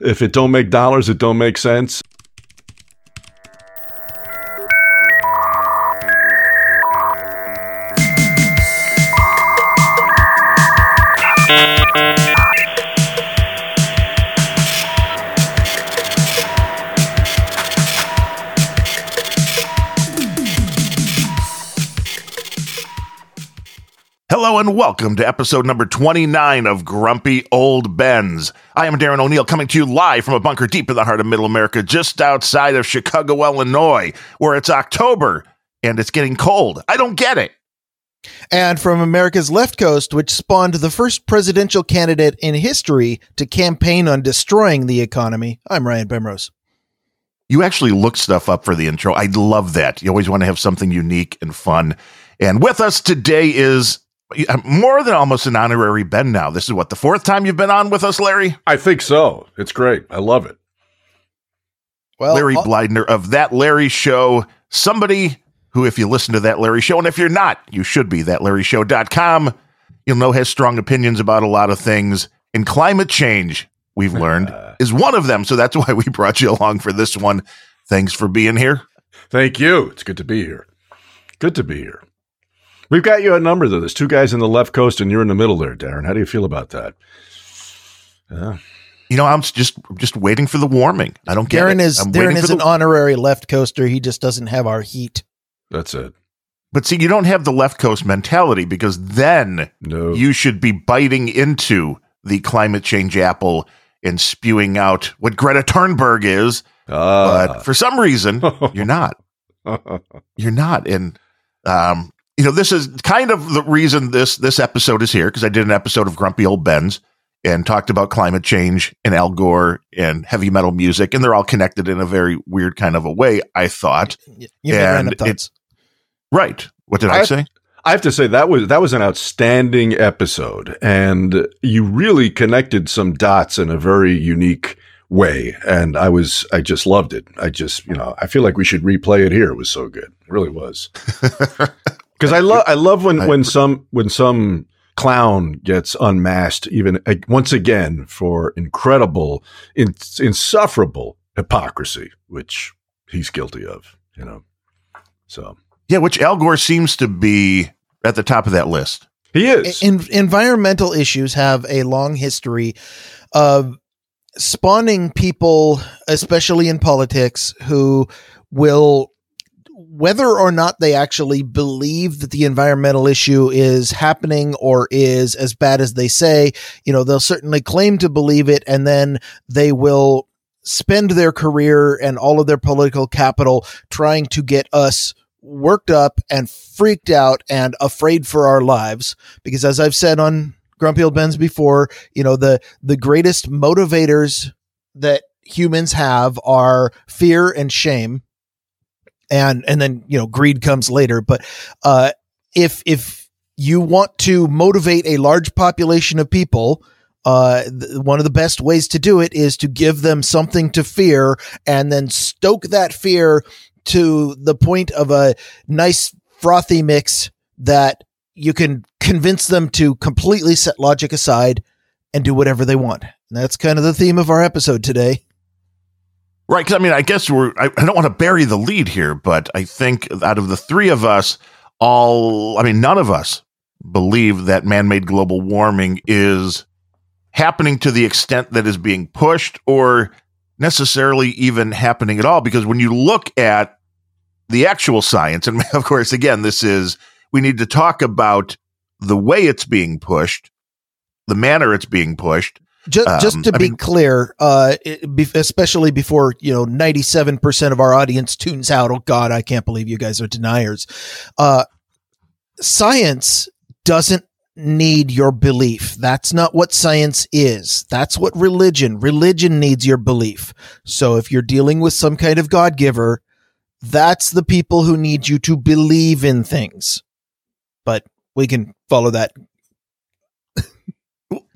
If it don't make dollars, it don't make sense. Welcome to episode number 29 of Grumpy Old Bens. I am Darren O'Neill coming to you live from a bunker deep in the heart of Middle America, just outside of Chicago, Illinois, where it's October and it's getting cold. I don't get it. And from America's left coast, which spawned the first presidential candidate in history to campaign on destroying the economy, I'm Ryan Bemrose. You actually looked stuff up for the intro. I love that. You always want to have something unique and fun. And with us today is more than almost an honorary Ben now. This is what the fourth time you've been on with us, Larry? I think so. It's great. I love it. Well, Larry I'll- Bleidner of That Larry Show, somebody who, if you listen to That Larry Show, and if you're not, you should be, thatlarryshow.com, you'll know has strong opinions about a lot of things. And climate change, we've learned, is one of them. So that's why we brought you along for this one. Thanks for being here. Thank you. It's good to be here. Good to be here. We've got you a number though. There's two guys in the left coast, and you're in the middle there, Darren. How do you feel about that? Yeah. You know, I'm just just waiting for the warming. I don't get Darren it. is Darren is the- an honorary left coaster. He just doesn't have our heat. That's it. But see, you don't have the left coast mentality because then no. you should be biting into the climate change apple and spewing out what Greta Thunberg is. Ah. But for some reason, you're not. you're not. And um, you know, this is kind of the reason this this episode is here because I did an episode of Grumpy Old Bens and talked about climate change and Al Gore and heavy metal music, and they're all connected in a very weird kind of a way. I thought, you and it, right? What did I, I say? I have to say that was that was an outstanding episode, and you really connected some dots in a very unique way. And I was I just loved it. I just you know I feel like we should replay it here. It was so good. It really was. Because I love I love when when some when some clown gets unmasked even uh, once again for incredible in, insufferable hypocrisy which he's guilty of you know? So. Yeah which al gore seems to be at the top of that list. He is. in, environmental issues have a long history of spawning people especially in politics who will whether or not they actually believe that the environmental issue is happening or is as bad as they say, you know, they'll certainly claim to believe it and then they will spend their career and all of their political capital trying to get us worked up and freaked out and afraid for our lives. Because as I've said on Grumpy Old Bens before, you know, the the greatest motivators that humans have are fear and shame and and then you know greed comes later but uh if if you want to motivate a large population of people uh th- one of the best ways to do it is to give them something to fear and then stoke that fear to the point of a nice frothy mix that you can convince them to completely set logic aside and do whatever they want. And that's kind of the theme of our episode today. Right. Because I mean, I guess we're, I, I don't want to bury the lead here, but I think out of the three of us, all, I mean, none of us believe that man made global warming is happening to the extent that is being pushed or necessarily even happening at all. Because when you look at the actual science, and of course, again, this is, we need to talk about the way it's being pushed, the manner it's being pushed, just, um, just to I be mean, clear, uh, it, especially before you know ninety seven percent of our audience tunes out. Oh God, I can't believe you guys are deniers. Uh, science doesn't need your belief. That's not what science is. That's what religion. Religion needs your belief. So if you're dealing with some kind of God giver, that's the people who need you to believe in things. But we can follow that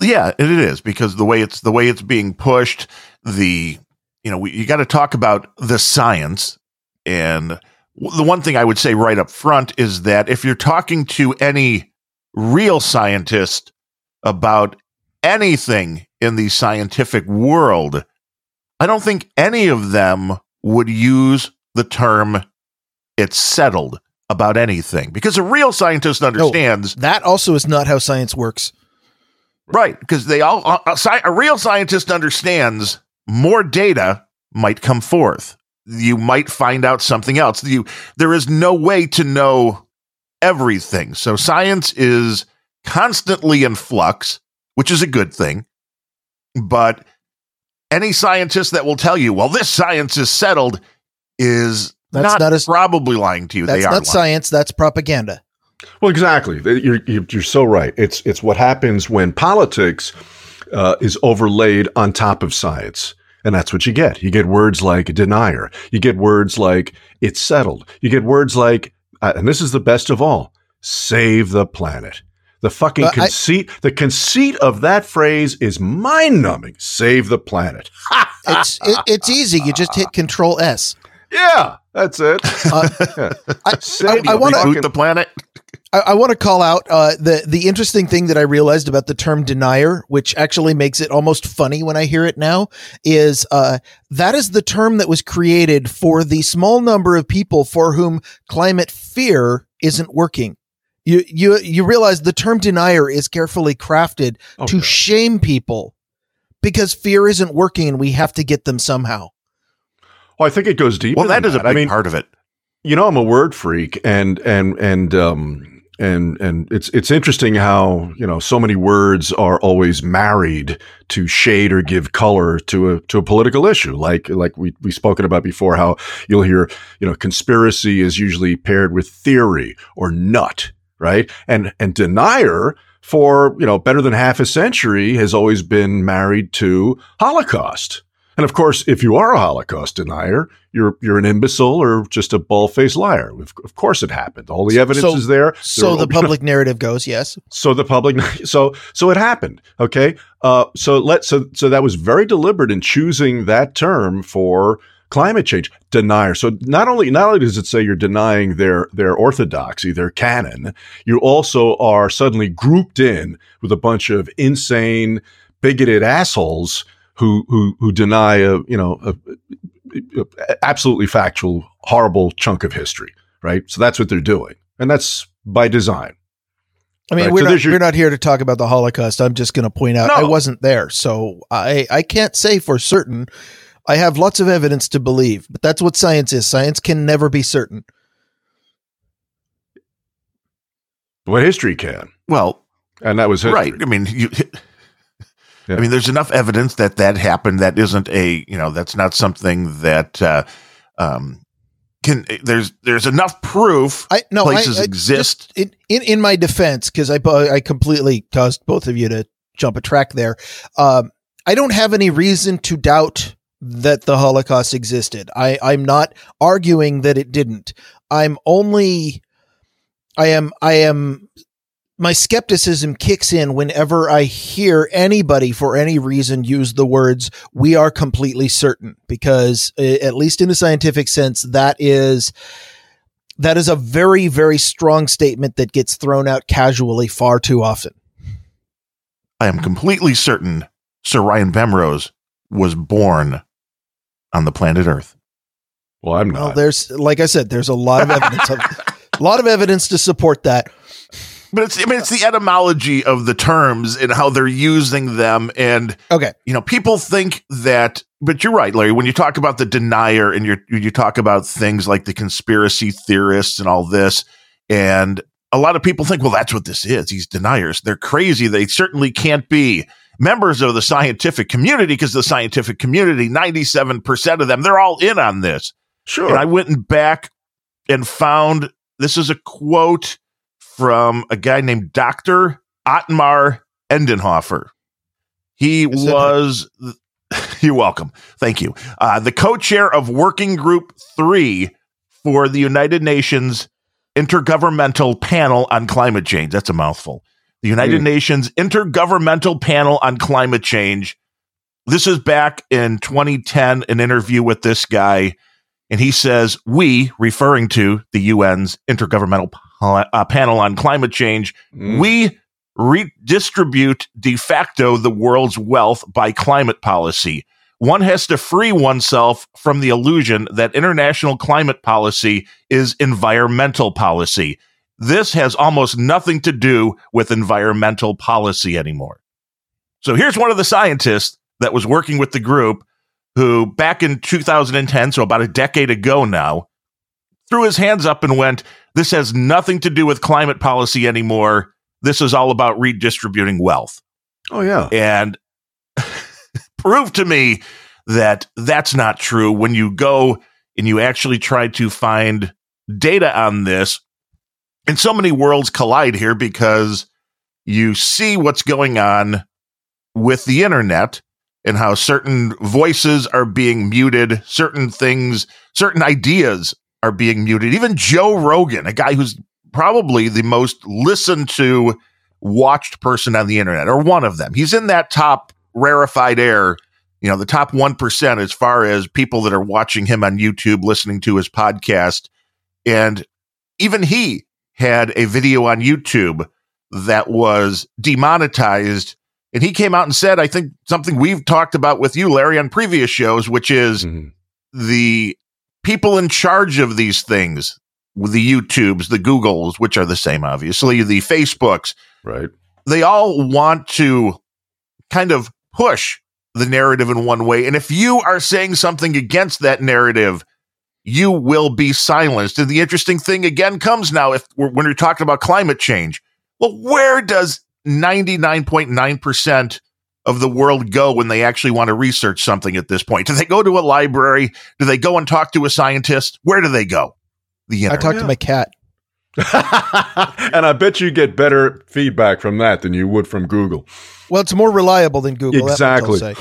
yeah, it is because the way it's the way it's being pushed, the you know, we, you got to talk about the science and the one thing I would say right up front is that if you're talking to any real scientist about anything in the scientific world, I don't think any of them would use the term it's settled about anything because a real scientist understands no, that also is not how science works. Right, because they all uh, a, a, a real scientist understands more data might come forth. You might find out something else. You there is no way to know everything. So science is constantly in flux, which is a good thing. But any scientist that will tell you, well, this science is settled, is that's not, not a, probably lying to you. That's they are not lying. science. That's propaganda. Well, exactly. You're, you're so right. It's it's what happens when politics uh, is overlaid on top of science. And that's what you get. You get words like denier. You get words like it's settled. You get words like, uh, and this is the best of all, save the planet. The fucking conceit, I, the conceit of that phrase is mind numbing. Save the planet. it's it, it's easy. You just hit Control S. Yeah, that's it. Uh, yeah. I, I, I want to reboot the planet. I, I want to call out uh, the the interesting thing that I realized about the term denier, which actually makes it almost funny when I hear it now, is uh, that is the term that was created for the small number of people for whom climate fear isn't working. You you you realize the term denier is carefully crafted oh, to shame people because fear isn't working and we have to get them somehow. Well, I think it goes deeper. Well, that is that. a big I mean, part of it. You know, I'm a word freak, and and and um, and and it's it's interesting how you know so many words are always married to shade or give color to a to a political issue. Like like we we spoken about before how you'll hear you know conspiracy is usually paired with theory or nut right? And and denier for you know better than half a century has always been married to holocaust and of course, if you are a Holocaust denier, you're you're an imbecile or just a bald-faced liar. Of course, it happened. All the evidence so, is there. So the public narrative goes, yes. So the public, so so it happened. Okay. Uh, so let so so that was very deliberate in choosing that term for climate change denier. So not only not only does it say you're denying their their orthodoxy, their canon, you also are suddenly grouped in with a bunch of insane, bigoted assholes who who who deny a you know a, a absolutely factual horrible chunk of history, right? So that's what they're doing, and that's by design. I mean, right? we're, so not, your- we're not here to talk about the Holocaust. I'm just going to point out no. I wasn't there, so I I can't say for certain. I have lots of evidence to believe, but that's what science is. Science can never be certain. What history can. Well, and that was history. right. I mean, you, yeah. I mean, there's enough evidence that that happened. That isn't a, you know, that's not something that, uh, um, can there's there's enough proof I, no, places I, I exist. in, in in my defense, because I I completely caused both of you to jump a track there. Um, I don't have any reason to doubt that the Holocaust existed. I I'm not arguing that it didn't. I'm only I am I am my skepticism kicks in whenever I hear anybody for any reason use the words we are completely certain because eh, at least in a scientific sense that is that is a very very strong statement that gets thrown out casually far too often. I am completely certain Sir Ryan Bemrose was born on the planet Earth. Well, I'm not. Well, there's like I said there's a lot of evidence of, a lot of evidence to support that but it's I mean it's the etymology of the terms and how they're using them. And okay. you know people think that but you're right Larry when you talk about the denier and you you talk about things like the conspiracy theorists and all this and a lot of people think well that's what this is these deniers. They're crazy. They certainly can't be members of the scientific community because the scientific community 97% of them they're all in on this. Sure. And I went back and found this is a quote from a guy named Dr. Ottmar Edenhofer. He was, you're welcome. Thank you. Uh, the co chair of Working Group 3 for the United Nations Intergovernmental Panel on Climate Change. That's a mouthful. The United mm. Nations Intergovernmental Panel on Climate Change. This is back in 2010, an interview with this guy. And he says, We, referring to the UN's Intergovernmental uh, panel on climate change, mm. we redistribute de facto the world's wealth by climate policy. one has to free oneself from the illusion that international climate policy is environmental policy. This has almost nothing to do with environmental policy anymore. So here's one of the scientists that was working with the group who, back in 2010, so about a decade ago now, threw his hands up and went, This has nothing to do with climate policy anymore. This is all about redistributing wealth. Oh, yeah. And prove to me that that's not true when you go and you actually try to find data on this. And so many worlds collide here because you see what's going on with the internet and how certain voices are being muted, certain things, certain ideas are being muted. Even Joe Rogan, a guy who's probably the most listened to, watched person on the internet, or one of them. He's in that top rarefied air, you know, the top 1% as far as people that are watching him on YouTube, listening to his podcast. And even he had a video on YouTube that was demonetized. And he came out and said, I think something we've talked about with you, Larry, on previous shows, which is mm-hmm. the people in charge of these things, the YouTubes, the Googles, which are the same, obviously, the Facebooks. Right. They all want to kind of push the narrative in one way. And if you are saying something against that narrative, you will be silenced. And the interesting thing again comes now if when you're talking about climate change. Well, where does 99.9% of the world go when they actually want to research something at this point? Do they go to a library? Do they go and talk to a scientist? Where do they go? The internet. I talk to my cat. and I bet you get better feedback from that than you would from Google. Well, it's more reliable than Google. Exactly.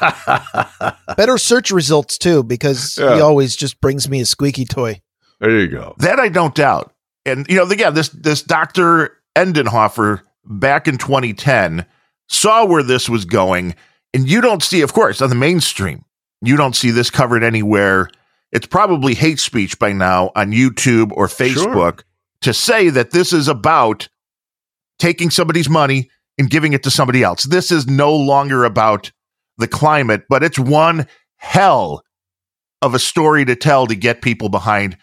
better search results too, because yeah. he always just brings me a squeaky toy. There you go. That I don't doubt. And you know, again, this this Doctor Edenhofer back in 2010 saw where this was going, and you don't see, of course, on the mainstream, you don't see this covered anywhere. It's probably hate speech by now on YouTube or Facebook. Sure to say that this is about taking somebody's money and giving it to somebody else. This is no longer about the climate, but it's one hell of a story to tell to get people behind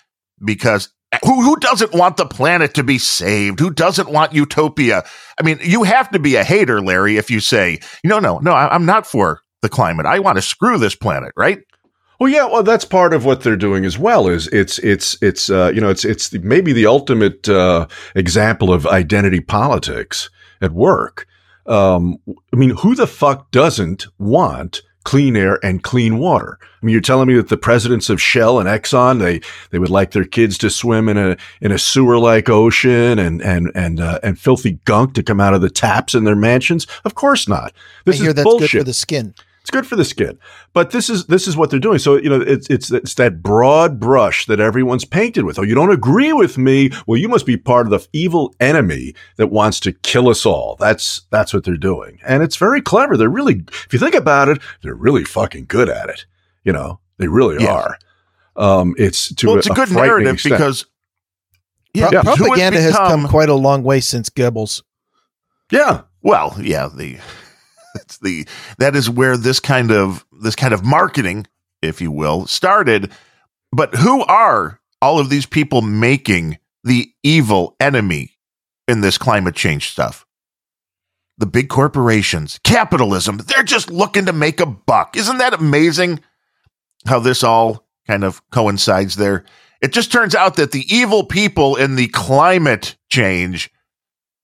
because who, who doesn't want the planet to be saved? Who doesn't want utopia? I mean, you have to be a hater, Larry, if you say, no, no, no, I'm not for the climate. I want to screw this planet, right? Well, yeah, well, that's part of what they're doing as well. Is it's it's it's uh, you know it's it's maybe the ultimate uh, example of identity politics at work. Um, I mean, who the fuck doesn't want clean air and clean water? I mean, you're telling me that the presidents of Shell and Exxon they they would like their kids to swim in a in a sewer like ocean and and and uh, and filthy gunk to come out of the taps in their mansions? Of course not. This I hear is that's bullshit. good for the skin. It's good for the skin. But this is this is what they're doing. So you know, it's it's it's that broad brush that everyone's painted with. Oh, you don't agree with me? Well, you must be part of the evil enemy that wants to kill us all. That's that's what they're doing, and it's very clever. They're really, if you think about it, they're really fucking good at it. You know, they really yeah. are. Um, it's to well, it's a, a good narrative extent. because yeah, Pro- propaganda has, become, has come quite a long way since Goebbels. Yeah. Well, yeah, the that's the that is where this kind of this kind of marketing, if you will, started. But who are all of these people making the evil enemy in this climate change stuff? The big corporations, capitalism, they're just looking to make a buck. Isn't that amazing how this all kind of coincides there? It just turns out that the evil people in the climate change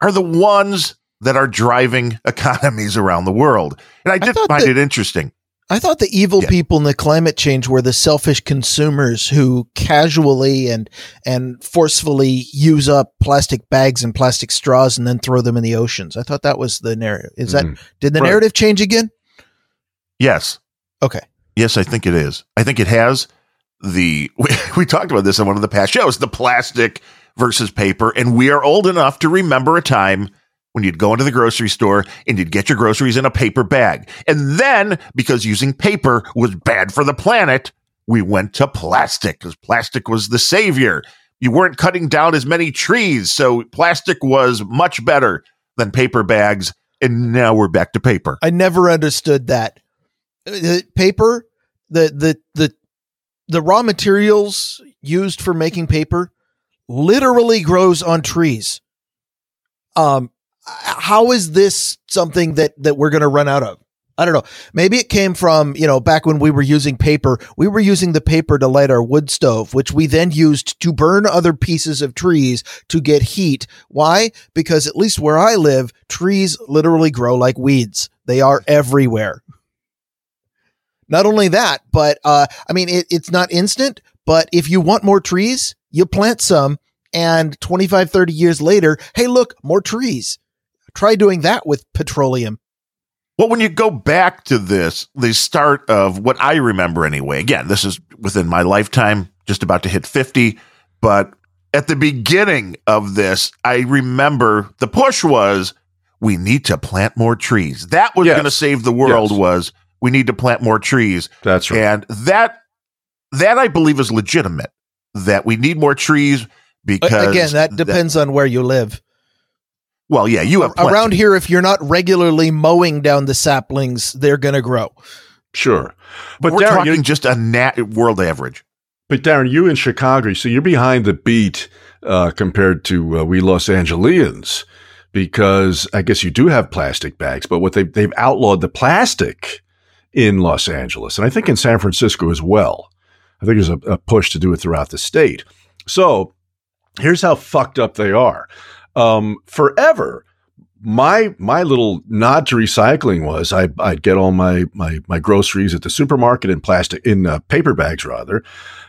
are the ones that are driving economies around the world. And I did I find that, it interesting. I thought the evil yeah. people in the climate change were the selfish consumers who casually and and forcefully use up plastic bags and plastic straws and then throw them in the oceans. I thought that was the narrative. Is that mm. did the right. narrative change again? Yes. Okay. Yes, I think it is. I think it has the we, we talked about this in one of the past shows, the plastic versus paper and we are old enough to remember a time when you'd go into the grocery store and you'd get your groceries in a paper bag. And then, because using paper was bad for the planet, we went to plastic because plastic was the savior. You weren't cutting down as many trees, so plastic was much better than paper bags. And now we're back to paper. I never understood that. uh, paper, the the the the raw materials used for making paper literally grows on trees. Um, how is this something that that we're going to run out of? I don't know. Maybe it came from, you know, back when we were using paper, we were using the paper to light our wood stove, which we then used to burn other pieces of trees to get heat. Why? Because at least where I live, trees literally grow like weeds. They are everywhere. Not only that, but, uh, I mean, it, it's not instant, but if you want more trees, you plant some and 25, 30 years later, hey, look, more trees. Try doing that with petroleum. Well, when you go back to this, the start of what I remember anyway, again, this is within my lifetime, just about to hit 50, but at the beginning of this, I remember the push was we need to plant more trees. That was Yes. going to save the world Yes. was we need to plant more trees. That's right. And that that I believe is legitimate that we need more trees because Again, that depends on where you live. Well, yeah, you have plenty. Around here, if you're not regularly mowing down the saplings, they're going to grow. sure. But we're Darren, talking you, just a nat world average. but Darren, you in Chicago, so you're behind the beat uh, compared to uh, we Los Angeles because I guess you do have plastic bags, but what they they've outlawed the plastic in Los Angeles, and I think in San Francisco as well. I think there's a, a push to do it throughout the state. So here's how fucked up they are. Um, forever, my my little nod to recycling was I, I'd get all my my my groceries at the supermarket in plastic in uh, paper bags rather,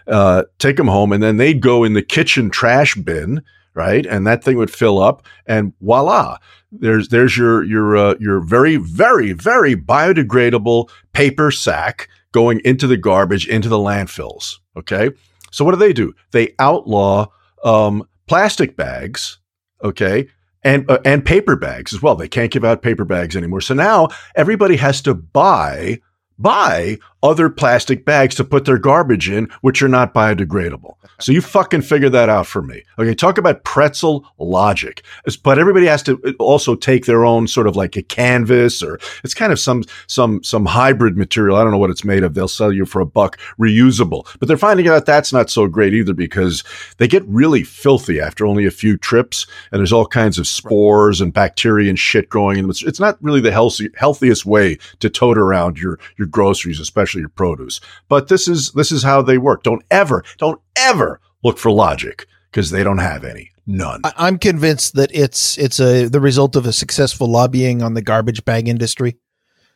uh, take them home, and then they'd go in the kitchen trash bin, right? And that thing would fill up, and voila, there's there's your your uh, your very very very biodegradable paper sack going into the garbage into the landfills. Okay, so what do they do? They outlaw um, plastic bags. Okay, and uh, and paper bags as well. They can't give out paper bags anymore. So now everybody has to buy buy other plastic bags to put their garbage in, which are not biodegradable. So you fucking figure that out for me. Okay, talk about pretzel logic. But everybody has to uh, also take their own sort of like a canvas or it's kind of some some some hybrid material. I don't know what it's made of. They'll sell you for a buck, reusable. But they're finding out that's not so great either because they get really filthy after only a few trips and there's all kinds of spores and bacteria and shit growing in them. It's, it's not really the healthy, healthiest way to tote around your your groceries, especially your produce. But this is this is how they work. Don't ever, don't ever look for logic because they don't have any. None. I, I'm convinced that it's it's a the result of a successful lobbying on the garbage bag industry.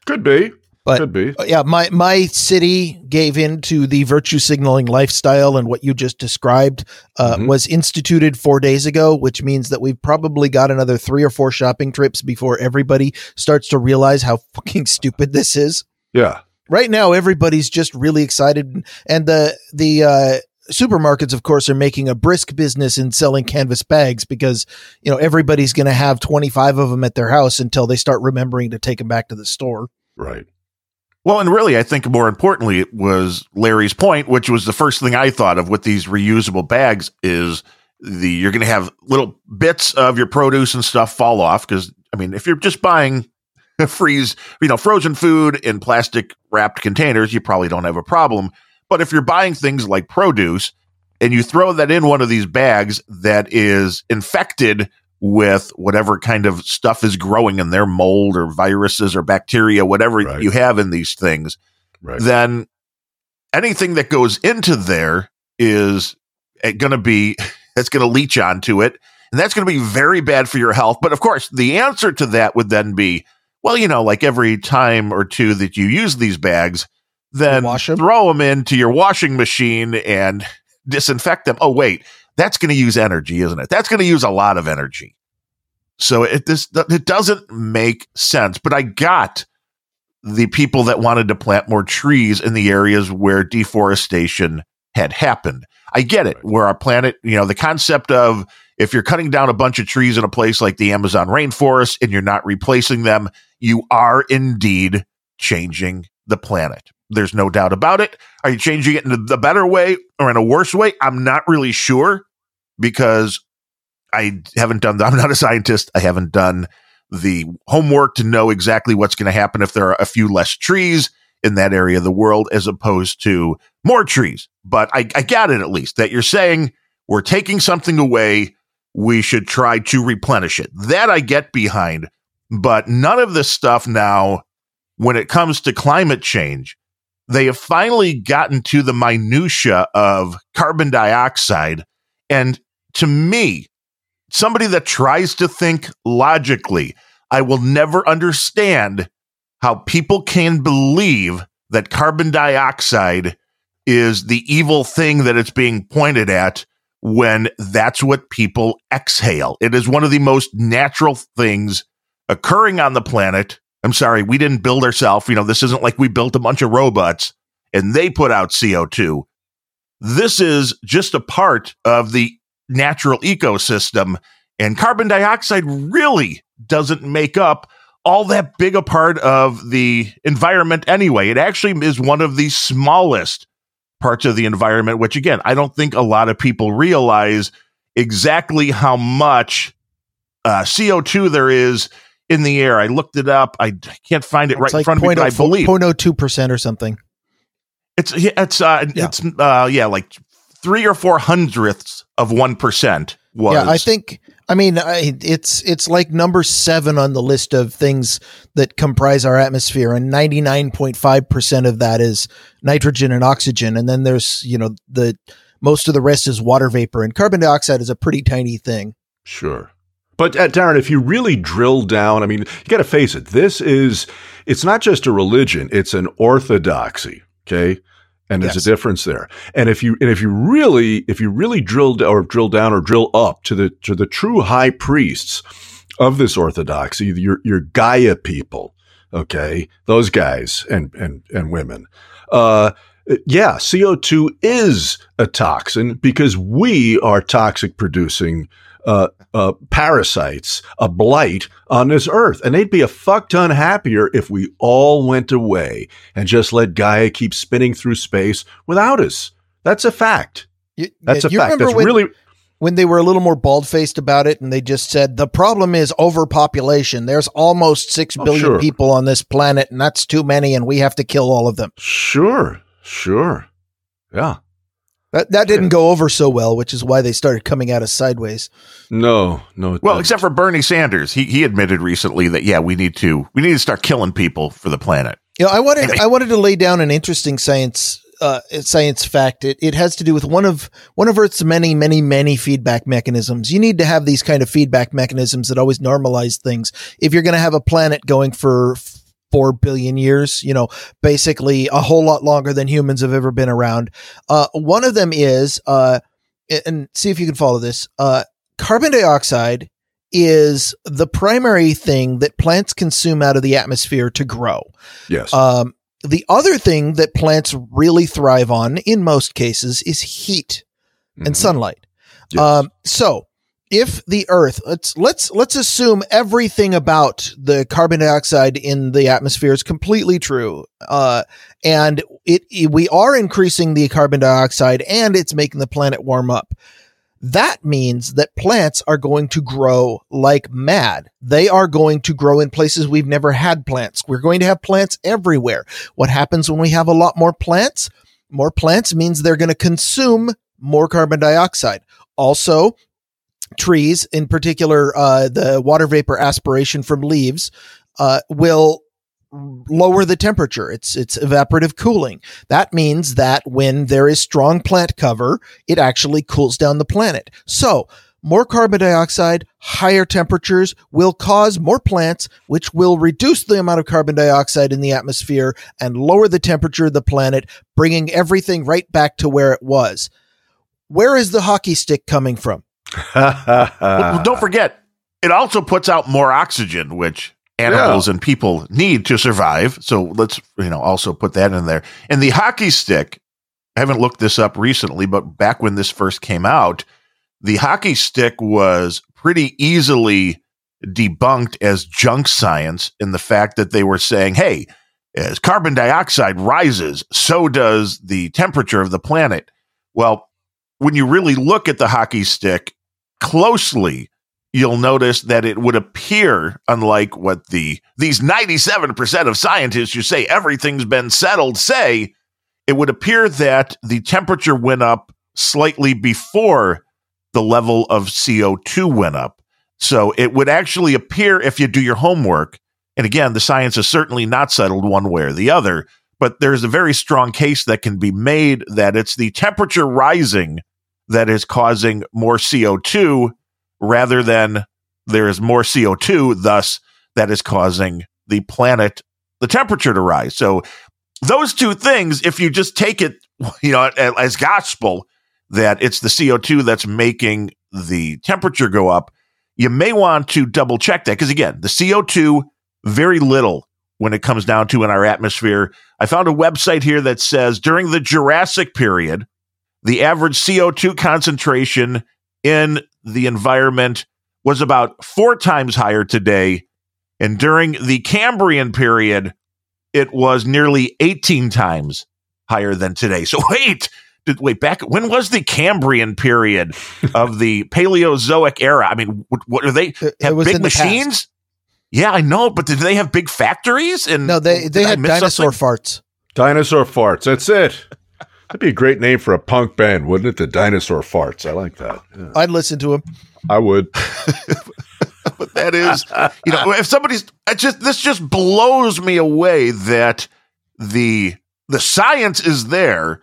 Could be. But- Could be. Uh, Yeah, my my city gave in to the virtue signaling lifestyle, and what you just described uh, Mhm. was instituted four days ago, which means that we've probably got another three or four shopping trips before everybody starts to realize how fucking stupid this is. Yeah. Right now, everybody's just really excited, and the the uh, supermarkets, of course, are making a brisk business in selling canvas bags because you know everybody's going to have twenty five of them at their house until they start remembering to take them back to the store. Right. Well, and really, I think more importantly, it was Larry's point, which was the first thing I thought of with these reusable bags is the you're going to have little bits of your produce and stuff fall off because I mean, if you're just buying freeze, you know, frozen food in plastic wrapped containers, you probably don't have a problem. But if you're buying things like produce and you throw that in one of these bags that is infected with whatever kind of stuff is growing in there, mold or viruses or bacteria, whatever Right. you have in these things, Right. then anything that goes into there is eh, going to be that's going to leach onto it and that's going to be very bad for your health but of course the answer to that would then be well you know like every time or two that you use these bags then Wash 'em? throw them into your washing machine and disinfect them oh wait that's going to use energy isn't it that's going to use a lot of energy so it this it doesn't make sense but i got the people that wanted to plant more trees in the areas where deforestation had happened. I get it. Where our planet, you know, the concept of if you're cutting down a bunch of trees in a place like the Amazon rainforest and you're not replacing them, you are indeed changing the planet. There's no doubt about it. Are you changing it in the better way or in a worse way? I'm not really sure because I haven't done, I'm not a scientist. I haven't done the homework to know exactly what's going to happen if there are a few less trees in that area of the world as opposed to more trees. But I, I got it at least that you're saying we're taking something away. We should try to replenish it. That I get behind. But none of this stuff now, when it comes to climate change, they have finally gotten to the minutia of carbon dioxide. And to me, somebody that tries to think logically, I will never understand how people can believe that carbon dioxide is the evil thing that it's being pointed at when that's what people exhale. It is one of the most natural things occurring on the planet. I'm sorry, we didn't build ourselves. You know, this isn't like we built a bunch of robots and they put out CO2. This is just a part of the natural ecosystem. And carbon dioxide really doesn't make up all that big a part of the environment anyway. It actually is one of the smallest parts of the environment, which again, I don't think a lot of people realize exactly how much uh, CO2 there is in the air. I looked it up. I can't find it It's right like in front of me, but I believe 0.02% or something. it's it's uh Yeah. it's uh yeah like three or four hundredths of one percent was Yeah, I think. I mean, I, it's it's like number seven on the list of things that comprise our atmosphere, and ninety nine point five percent of that is nitrogen and oxygen, and then there's you know the most of the rest is water vapor, and carbon dioxide is a pretty tiny thing. Sure. But uh, Darren, if you really drill down, I mean, you got to face it. This is, it's not just a religion, it's an orthodoxy. Okay. And there's Yes. a difference there. And if you, and if you really, if you really drilled or drill down or drill up to the, to the true high priests of this orthodoxy, your, your Gaia people, okay, those guys and, and, and women, uh, yeah, CO2 is a toxin because we are toxic producing uh, uh, parasites, a blight on this earth. And they'd be a fuck ton happier if we all went away and just let Gaia keep spinning through space without us. That's a fact. You, That's a fact. That's when, really when they were a little more bald faced about it, and they just said the problem is overpopulation. There's almost six Oh, billion sure. people on this planet, and that's too many, and we have to kill all of them. sure, sure. Yeah. That that didn't go over so well, which is why they started coming at us sideways. No, no. well doesn't. except for bernie sanders he, he admitted recently that yeah we need to we need to start killing people for the planet You know, I wanted Anyway. I wanted to lay down an interesting science uh, science fact. It it has to do with one of one of Earth's many many many feedback mechanisms. You need to have these kind of feedback mechanisms that always normalize things. If you're going to have a planet going for four billion years, you know, basically a whole lot longer than humans have ever been around. Uh, one of them is, uh, and see if you can follow this. Uh, carbon dioxide is the primary thing that plants consume out of the atmosphere to grow. yes. Um, the other thing that plants really thrive on in most cases is heat and Mhm. sunlight. Yes. Um, so if the earth, let's, let's, let's assume everything about the carbon dioxide in the atmosphere is completely true. Uh, and it, it- we are increasing the carbon dioxide and it's making the planet warm up. That means that plants are going to grow like mad. They are going to grow in places we've never had plants. We're going to have plants everywhere. What happens when we have a lot more plants? More plants means they're going to consume more carbon dioxide. Also, trees, in particular, uh, the water vapor aspiration from leaves, uh, will lower the temperature. It's it's evaporative cooling. That means that when there is strong plant cover, it actually cools down the planet. So more carbon dioxide, higher temperatures will cause more plants, which will reduce the amount of carbon dioxide in the atmosphere and lower the temperature of the planet, bringing everything right back to where it was. Where is the hockey stick coming from? Well, don't forget it also puts out more oxygen which animals and people need to survive. So let's you know also put that in there. And the hockey stick i haven't looked this up recently but back when this first came out the hockey stick was pretty easily debunked as junk science in the fact that they were saying hey as carbon dioxide rises so does the temperature of the planet. Well when you really look at the hockey stick closely, you'll notice that it would appear, unlike what the these 97% of scientists who say everything's been settled say, it would appear that the temperature went up slightly before the level of CO2 went up. So it would actually appear if you do your homework, and again, the science is certainly not settled one way or the other, but there's a very strong case that can be made that it's the temperature rising that is causing more CO2 rather than there is more CO2, thus, that is causing the planet, the temperature to rise. So, those two things, if you just take it, you know, as gospel, that it's the CO2 that's making the temperature go up, you may want to double check that. Because again, the CO2, very little when it comes down to in our atmosphere. I found a website here that says during the Jurassic period, the average CO2 concentration in the environment was about four times higher today. And during the Cambrian period, it was nearly 18 times higher than today. So wait, did, wait, back when was the Cambrian period of the Paleozoic era? I mean, what, what are they have big machines? Past. Yeah, I know, but did they have big factories? And no, they they had dinosaur something? farts. Dinosaur farts. That's it. That'd be a great name for a punk band, wouldn't it? The Dinosaur Farts. I like that. Yeah. I'd listen to him. I would. but that is, you know, if somebody's, I just this just blows me away that the the science is there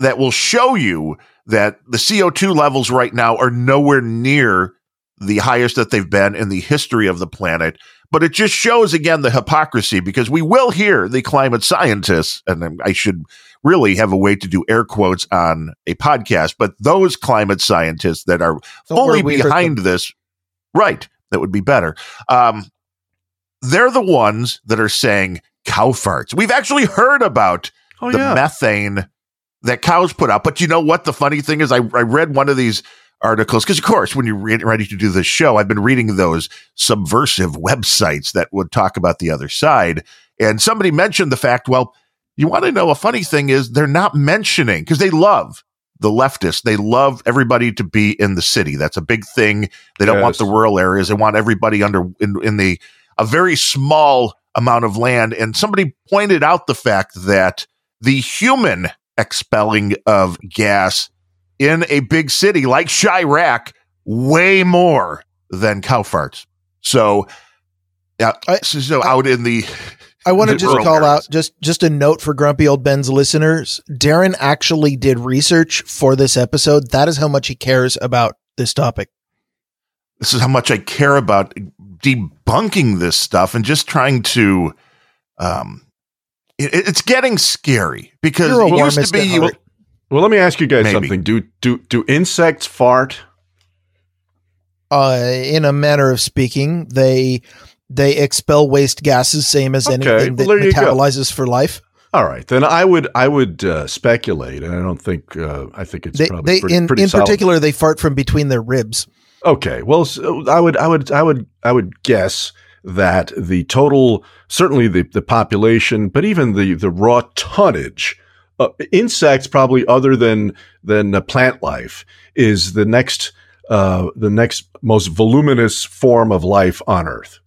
that will show you that the CO2 levels right now are nowhere near the highest that they've been in the history of the planet. But it just shows again the hypocrisy because we will hear the climate scientists, and I should really have a way to do air quotes on a podcast, but those climate scientists that are fully behind this, right, that would be better. Um, they're the ones that are saying cow farts. We've actually heard about oh, the yeah. methane that cows put out. But you know what? The funny thing is, I, I read one of these articles because, of course, when you're re- ready to do this show, I've been reading those subversive websites that would talk about the other side. And somebody mentioned the fact, well, you want to know a funny thing is they're not mentioning because they love the leftists. They love everybody to be in the city. That's a big thing. They don't yes. want the rural areas. They want everybody under in, in the a very small amount of land. And somebody pointed out the fact that the human expelling of gas in a big city like Chiraq way more than cow farts. So, yeah, so out in the I want to just call areas. out just just a note for Grumpy Old Ben's listeners. Darren actually did research for this episode. That is how much he cares about this topic. This is how much I care about debunking this stuff and just trying to um it, it's getting scary because it used to be you, well, well, let me ask you guys maybe. something. Do do do insects fart? Uh, in a manner of speaking, they they expel waste gases, same as okay. anything that well, metabolizes for life. All right, then I would I would uh, speculate, and I don't think uh, I think it's they, probably they, pretty, in pretty in solid. particular they fart from between their ribs. Okay, well, so I would I would I would I would guess that the total certainly the the population, but even the the raw tonnage. Uh, insects, probably other than than plant life, is the next uh, the next most voluminous form of life on Earth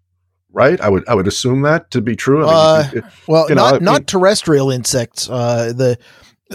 right? I would I would assume that to be true. I mean, uh, well, you know, not I mean, not terrestrial insects. Uh, the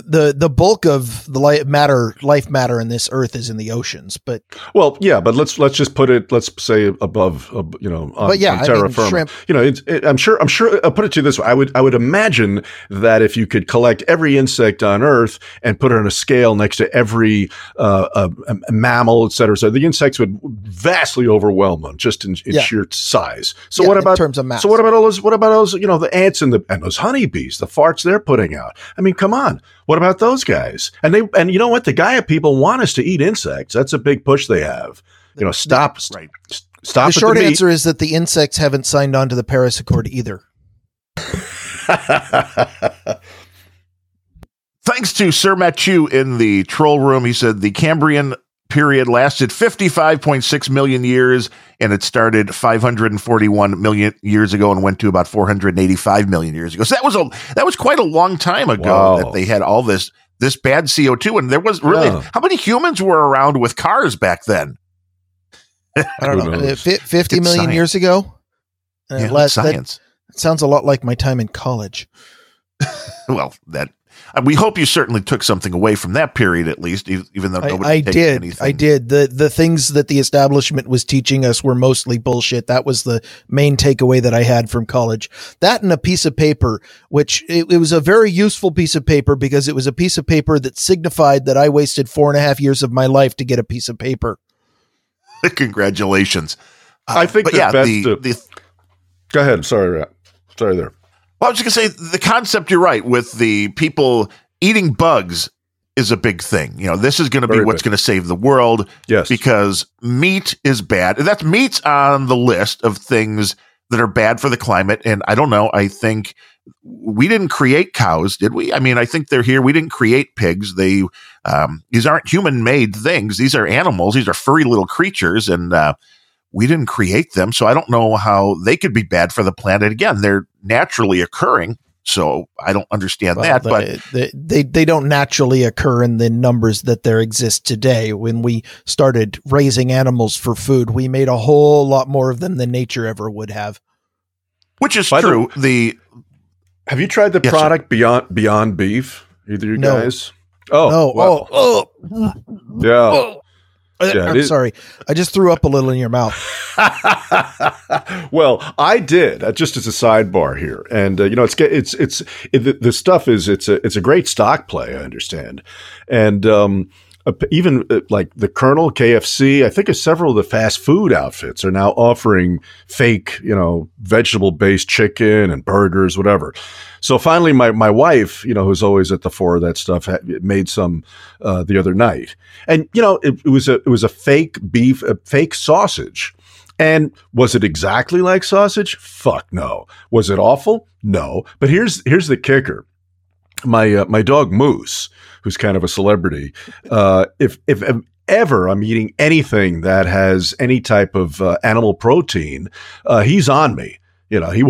the the bulk of the life matter life matter in this earth is in the oceans but well yeah but let's let's just put it let's say above uh, you know on, but yeah terra I mean, firma. shrimp. you know it, it, i'm sure i'm sure i'll put it to you this way i would i would imagine that if you could collect every insect on earth and put it on a scale next to every uh, uh, mammal et cetera so the insects would vastly overwhelm them just in, in yeah. sheer size. So yeah, what about terms of mass so what about all those what about those you know the ants and the and those honeybees the farts they're putting out? I mean come on what about those guys? And they and you know what? The Gaia people want us to eat insects. That's a big push they have. You know, stop. Right. Stop. The short the answer is that the insects haven't signed on to the Paris Accord either. Thanks to Sir Matthew in the troll room. He said the Cambrian period lasted 55.6 million years and it started 541 million years ago and went to about 485 million years ago. So that was a that was quite a long time ago wow. that they had all this this bad CO2 and there was really how many humans were around with cars back then? I don't know, knows? fi- 50 It's million science. years ago. Uh, Yeah, last- that science. sounds a lot like my time in college. well, that we hope you certainly took something away from that period, at least, even though I, nobody I takes did. anything. I did. The the things that the establishment was teaching us were mostly bullshit. That was the main takeaway that I had from college. That and a piece of paper, which it, it was a very useful piece of paper because it was a piece of paper that signified that I wasted four and a half years of my life to get a piece of paper. Congratulations. Uh, I think the yeah, best, the, uh, the Go ahead. Sorry, Rat. Sorry there. Well, I was just gonna say the concept. You're right with the people eating bugs is a big thing. You know, this is going to be what's going to save the world Yes. because meat is bad. And that's meat's on the list of things that are bad for the climate. And I don't know. I think we didn't create cows, did we? I mean, I think they're here. We didn't create pigs. They um, these aren't human made things. These are animals. These are furry little creatures, and uh, we didn't create them. So I don't know how they could be bad for the planet. Again, they're naturally occurring. So I don't understand Well, that. the- but they, they they don't naturally occur in the numbers that there exist today. When we started raising animals for food, we made a whole lot more of them than nature ever would have. which is By true. the Have you tried the Yes, sir. product Beyond Beyond Beef? Either you No. guys? Oh, Oh, well, oh, oh, yeah. oh. Yeah, I'm it sorry. I just threw up a little in your mouth. well, I did uh, just as a sidebar here, and uh, you know, it's it's it's it, the, the stuff is it's a it's a great stock play. I understand, and um, uh, even uh, like the Colonel KFC, I think several of the fast food outfits are now offering fake, you know, vegetable based chicken and burgers, whatever. So finally, my my wife, you know, who's always at the fore of that stuff, made some uh, the other night, and you know, it, it was a it was a fake beef, a fake sausage. And was it exactly like sausage? Fuck no. Was it awful? No. But here's here's the kicker. My uh, my dog Moose, who's kind of a celebrity, uh, if if ever I'm eating anything that has any type of uh, animal protein, uh, he's on me. You know, he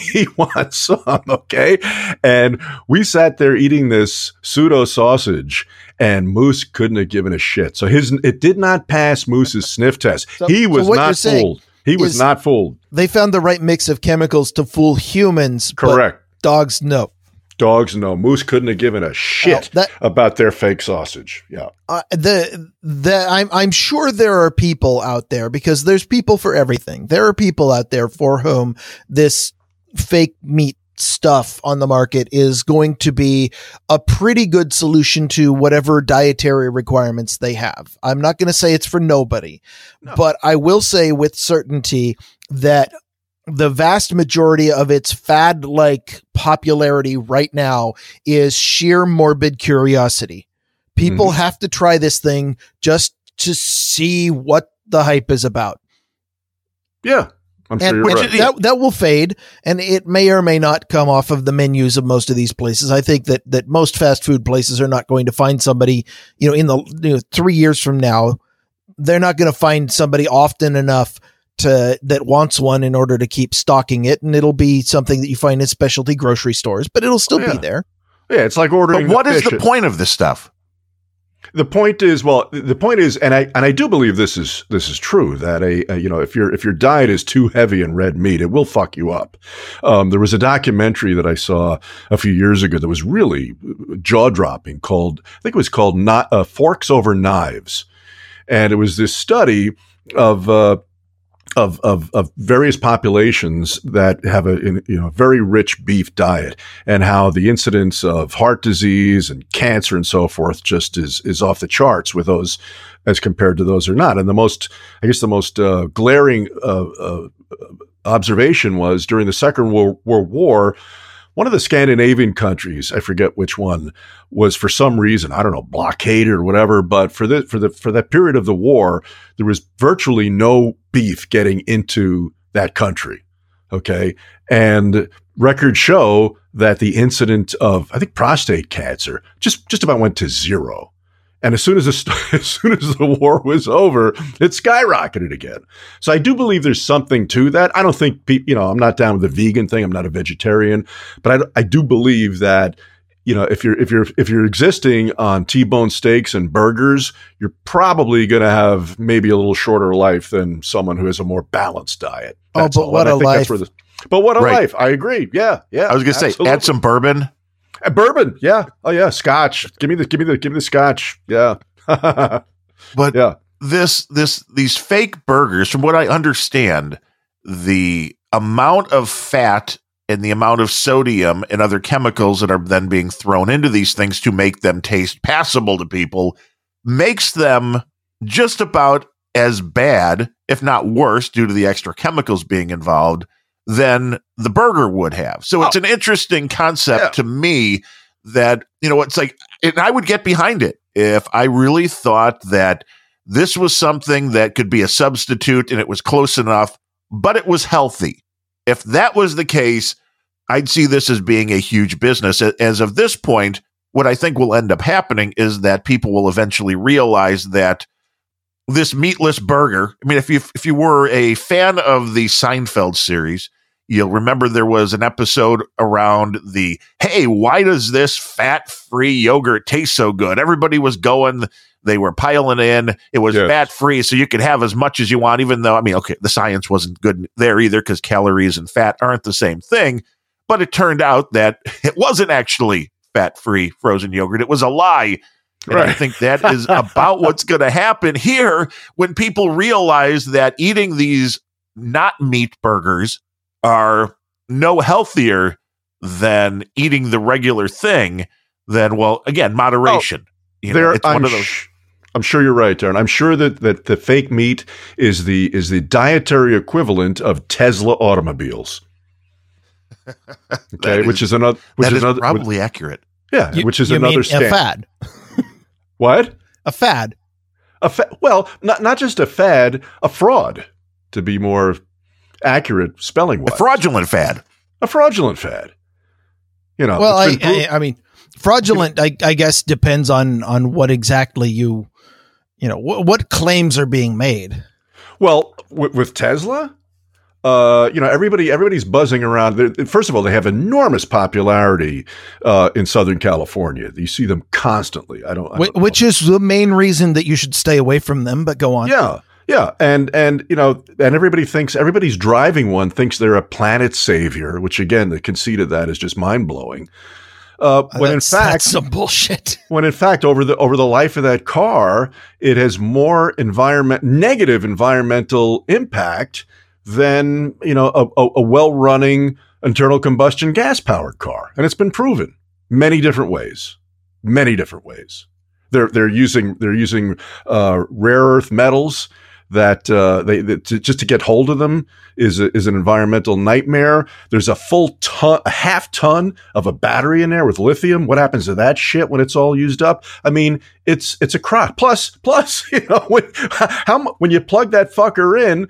he wants some, okay? And we sat there eating this pseudo sausage, and Moose couldn't have given a shit. So his it did not pass Moose's sniff test. So- he was you're not fooled. He was not fooled. They found the right mix of chemicals to fool humans, Correct. dogs no. Dogs, no. Moose couldn't have given a shit Well, that- about their fake sausage. Yeah. Uh, the the I'm I'm sure there are people out there because there's people for everything. There are people out there for whom this fake meat stuff on the market is going to be a pretty good solution to whatever dietary requirements they have. I'm not going to say it's for nobody, No. but I will say with certainty that the vast majority of its fad like popularity right now is sheer morbid curiosity. People Mm-hmm. have to try this thing just to see what the hype is about. Yeah. I'm sure And you're which right. that that will fade and it may or may not come off of the menus of most of these places. I think that that most fast food places are not going to find somebody, you know, in the you know, 3 years from now, they're not going to find somebody often enough to that wants one in order to keep stocking it and it'll be something that you find in specialty grocery stores, but it'll still Yeah. be there. yeah, it's like ordering. but what is fish the point of this stuff? The point is, well, the point is, and I and I do believe this is this is true that a, a you know if your if your diet is too heavy in red meat, it will fuck you up. Um, there was a documentary that I saw a few years ago that was really jaw dropping called I think it was called not uh, Forks Over Knives, and it was this study of. Uh, of, of, of various populations that have a you know very rich beef diet and how the incidence of heart disease and cancer and so forth just is is off the charts with those as compared to those are not. And the most, I guess, the most uh, glaring uh, uh, observation was during the Second World, World War. One of the Scandinavian countries, I forget which one, was for some reason, I don't know, blockaded or whatever. But for the for the for that period of the war, there was virtually no beef getting into that country. Okay, and records show that the incident of I think prostate cancer just just about went to zero. And as soon as the as soon as the war was over, it skyrocketed again. So I do believe there's something to that. I don't think pe- you know I'm not down with the vegan thing. I'm not a vegetarian, but I, I do believe that you know, if you're if you're if you're existing on T-bone steaks and burgers, you're probably going to have maybe a little shorter life than someone who has a more balanced diet. Oh, but all. what And I a life. the- but what a Right. life! I agree. Yeah, yeah. I was going to say, add some bourbon. Uh, bourbon. Yeah. Oh yeah, Scotch. Give me the give me the give me the Scotch. Yeah. But yeah. this this these fake burgers from what i understand the amount of fat and the amount of sodium and other chemicals that are then being thrown into these things to make them taste passable to people makes them just about as bad if not worse due to the extra chemicals being involved than the burger would have so it's oh. an interesting concept Yeah. to me that you know it's like and i would get behind it if i really thought that this was something that could be a substitute and it was close enough, but it was healthy. If that was the case, I'd see this as being a huge business. As of this point, what I think will end up happening is that people will eventually realize that this meatless burger. I mean, if you if you were a fan of the Seinfeld series, you'll remember there was an episode around the hey, why does this fat-free yogurt taste so good? Everybody was going they were piling in. It was Yes. fat free, so you could have as much as you want, even though, I mean, okay, the science wasn't good there either because calories and fat aren't the same thing. But it turned out that it wasn't actually fat free frozen yogurt. It was a lie. And I think that is about what's going to happen here when people realize that eating these not meat burgers are no healthier than eating the regular thing. Then, well, again, moderation. you know, there, it's I'm, one of those. sh- I'm sure you're right, Darren. I'm sure that, that the fake meat is the is the dietary equivalent of Tesla automobiles. Okay, That which is- is another, which that is is another, probably accurate. yeah, You- which is you mean another a stand. Fad. What? A fad. A fa- well, not not just a fad, a fraud, to be more accurate spelling A fraudulent fad. a fraudulent fad. You know, well, I, it's I, I mean, fraudulent. I, I guess depends on on what exactly you, you know, wh- what claims are being made. Well, with, with Tesla, uh, you know, everybody everybody's buzzing around. First of all, they have enormous popularity uh, in Southern California. You see them constantly. I don't, I don't know. which is the main reason that you should stay away from them. But go on. yeah, yeah, and and you know, and everybody thinks everybody's driving one thinks they're a planet savior. Which again, the conceit of that is just mind blowing. Uh, when in fact, that's some bullshit. when in fact over the over the life of that car it has more environment negative environmental impact than you know a, a, a well-running internal combustion gas powered car and it's been proven many different ways many different ways they're they're using they're using uh, rare earth metals that uh, they that to, just to get hold of them is a, is an environmental nightmare. There's a full ton, a half ton of a battery in there with lithium. What happens to that shit when it's all used up? I mean, it's it's a crop. Plus, plus, you know, when how when you plug that fucker in.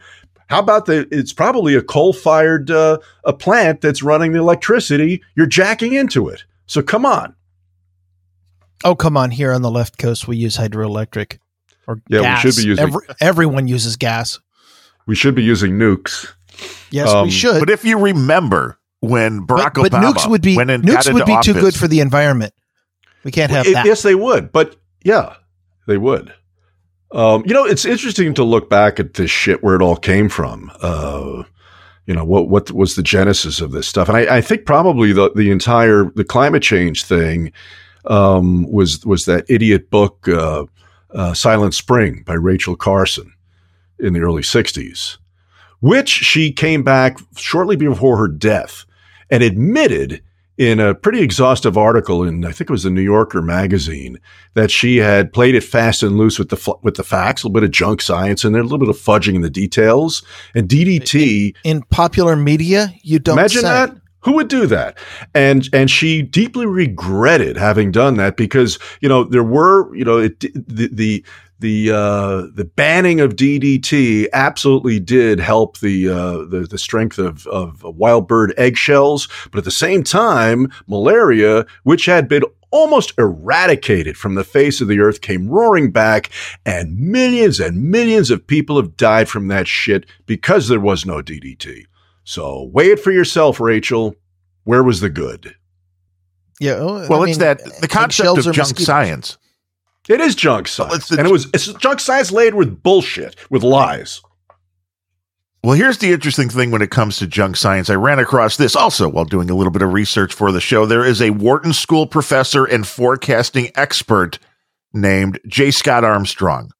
How about the? It's probably a coal-fired uh, a plant that's running the electricity. You're jacking into it. So come on. Oh, come on. Here on the left coast, we use hydroelectric or Yeah, we should be using- Every, everyone uses gas. We should be using nukes. Yes, Um, we should. But if you remember when Barack but, but Obama nukes would be went and got nukes would into be too good for the environment. We can't have It- that. Yes, they would. But yeah, they would. Um, you know, it's interesting to look back at this shit where it all came from. Uh, you know, what what was the genesis of this stuff? And I, I think probably the the entire the climate change thing um, was was that idiot book uh, uh, Silent Spring by Rachel Carson in the early '60s, which she came back shortly before her death and admitted in a pretty exhaustive article in I think it was the New Yorker magazine that she had played it fast and loose with the with the facts, a little bit of junk science in there, a little bit of fudging in the details, and DDT. In popular media, you don't Imagine say. that. Who would do that? And and she deeply regretted having done that because you know there were you know it, the the the uh, the banning of DDT absolutely did help the uh, the, the strength of of wild bird eggshells, but at the same time, malaria, which had been almost eradicated from the face of the earth, came roaring back, and millions and millions of people have died from that shit because there was no DDT. So weigh it for yourself, Rachel. Where was the good? Yeah. Well, I it's mean, that the concept of are junk mosquitoes. science. It is junk science, the- and it was it's junk science laid with bullshit, with lies. Well, here's the interesting thing when it comes to junk science. I ran across this also while doing a little bit of research for the show. There is a Wharton School professor and forecasting expert named J. Scott Armstrong.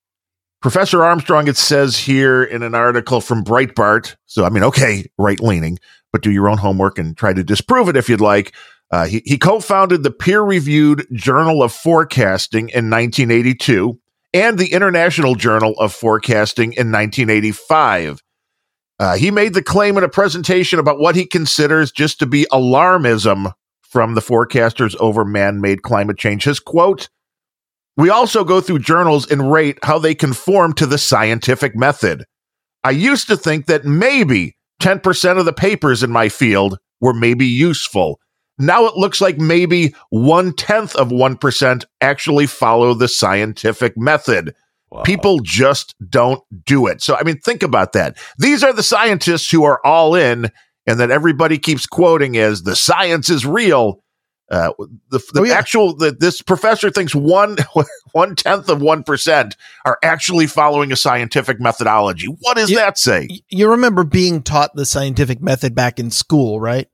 Professor Armstrong, it says here in an article from Breitbart. So, I mean, okay, right leaning, but do your own homework and try to disprove it if you'd like. Uh, he, he co founded the peer reviewed Journal of Forecasting in 1982 and the International Journal of Forecasting in 1985. Uh, he made the claim in a presentation about what he considers just to be alarmism from the forecasters over man made climate change. His quote We also go through journals and rate how they conform to the scientific method. I used to think that maybe 10% of the papers in my field were maybe useful. Now it looks like maybe one tenth of 1% actually follow the scientific method. Wow. People just don't do it. So, I mean, think about that. These are the scientists who are all in, and that everybody keeps quoting as the science is real. Uh, the the Oh, yeah. actual the, this professor thinks one one tenth of one percent are actually following a scientific methodology. What does Yeah. that say? You remember being taught the scientific method back in school, right?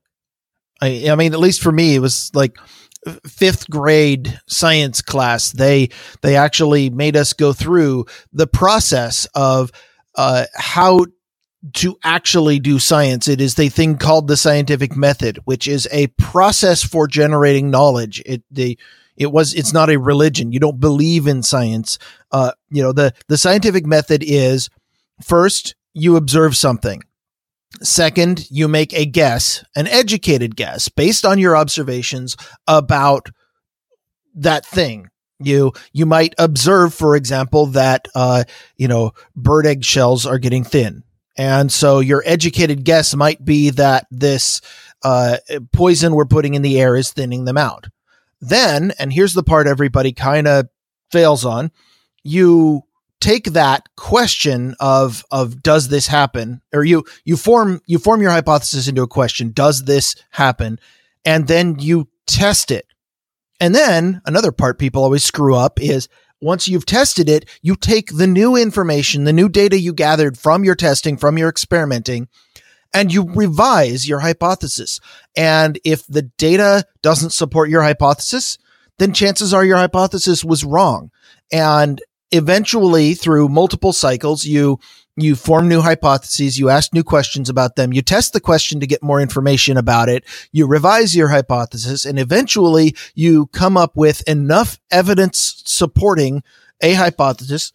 I, I mean, at least for me, it was like fifth grade science class. They they actually made us go through the process of uh, how to actually do science. It is the thing called the scientific method, which is a process for generating knowledge. It the it was it's not a religion. You don't believe in science. Uh, you know the the scientific method is first you observe something. Second, you make a guess, an educated guess based on your observations about that thing. You you might observe, for example, that uh, you know bird egg shells are getting thin, and so your educated guess might be that this uh, poison we're putting in the air is thinning them out. Then, and here's the part everybody kind of fails on, you take that question of of does this happen? Or you you form you form your hypothesis into a question does this happen? And then you test it. And then another part people always screw up is once you've tested it you take the new information the new data you gathered from your testing from your experimenting and you revise your hypothesis. And if the data doesn't support your hypothesis then chances are your hypothesis was wrong. And eventually through multiple cycles you you form new hypotheses you ask new questions about them you test the question to get more information about it you revise your hypothesis and eventually you come up with enough evidence supporting a hypothesis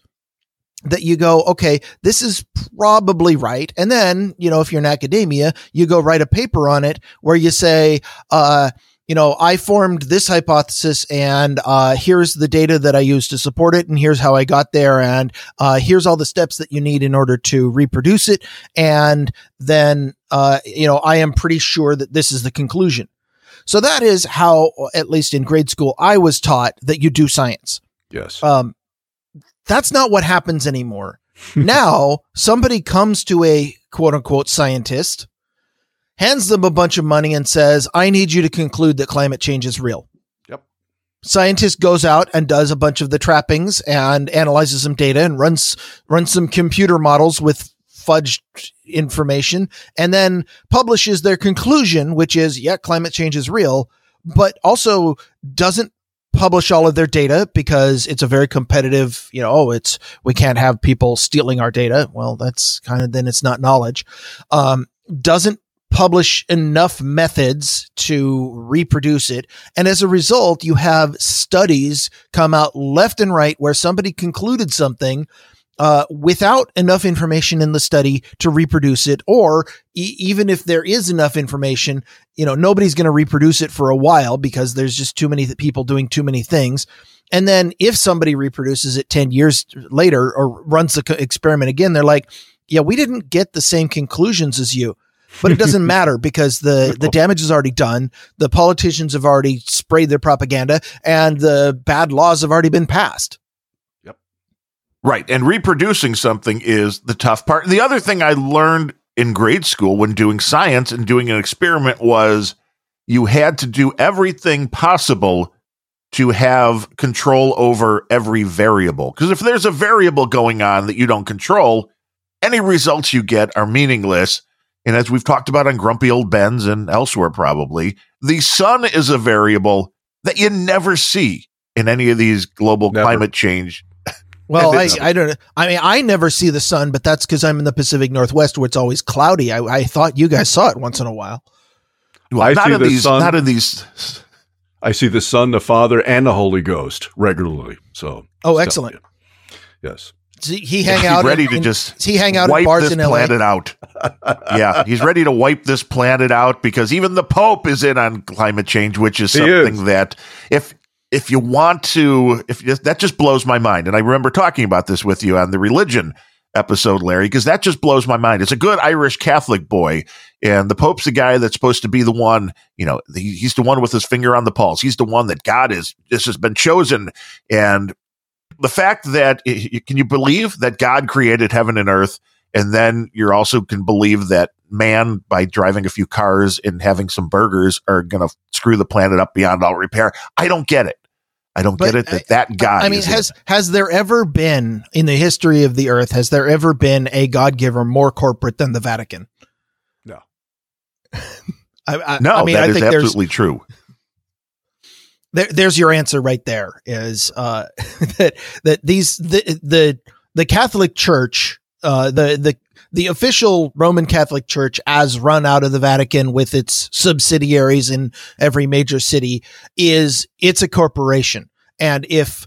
that you go, okay, this is probably right. And then, you know, if you're in academia, you go write a paper on it where you say, uh, you know, I formed this hypothesis and uh, here's the data that I used to support it, and here's how I got there, and uh, here's all the steps that you need in order to reproduce it. And then, uh, you know, I am pretty sure that this is the conclusion. So that is how, at least in grade school, I was taught that you do science. Yes. Um, that's not what happens anymore. now somebody comes to a quote unquote scientist, hands them a bunch of money and says, I need you to conclude that climate change is real. Yep. Scientist goes out and does a bunch of the trappings and analyzes some data and runs runs some computer models with fudged information and then publishes their conclusion, which is, yeah, climate change is real, but also doesn't publish all of their data because it's a very competitive, you know, oh, it's, we can't have people stealing our data. Well, that's kind of, then it's not knowledge. Um, doesn't publish enough methods to reproduce it. And as a result, you have studies come out left and right where somebody concluded something uh, without enough information in the study to reproduce it, or e- even if there is enough information, you know, nobody's going to reproduce it for a while because there's just too many th- people doing too many things. And then if somebody reproduces it 10 years later or runs the co- experiment again, they're like, yeah, we didn't get the same conclusions as you. But it doesn't matter because the, the damage is already done. The politicians have already sprayed their propaganda and the bad laws have already been passed. Yep. Right. And reproducing something is the tough part. The other thing I learned in grade school when doing science and doing an experiment was you had to do everything possible to have control over every variable. Because if there's a variable going on that you don't control, any results you get are meaningless. And as we've talked about on Grumpy Old Ben's and elsewhere, probably, the sun is a variable that you never see in any of these global Never. climate change. Well, I, I don't. I mean, I never see the sun, but that's because I'm in the Pacific Northwest, where it's always cloudy. I, I thought you guys saw it once in a while. Well, I not see in the these, sun. not in these. I see the Son, the Father, and the Holy Ghost regularly. So, Oh, excellent. yeah. Yes. Does He hang He's out. ready in- to in- just he hang out in wipe bars this in LA. planet out. yeah, he's ready to wipe this planet out because even the Pope is in on climate change, which is something is. that if if you want to, if that just blows my mind. And I remember talking about this with you on the religion episode, Larry, because that just blows my mind. It's a good Irish Catholic boy, and the Pope's the guy that's supposed to be the one. You know, he's the one with his finger on the pulse. He's the one that God is. This has been chosen, and the fact that can you believe that God created heaven and earth, and then you're also can believe that man, by driving a few cars and having some burgers, are going to screw the planet up beyond all repair. I don't get it. I don't But get it that that guy. I mean, is in has has there ever been in the history of the Earth? Has there ever been a God giver more corporate than the Vatican? No. I, I, no, I mean, that I is think there's absolutely true. There, there's your answer right there is uh, that that these the the the Catholic Church uh, the the the official Roman Catholic Church as run out of the Vatican with its subsidiaries in every major city is it's a corporation. And if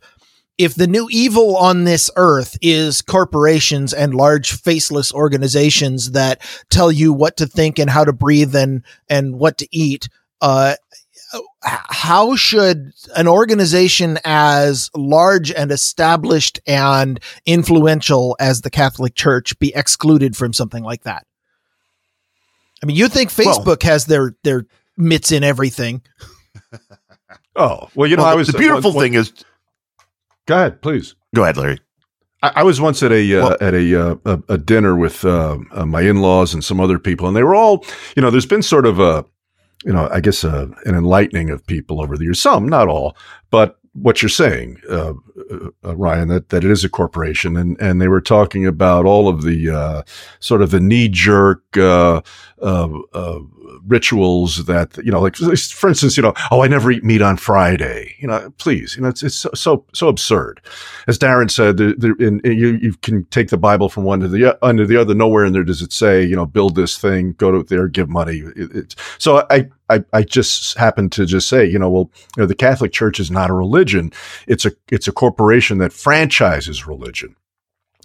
if the new evil on this earth is corporations and large faceless organizations that tell you what to think and how to breathe and and what to eat uh how should an organization as large and established and influential as the Catholic Church be excluded from something like that? I mean, you think Well- Facebook has their their mitts in everything? Oh, well, you know, Well, I the- was the beautiful one- thing is. Go ahead, please. Go ahead, Larry. I, I was once at a uh, Well- at a, uh, a a dinner with uh, uh, my in laws and some other people, and they were all, you know, there's been sort of a, you know, I guess uh an enlightening of people over the years. Some, not all, but what you're saying, uh, uh, Ryan, that that it is a corporation, and and they were talking about all of the uh, sort of the knee jerk. Uh, uh, uh, rituals that you know like for instance you know oh i never eat meat on friday you know please you know it's, it's so so, so absurd as Darren said, there, there, in, in- you, you can take the Bible from one to the under the other. Nowhere in there does it say, you know, build this thing, go to there, give money. It, it's so I, I, I just happen to just say, you know, well, you know, the Catholic Church is not a religion; it's a it's a corporation that franchises religion.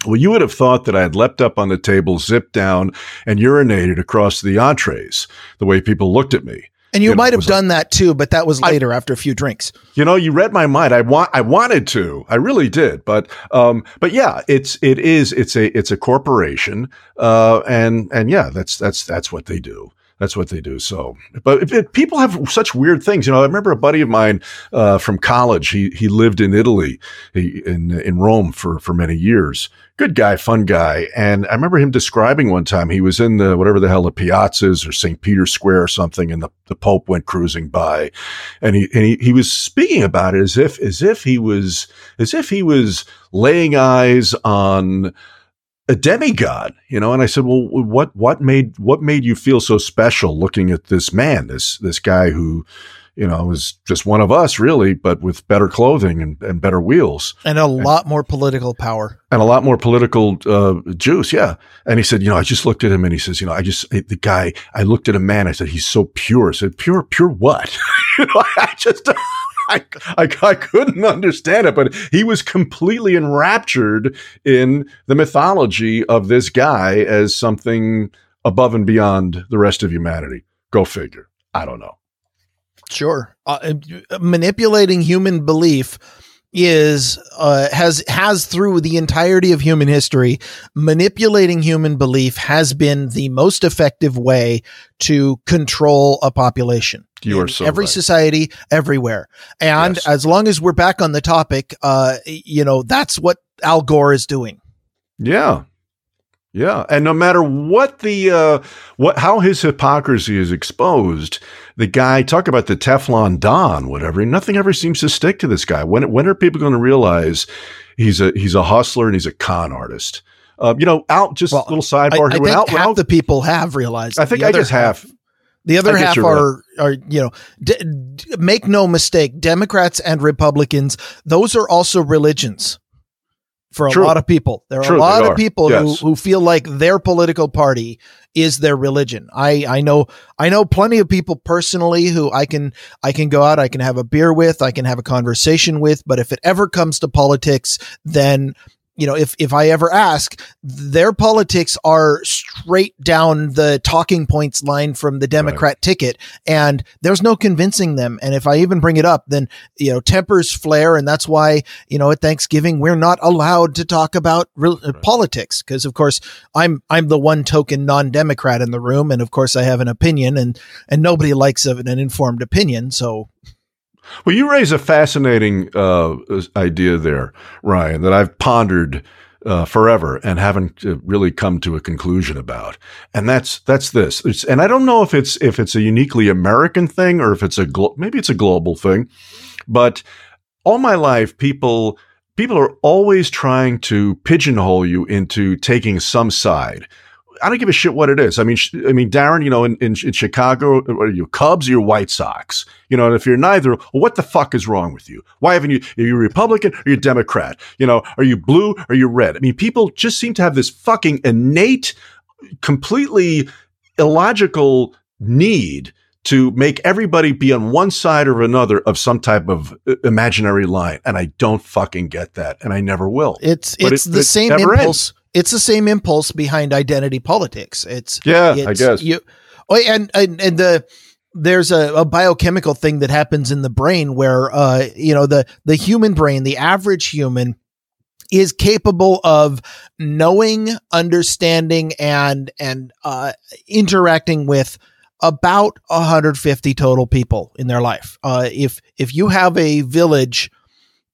Well, you would have thought that I had leapt up on the table, zipped down, and urinated across the entrees the way people looked at me. And you, You know, might have was like- done that too, but that was I- later after a few drinks. You know, you read my mind. I want, I wanted to, I really did, but, um, but yeah, it's, it is, it's a, it's a corporation, uh, and, and yeah, that's, that's, that's what they do. That's what they do. So, but people have such weird things, you know, I remember a buddy of mine, uh, from college. He, he lived in Italy, he, in, in Rome for, for many years. Good guy, fun guy. And I remember him describing one time he was in the, whatever the hell the piazzas or St. Peter's Square or something, and the, the Pope went cruising by and he and he, he was speaking about it as if as if he was as if he was laying eyes on a demigod, you know. And I said, "Well, what what made what made you feel so special looking at this man, this this guy who, you know, was just one of us, really, but with better clothing and, and better wheels And a lot more political power. and a lot more political uh, juice. Yeah. And he said, you know, I just looked at him and he says, you know, I just, the guy, I looked at a man, I said, he's so pure. I said, pure, pure what? you know, I just, I, I, I couldn't understand it, but he was completely enraptured in the mythology of this guy as something above and beyond the rest of humanity. Go figure. I don't know. Sure. Uh, uh, manipulating human belief is uh, has has through the entirety of human history manipulating human belief has been the most effective way to control a population You are so every right. society everywhere and Yes. as long as we're back on the topic uh you know that's what al gore is doing Yeah. Yeah, and no matter what the uh, what how his hypocrisy is exposed, the guy talk about the Teflon Don, whatever. Nothing ever seems to stick to this guy. When when are people going to realize he's a he's a hustler and he's a con artist? Uh, you know, out just Well, a little sidebar I, I think out, half out- the people have realized. I think The I other guess half. The other half are are you know d- d- make no mistake, Democrats and Republicans. Those are also religions for a True. lot of people. There are True, a lot of people Yes. who, who feel like their political party is their religion. I I know I know plenty of people personally who I can I can go out, I can have a beer with, I can have a conversation with, but if it ever comes to politics, then you know, if if I ever ask, their politics are straight down the talking points line from the Democrat ticket, and there's no convincing them. And if I even bring it up, then you know tempers flare, and that's why you know at Thanksgiving we're not allowed to talk about real, uh, politics because, of course, I'm I'm the one token non-Democrat in the room, and of course I have an opinion, and and nobody likes an informed opinion, so Well, you raise a fascinating uh, idea there, Ryan, that I've pondered uh, forever and haven't uh, really come to a conclusion about. And that's that's this. It's, and I don't know if it's if it's a uniquely American thing or if it's a glo- maybe it's a global thing, but all my life people people are always trying to pigeonhole you into taking some side. I don't give a shit what it is. I mean, sh- I mean, Darren, you know, in, in, in Chicago, are you Cubs or your White Sox? You know, and if you're neither, well, what the fuck is wrong with you? Why haven't you? Are you Republican or you Democrat? You know, are you blue or are you red? I mean, people just seem to have this fucking innate, completely illogical need to make everybody be on one side or another of some type of uh, imaginary line, and I don't fucking get that, and I never will. it's But it's it- the it same impulse. It's the same impulse behind identity politics. It's Yeah, I guess. you. Oh, and and and the there's a, a biochemical thing that happens in the brain where uh you know the the human brain, the average human is capable of knowing, understanding, and and uh, interacting with about 150 total people in their life. Uh, if if you have a village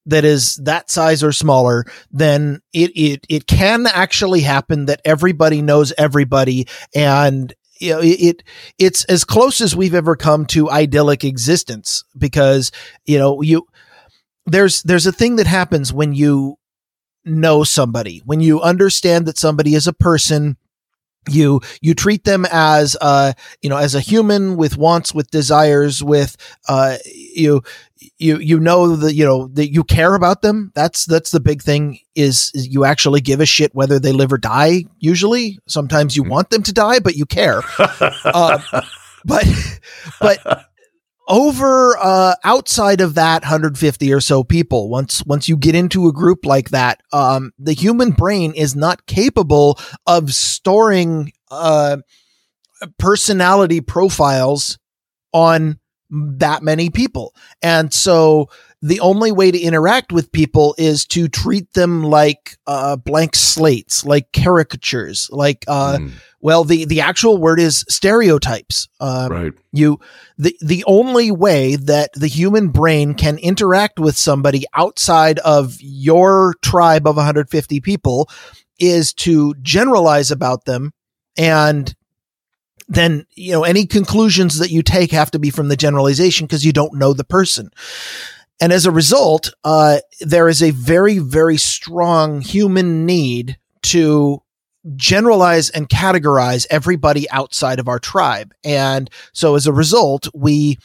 that is that size or smaller, then it it it can actually happen that everybody knows everybody, and you know, it, it it's as close as we've ever come to idyllic existence because you know you there's there's a thing that happens when you know somebody when you understand that somebody is a person you you treat them as uh you know as a human with wants with desires with uh you you you know that you know that you care about them. That's that's the big thing is, is you actually give a shit whether they live or die usually. Sometimes you want them to die but you care. Uh, but but over uh outside of that 150 or so people once once you get into a group like that um the human brain is not capable of storing uh personality profiles on that many people. And so the only way to interact with people is to treat them like uh blank slates like caricatures like uh Mm, well the the actual word is stereotypes. Um right. you the the only way that the human brain can interact with somebody outside of your tribe of 150 people is to generalize about them and then you know any conclusions that you take have to be from the generalization because you don't know the person and as a result uh, there is a very very strong human need to generalize and categorize everybody outside of our tribe. And so as a result we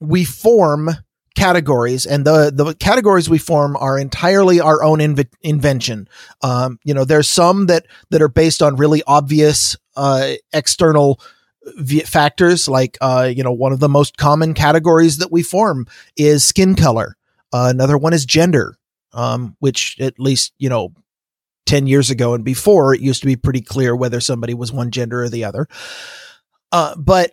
we form categories and the the categories we form are entirely our own inv- invention. Um you know there's some that that are based on really obvious uh external factors like uh you know one of the most common categories that we form is skin color. Uh, another one is gender um which at least you know 10 years ago and before it used to be pretty clear whether somebody was one gender or the other. Uh but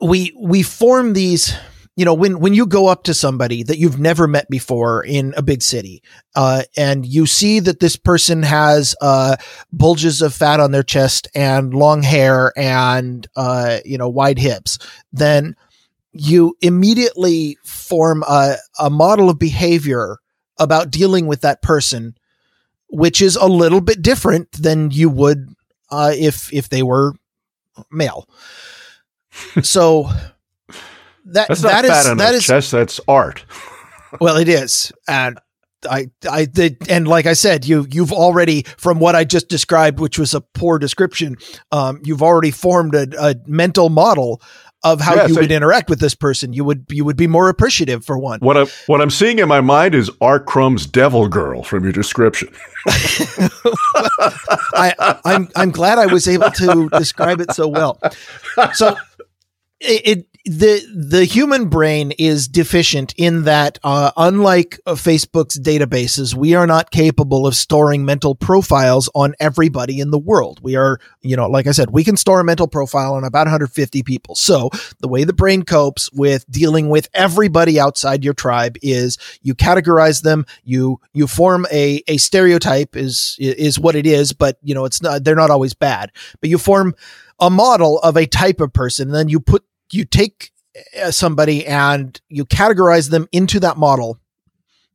we we form these you know when when you go up to somebody that you've never met before in a big city uh and you see that this person has uh bulges of fat on their chest and long hair and uh you know wide hips then you immediately form a a model of behavior about dealing with that person which is a little bit different than you would uh, if if they were male. so that That's that is that chest. That's art. well, it is, and I I did, and like I said, you you've already from what I just described, which was a poor description, um, you've already formed a, a mental model of how Yes, you I- would interact with this person. You would you would be more appreciative for one. What I'm what I'm seeing in my mind is R. Crumb's Devil Girl from your description. I, I'm I'm glad I was able to describe it so well. So it, it the the human brain is deficient in that uh, unlike uh, Facebook's databases, we are not capable of storing mental profiles on everybody in the world. We are, you know, like I said, we can store a mental profile on about 150 people. So the way the brain copes with dealing with everybody outside your tribe is you categorize them, you you form a a stereotype is is what it is, but you know it's not they're not always bad, but you form a model of a type of person, and then you put you take uh, somebody and you categorize them into that model.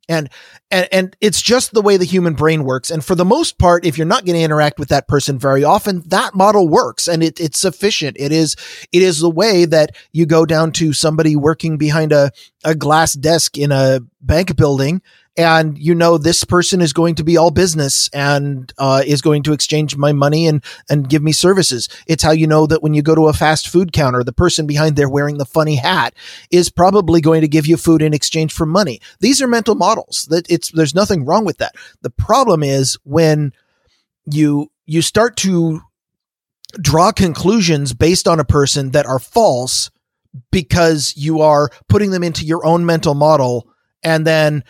And, and and it's just the way the human brain works. And for the most part, if you're not going to interact with that person very often, that model works and it, it's sufficient. It is it is the way that you go down to somebody working behind a, a glass desk in a bank building and you know this person is going to be all business and uh, is going to exchange my money and and give me services. It's how you know that when you go to a fast food counter, the person behind there wearing the funny hat is probably going to give you food in exchange for money. These are mental models. That it's there's nothing wrong with that. The problem is when you you start to draw conclusions based on a person that are false because you are putting them into your own mental model and then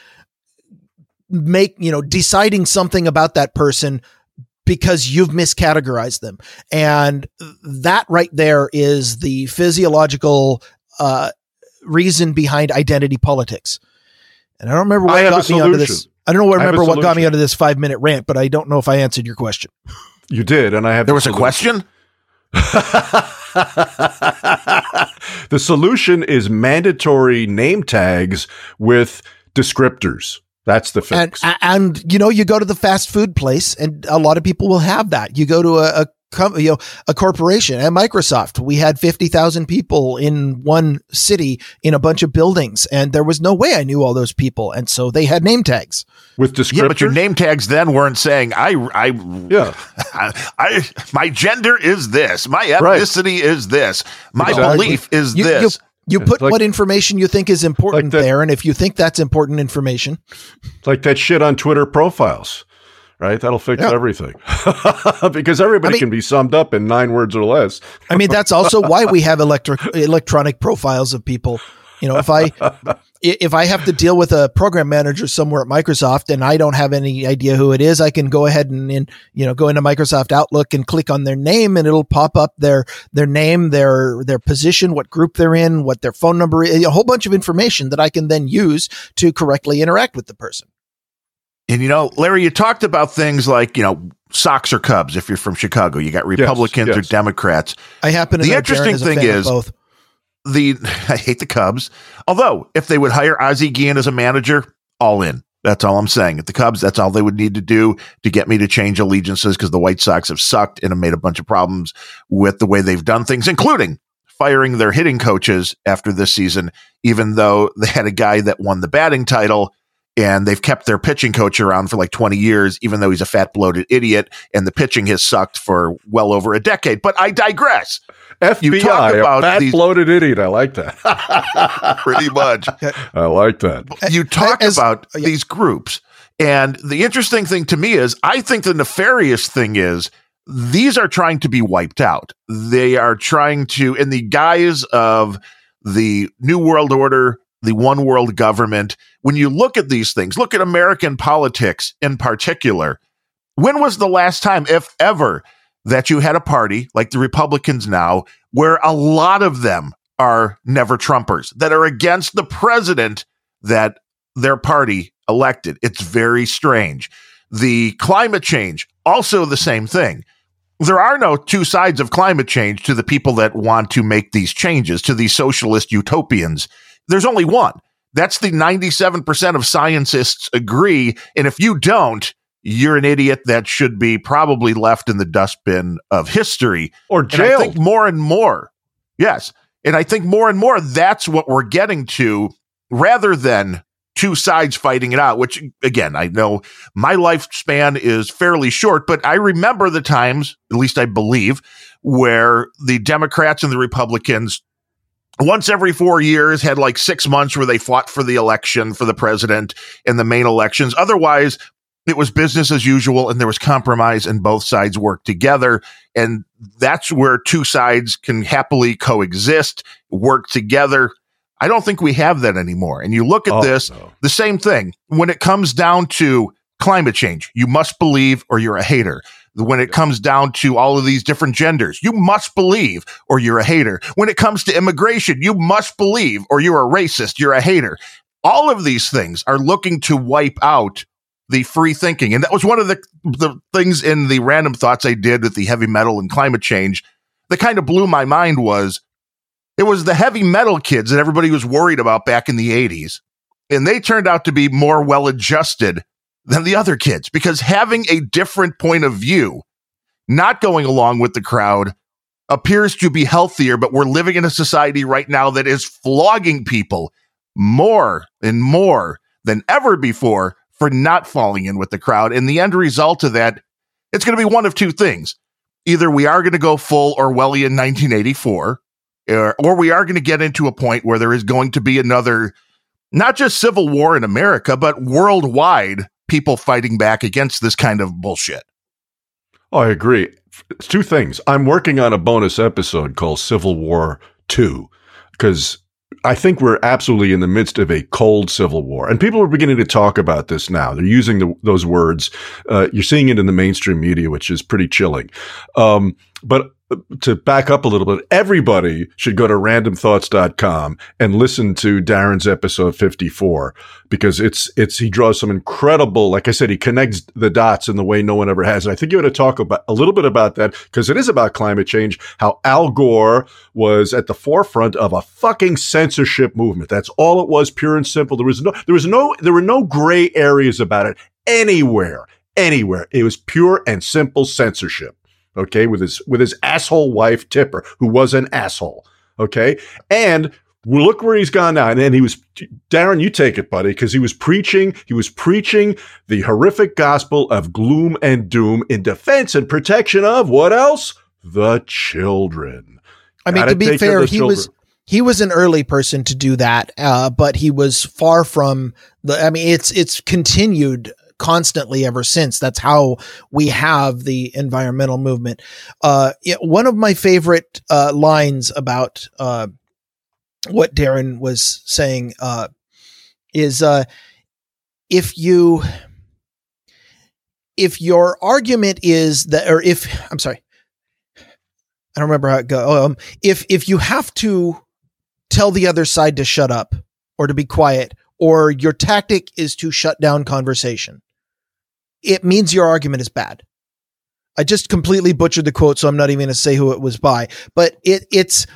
make you know deciding something about that person because you've miscategorized them and that right there is the physiological uh, reason behind identity politics and i don't remember what have got me onto this i don't know I remember what got me solution. onto this five minute rant but i don't know if i answered your question You did, and I have There the was a solution. question. the solution is mandatory name tags with descriptors. That's the and fix. and you know you go to the fast food place and a lot of people will have that you go to a, a com- you know a corporation at microsoft we had 50,000 people in one city in a bunch of buildings and there was no way i knew all those people and so they had name tags with descriptors. yeah, but your name tags then weren't saying I I Yeah. I, I my gender is this, my Right. ethnicity is this, my Exactly. belief is you, you, this. you Yeah, put like- what information you think is important Like that- there and if you think that's important information like that shit on Twitter profiles, right? That'll fix Yeah. everything because everybody I mean- can be summed up in nine words or less. I mean, that's also why we have electric electronic profiles of people. You know, if I if I have to deal with a program manager somewhere at Microsoft and I don't have any idea who it is, I can go ahead and, and you know go into Microsoft Outlook and click on their name, and it'll pop up their their name, their their position, what group they're in, what their phone number is, a whole bunch of information that I can then use to correctly interact with the person. And you know, Larry, you talked about things like, you know, Sox or Cubs if you're from Chicago. You got Republicans or yes. Democrats. I happen to The know interesting Darren is a thing fan is- both. The I hate the Cubs. Although, if they would hire Ozzie Guillen as a manager, all in. That's all I'm saying. At the Cubs, that's all they would need to do to get me to change allegiances because the White Sox have sucked and have made a bunch of problems with the way they've done things, including firing their hitting coaches after this season, even though they had a guy that won the batting title and they've kept their pitching coach around for like 20 years, even though he's a fat, bloated idiot and the pitching has sucked for well over a decade. But I digress. You talk FBI, about a fat these- bloated idiot. I like that. Pretty much. I like that. you talk As- about uh, yeah. these groups. And the interesting thing to me is, I think the nefarious thing is these are trying to be wiped out. They are trying to, in the guise of the New World Order, the one world government, when you look at these things, look at American politics in particular. When was the last time, if ever, that you had a party like the Republicans now, where a lot of them are never Trumpers that are against the president that their party elected. It's very strange. The climate change, also the same thing. There are no two sides of climate change to the people that want to make these changes, to these socialist utopians. There's only one. That's the 97% of scientists agree. And if you don't, you're an idiot that should be probably left in the dustbin of history or jail. I think more and more, yes, and I think more and more that's what we're getting to, rather than two sides fighting it out. Which again, I know my lifespan is fairly short, but I remember the times, at least I believe, where the Democrats and the Republicans once every four years had like six months where they fought for the election for the president in the main elections. Otherwise, it was business as usual and there was compromise and both sides worked together. And that's where two sides can happily coexist, work together. I don't think we have that anymore. And you look at oh, this, no. the same thing when it comes down to climate change, you must believe or you're a hater when it comes down to all of these different genders. You must believe or you're a hater. When it comes to immigration, you must believe or you're a racist, you're a hater. All of these things are looking to wipe out the free thinking. And that was one of the, the things in the random thoughts I did with the heavy metal and climate change that kind of blew my mind was it was the heavy metal kids that everybody was worried about back in the 80s. And they turned out to be more well adjusted than the other kids because having a different point of view, not going along with the crowd, appears to be healthier. But we're living in a society right now that is flogging people more and more than ever before for not falling in with the crowd. And the end result of that, it's going to be one of two things. Either we are going to go full Orwellian 1984, or, uh, or we are going to get into a point where there is going to be another, not just civil war in America, but worldwide people fighting back against this kind of bullshit. Oh, I agree. It's Two things. I'm working on a bonus episode called Civil War 2 because I think we're absolutely in the midst of a cold civil war, and people are beginning to talk about this now. They're using the, those words. Uh, you're seeing it in the mainstream media, which is pretty chilling. Um, but to back up a little bit, everybody should go to randomthoughts.com and listen to Darren's episode 54 because it's, it's, he draws some incredible, like I said, he connects the dots in the way no one ever has. And I think you ought to talk about a little bit about that because it is about climate change, how Al Gore was at the forefront of a fucking censorship movement. That's all it was, pure and simple. There was no, there was no, there were no gray areas about it anywhere, anywhere. It was pure and simple censorship okay, with his with his asshole wife Tipper, who was an asshole, okay, and look where he's gone now. And then he was Darren, you take it, buddy, because he was preaching, he was preaching the horrific gospel of gloom and doom in defense and protection of what else? The children. I mean, Gotta to be fair, he was he was an early person to do that, uh, but he was far from the. I mean, it's it's continued constantly ever since. That's how we have the environmental movement. Uh, one of my favorite uh, lines about uh, what Darren was saying uh, is uh, if you if your argument is that, or if I'm sorry, I don't remember how it goes. Um, if if you have to tell the other side to shut up or to be quiet, or your tactic is to shut down conversation, it means your argument is bad. I just completely butchered the quote, so I'm not even going to say who it was by. But it it's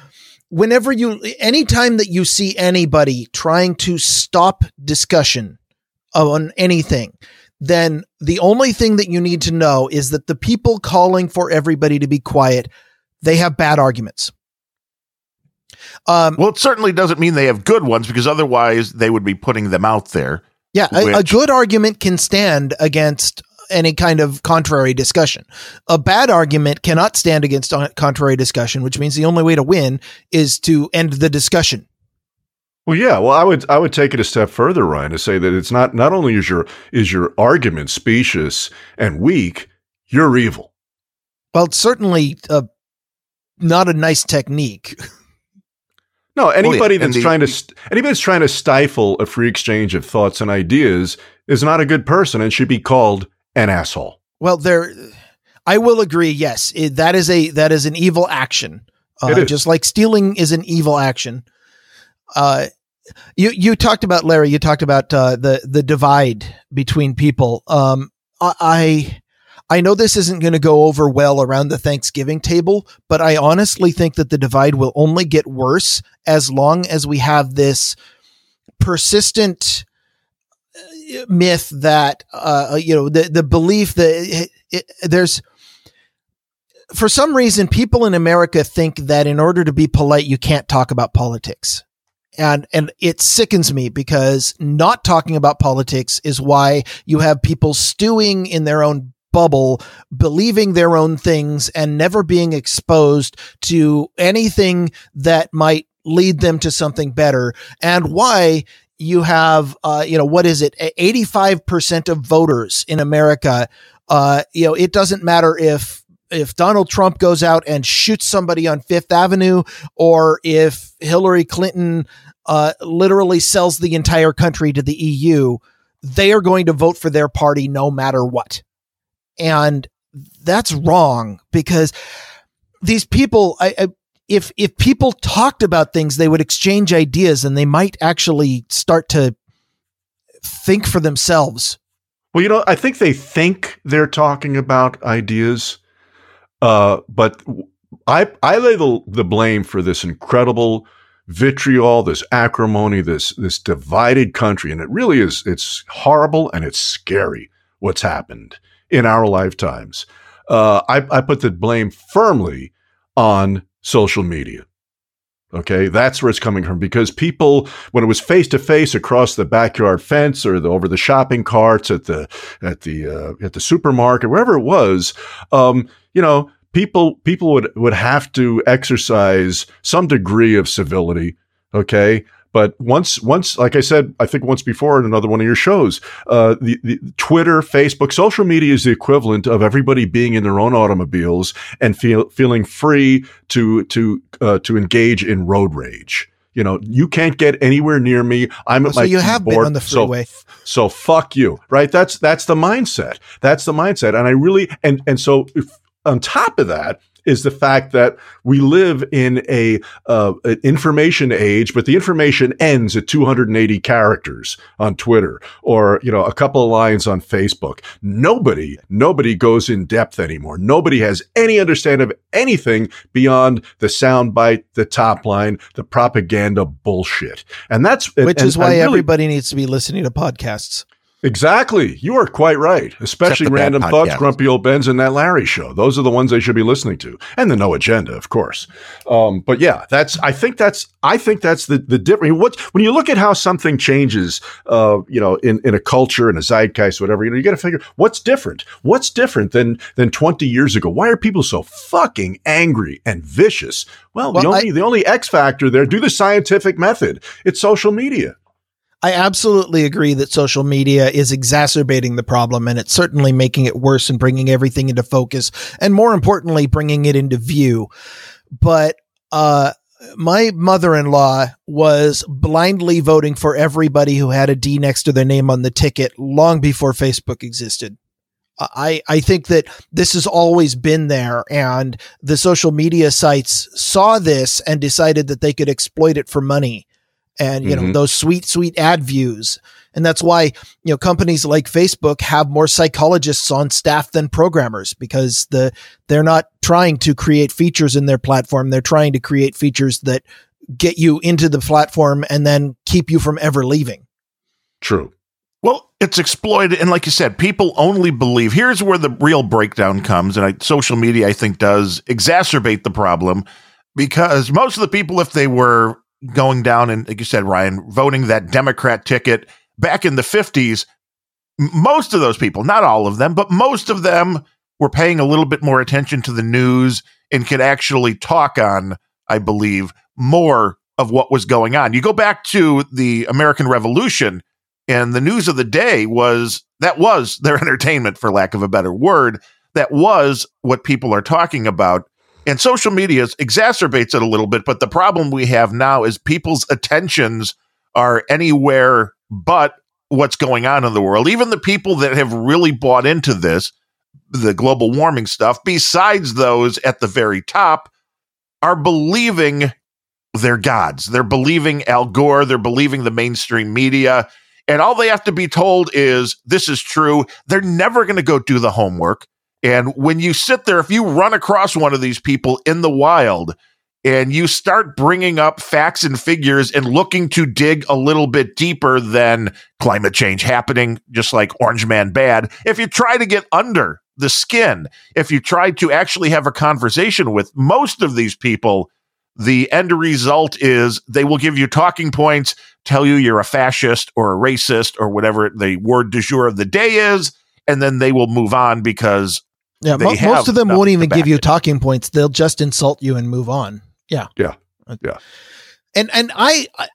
whenever you anytime that you see anybody trying to stop discussion on anything, then the only thing that you need to know is that the people calling for everybody to be quiet, they have bad arguments. Um, well, it certainly doesn't mean they have good ones because otherwise they would be putting them out there. Yeah, a, a good argument can stand against any kind of contrary discussion. A bad argument cannot stand against contrary discussion, which means the only way to win is to end the discussion. Well, yeah. Well, I would I would take it a step further, Ryan, to say that it's not not only is your is your argument specious and weak, you're evil. Well, it's certainly uh, not a nice technique. No, anybody well, yeah. that's the, trying to st- anybody that's trying to stifle a free exchange of thoughts and ideas is not a good person and should be called an asshole. Well, there, I will agree. Yes, it, that is a that is an evil action. Uh, just like stealing is an evil action. Uh, you you talked about Larry. You talked about uh, the the divide between people. Um, I I know this isn't going to go over well around the Thanksgiving table, but I honestly think that the divide will only get worse as long as we have this persistent myth that uh, you know the the belief that it, it, there's for some reason people in America think that in order to be polite you can't talk about politics. And and it sickens me because not talking about politics is why you have people stewing in their own bubble, believing their own things and never being exposed to anything that might lead them to something better. And why you have uh, you know what is it? 85% of voters in america uh, you know it doesn't matter if if donald trump goes out and shoots somebody on fifth avenue or if hillary clinton uh, literally sells the entire country to the eu they are going to vote for their party no matter what and that's wrong because these people I, I if if people talked about things, they would exchange ideas and they might actually start to think for themselves. Well, you know, I think they think they're talking about ideas, uh, but I I lay the the blame for this incredible vitriol, this acrimony, this this divided country, and it really is it's horrible and it's scary what's happened in our lifetimes. Uh, I, I put the blame firmly on social media. Okay, that's where it's coming from because people, when it was face to face across the backyard fence or the, over the shopping carts at the at the uh, at the supermarket, wherever it was, um, you know, people people would would have to exercise some degree of civility. Okay, but once, once, like I said, I think once before in another one of your shows, uh, the, the Twitter, Facebook, social media is the equivalent of everybody being in their own automobiles and feel, feeling free to to uh, to engage in road rage. You know, you can't get anywhere near me. I'm at so my you have been on the freeway. So, so fuck you, right? That's that's the mindset. That's the mindset. And I really and and so if, on top of that, is the fact that we live in a uh, an information age, but the information ends at 280 characters on Twitter or you know a couple of lines on Facebook. Nobody nobody goes in depth anymore. Nobody has any understanding of anything beyond the soundbite, the top line, the propaganda bullshit, and that's which and, is why really, everybody needs to be listening to podcasts. Exactly. You are quite right. Especially Random Thoughts, Grumpy Old Bens, and that Larry show. Those are the ones they should be listening to. And the No Agenda, of course. Um, but yeah, that's I think that's I think that's the the difference. What when you look at how something changes uh, you know, in, in a culture, in a zeitgeist, whatever, you know, you gotta figure what's different. What's different than than 20 years ago? Why are people so fucking angry and vicious? Well, well the only I, the only X factor there, do the scientific method. It's social media. I absolutely agree that social media is exacerbating the problem and it's certainly making it worse and bringing everything into focus and more importantly, bringing it into view. But, uh, my mother-in-law was blindly voting for everybody who had a D next to their name on the ticket long before Facebook existed. I, I think that this has always been there and the social media sites saw this and decided that they could exploit it for money and you mm-hmm. know those sweet sweet ad views and that's why you know companies like facebook have more psychologists on staff than programmers because the they're not trying to create features in their platform they're trying to create features that get you into the platform and then keep you from ever leaving true well, it's exploited, and like you said, people only believe. Here's where the real breakdown comes, and I, social media, I think, does exacerbate the problem because most of the people, if they were going down and, like you said, Ryan, voting that Democrat ticket back in the 50s, most of those people, not all of them, but most of them were paying a little bit more attention to the news and could actually talk on, I believe, more of what was going on. You go back to the American Revolution, and the news of the day was that was their entertainment, for lack of a better word. That was what people are talking about. And social media exacerbates it a little bit. But the problem we have now is people's attentions are anywhere but what's going on in the world. Even the people that have really bought into this, the global warming stuff, besides those at the very top, are believing they're gods. They're believing Al Gore. They're believing the mainstream media. And all they have to be told is this is true. They're never going to go do the homework. And when you sit there, if you run across one of these people in the wild and you start bringing up facts and figures and looking to dig a little bit deeper than climate change happening, just like Orange Man bad, if you try to get under the skin, if you try to actually have a conversation with most of these people, the end result is they will give you talking points, tell you you're a fascist or a racist or whatever the word du jour of the day is, and then they will move on because yeah, mo- most of them won't even give you talking points. They'll just insult you and move on. Yeah. Yeah. Yeah. And and I, I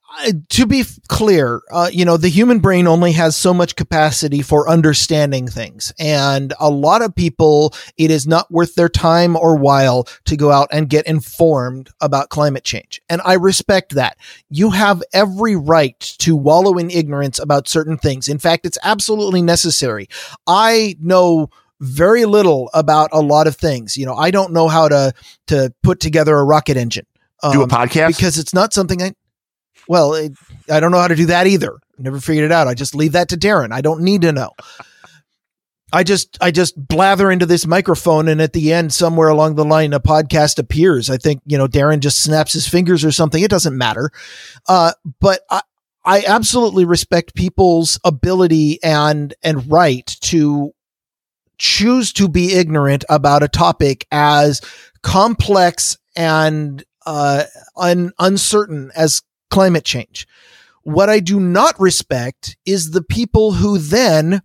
to be clear, uh, you know, the human brain only has so much capacity for understanding things, and a lot of people, it is not worth their time or while to go out and get informed about climate change. And I respect that. You have every right to wallow in ignorance about certain things. In fact, it's absolutely necessary. I know very little about a lot of things. You know, I don't know how to to put together a rocket engine. Um, do a podcast because it's not something I. Well, it, I don't know how to do that either. Never figured it out. I just leave that to Darren. I don't need to know. I just I just blather into this microphone and at the end somewhere along the line a podcast appears. I think, you know, Darren just snaps his fingers or something. It doesn't matter. Uh, but I I absolutely respect people's ability and and right to choose to be ignorant about a topic as complex and uh, un- uncertain as climate change. What I do not respect is the people who then,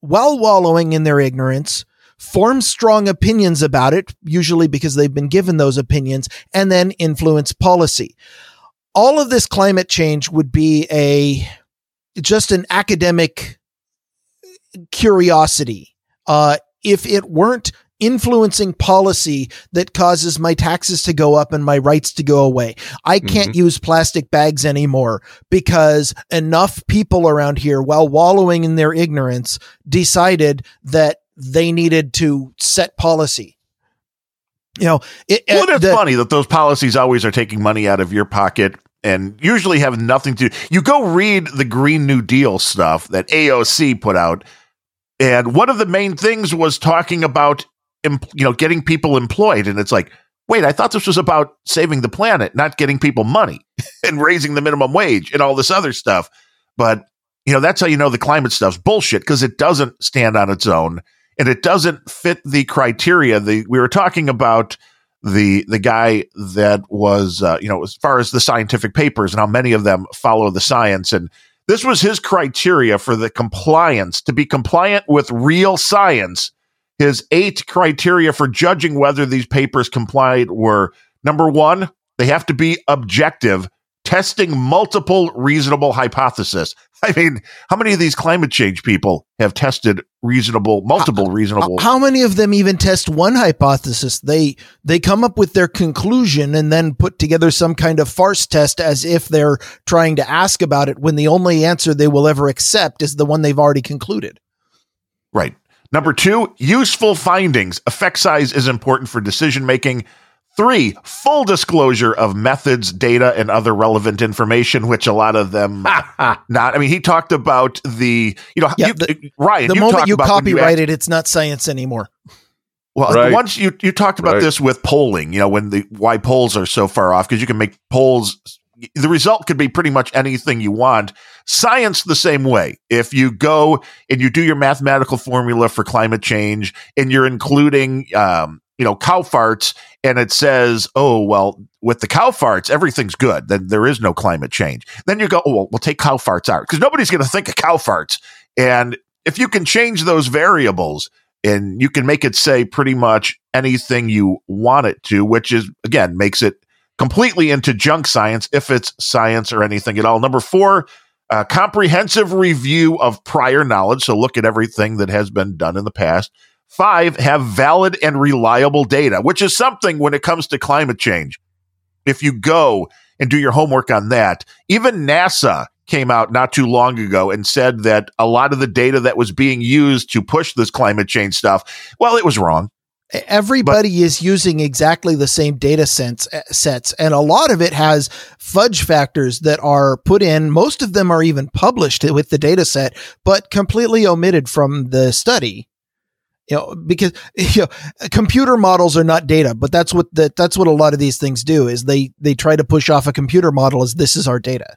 while wallowing in their ignorance, form strong opinions about it, usually because they've been given those opinions, and then influence policy. All of this climate change would be a just an academic curiosity uh, if it weren't influencing policy that causes my taxes to go up and my rights to go away. I can't mm-hmm. use plastic bags anymore because enough people around here, while wallowing in their ignorance, decided that they needed to set policy. You know, it, well, it's funny that those policies always are taking money out of your pocket and usually have nothing to. You go read the Green New Deal stuff that AOC put out and one of the main things was talking about, you know, getting people employed. And it's like, wait, I thought this was about saving the planet, not getting people money and raising the minimum wage and all this other stuff. But, you know, that's how you know the climate stuff's bullshit because it doesn't stand on its own and it doesn't fit the criteria. The, we were talking about the the guy that was, uh, you know, as far as the scientific papers and how many of them follow the science and this was his criteria for the compliance to be compliant with real science. His eight criteria for judging whether these papers complied were number one, they have to be objective, testing multiple reasonable hypotheses. I mean, how many of these climate change people have tested reasonable, multiple reasonable? How many of them even test one hypothesis? They they come up with their conclusion and then put together some kind of farce test as if they're trying to ask about it when the only answer they will ever accept is the one they've already concluded. Right. Number two, useful findings. Effect size is important for decision making. Three, full disclosure of methods, data, and other relevant information, which a lot of them not. I mean, he talked about the, you know, yeah, you, the, Ryan. The moment you copyright it, it's not science anymore. Well, right. once you you talked about right. this with polling, you know, when the why polls are so far off because you can make polls. The result could be pretty much anything you want. Science the same way. If you go and you do your mathematical formula for climate change and you're including um, you know, cow farts and it says, oh, well, with the cow farts, everything's good. Then there is no climate change. Then you go, oh, well, we'll take cow farts out because nobody's going to think of cow farts. And if you can change those variables and you can make it say pretty much anything you want it to, which is, again, makes it completely into junk science if it's science or anything at all. Number four, a comprehensive review of prior knowledge. So look at everything that has been done in the past. Five, have valid and reliable data, which is something when it comes to climate change. If you go and do your homework on that, even NASA came out not too long ago and said that a lot of the data that was being used to push this climate change stuff, well, it was wrong. Everybody but, is using exactly the same data sets, eh, sets, and a lot of it has fudge factors that are put in. Most of them are even published with the data set, but completely omitted from the study you know because you know computer models are not data but that's what that that's what a lot of these things do is they they try to push off a computer model as this is our data.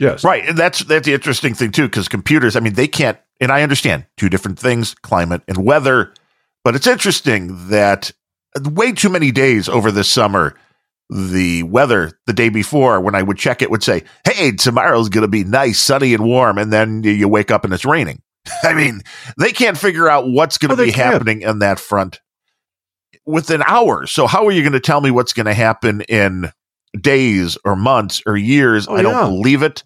Yes. Right. And that's that's the interesting thing too because computers i mean they can't and i understand two different things climate and weather but it's interesting that way too many days over this summer the weather the day before when i would check it would say hey tomorrow's going to be nice sunny and warm and then you wake up and it's raining I mean, they can't figure out what's going to Oh, be can't. happening in that front within hours. So how are you going to tell me what's going to happen in days or months or years? Oh, I don't yeah. believe it.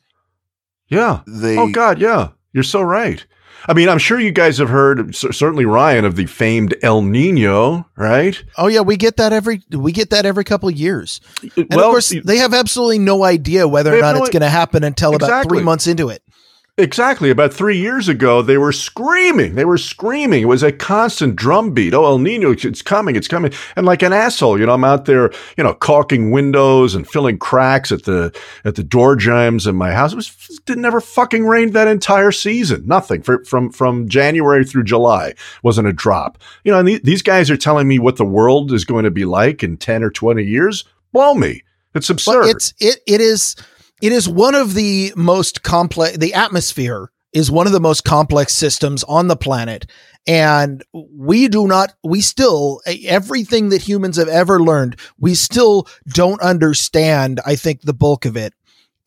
yeah They oh god yeah you're so right i mean i'm sure you guys have heard certainly ryan of the famed el nino right oh yeah we get that every we get that every couple of years and well of course they have absolutely no idea whether or not no it's i- going to happen until about three months into it Exactly. About three years ago, they were screaming. They were screaming. It was a constant drumbeat. Oh, El Nino, it's coming, it's coming. And like an asshole, you know, I'm out there, you know, caulking windows and filling cracks at the at the door jambs in my house. It was it never fucking rained that entire season. Nothing for, from from January through July wasn't a drop. You know, and the, these guys are telling me what the world is going to be like in ten or twenty years. Blow me. It's absurd. But it's it it is it is one of the most complex. The atmosphere is one of the most complex systems on the planet, and we do not. We still everything that humans have ever learned. We still don't understand. I think the bulk of it,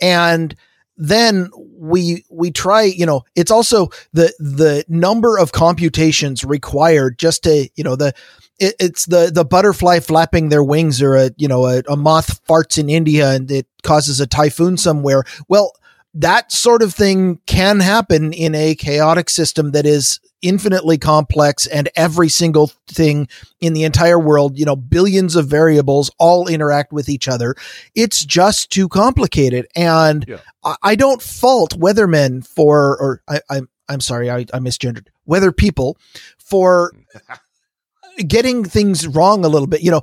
and then we we try you know it's also the the number of computations required just to you know the it, it's the the butterfly flapping their wings or a you know a, a moth farts in India and it causes a typhoon somewhere. Well, that sort of thing can happen in a chaotic system that is infinitely complex and every single thing in the entire world, you know, billions of variables all interact with each other. It's just too complicated. And Yeah. I, I don't fault weathermen for, or I, I'm, I'm sorry, I, I misgendered weather people for getting things wrong a little bit. You know,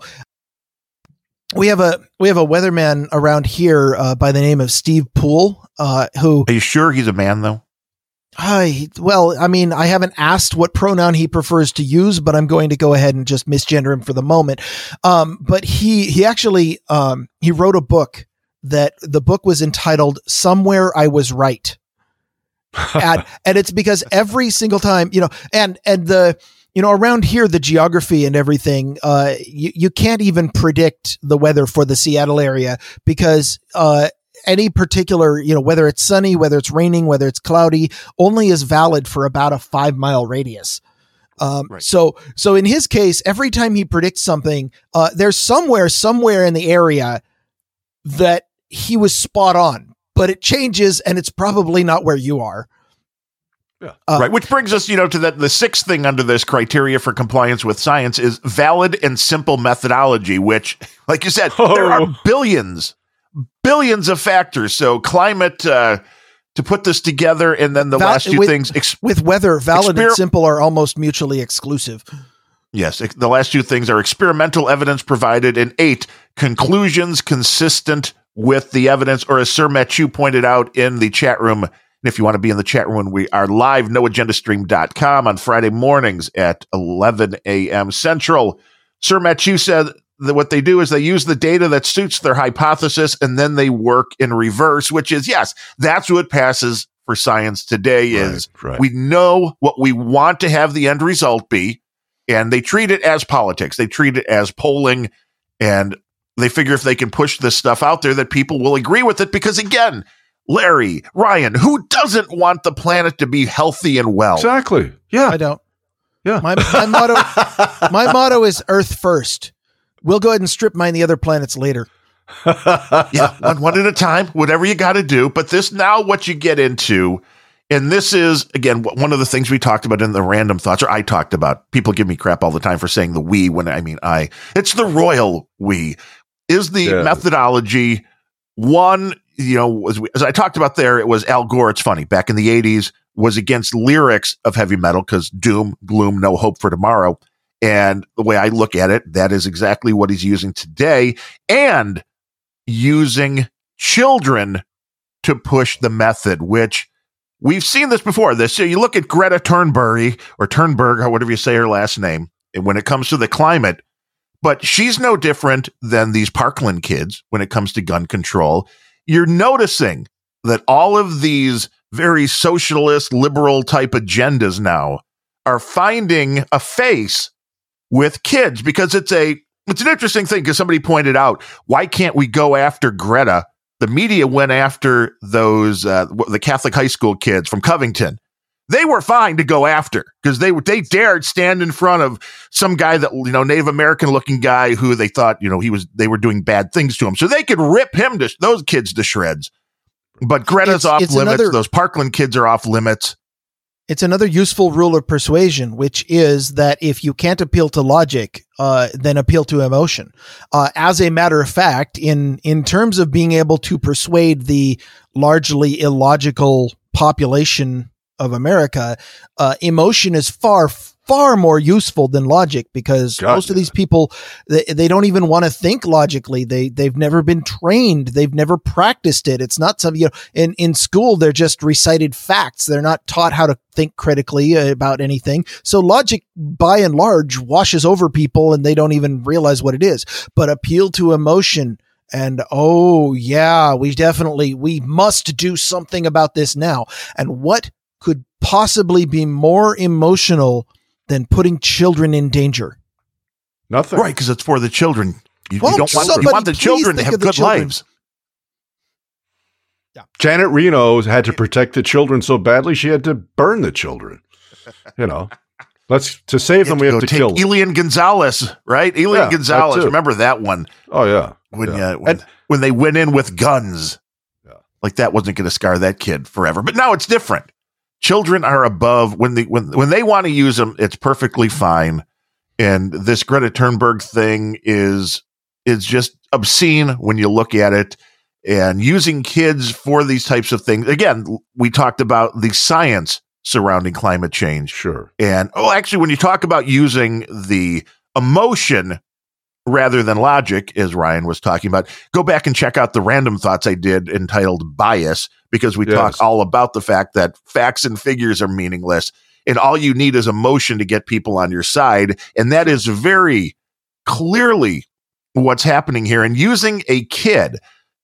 we have a we have a weatherman around here uh, by the name of Steve Pool, uh, who Are you sure he's a man though? I well, I mean, I haven't asked what pronoun he prefers to use, but I'm going to go ahead and just misgender him for the moment. Um, but he he actually um, he wrote a book that the book was entitled "Somewhere I Was Right," and, and it's because every single time you know, and and the you know around here the geography and everything, uh, you you can't even predict the weather for the Seattle area because uh any particular, you know, whether it's sunny, whether it's raining, whether it's cloudy, only is valid for about a five mile radius. Um, Right. So, so in his case, every time he predicts something, uh, there's somewhere, somewhere in the area that he was spot on, but it changes and it's probably not where you are. Yeah. Uh, right. Which brings us, you know, to that the sixth thing under this criteria for compliance with science is valid and simple methodology, which, like you said, there are Oh. billions, billions of factors. So climate, uh, to put this together, and then the Val- last two with- things, ex- With weather, valid and simple are almost mutually exclusive. Yes, ex- the last two things are experimental evidence provided, and eight conclusions consistent with the evidence. Or as Sir Matthew pointed out in the chat room, and if you want to be in the chat room, we are live noagendastream.com on Friday mornings at 11 a.m. Central. Sir Matthew said that what they do is they use the data that suits their hypothesis, and then they work in reverse, which is yes, that's what passes for science today. Is Right, right. we know what we want to have the end result be, and they treat it as politics. They treat it as polling, and they figure if they can push this stuff out there, that people will agree with it. Because again, Larry, Ryan, who doesn't want the planet to be healthy and well? exactly. Yeah. I don't. Yeah. My, my motto, my motto is Earth first. We'll go ahead and strip mine the other planets later. yeah, one, one at a time, whatever you got to do. But this now, what you get into, and this is again one of the things we talked about in the random thoughts, or I talked about. People give me crap all the time for saying the we when I mean I. It's the royal we. Is the Yeah. methodology one? You know, as, we, as I talked about there, it was Al Gore. It's funny back in the '80s was against lyrics of heavy metal because doom, gloom, no hope for tomorrow. And the way I look at it, that is exactly what he's using today. And using children to push the method, which we've seen this before. This you look at Greta Turnberg or Turnberg, or whatever you say her last name, and when it comes to the climate, but she's no different than these Parkland kids when it comes to gun control. You're noticing that all of these very socialist, liberal type agendas now are finding a face with kids because it's a it's an interesting thing because somebody pointed out why can't we go after Greta? The media went after those uh, the Catholic high school kids from Covington. They were fine to go after because they they dared stand in front of some guy that you know Native American looking guy who they thought you know he was they were doing bad things to him, so they could rip him to those kids to shreds. But Greta's It's- off it's limits. another- those Parkland kids are off limits. It's another useful rule of persuasion, which is that if you can't appeal to logic, uh, then appeal to emotion. Uh, as a matter of fact, in in terms of being able to persuade the largely illogical population of America, uh, emotion is far far more useful than logic because God, most of these people they, they don't even want to think logically. They they've never been trained. They've never practiced it. It's not something you know in in school they're just recited facts. They're not taught how to think critically about anything. So logic by and large washes over people and they don't even realize what it is. But appeal to emotion and oh yeah we definitely we must do something about this now. And what could possibly be more emotional than putting children in danger Nothing. Right, because it's for the children. You, you don't want, you somebody want the please children to think have of the good children? lives. Janet Reno had to protect the children so badly she had to burn the children. You know, let's to save them we have Go to kill. them. Elian Gonzalez, right? Elian Yeah, Gonzalez. too. Remember that one Oh yeah, when Yeah. uh, when, And- when they went in with guns. Yeah. Like that wasn't going to scar that kid forever. But now it's different. Children are above when they when when they want to use them. It's perfectly fine. And this Greta Thunberg thing is is just obscene when you look at it. And using kids for these types of things. Again, we talked about the science surrounding climate change. sure. And oh, actually, when you talk about using the emotion rather than logic, as Ryan was talking about, go back and check out the random thoughts I did entitled Bias, because we Yes. talk all about the fact that facts and figures are meaningless. And all you need is emotion to get people on your side. And that is very clearly what's happening here. And using a kid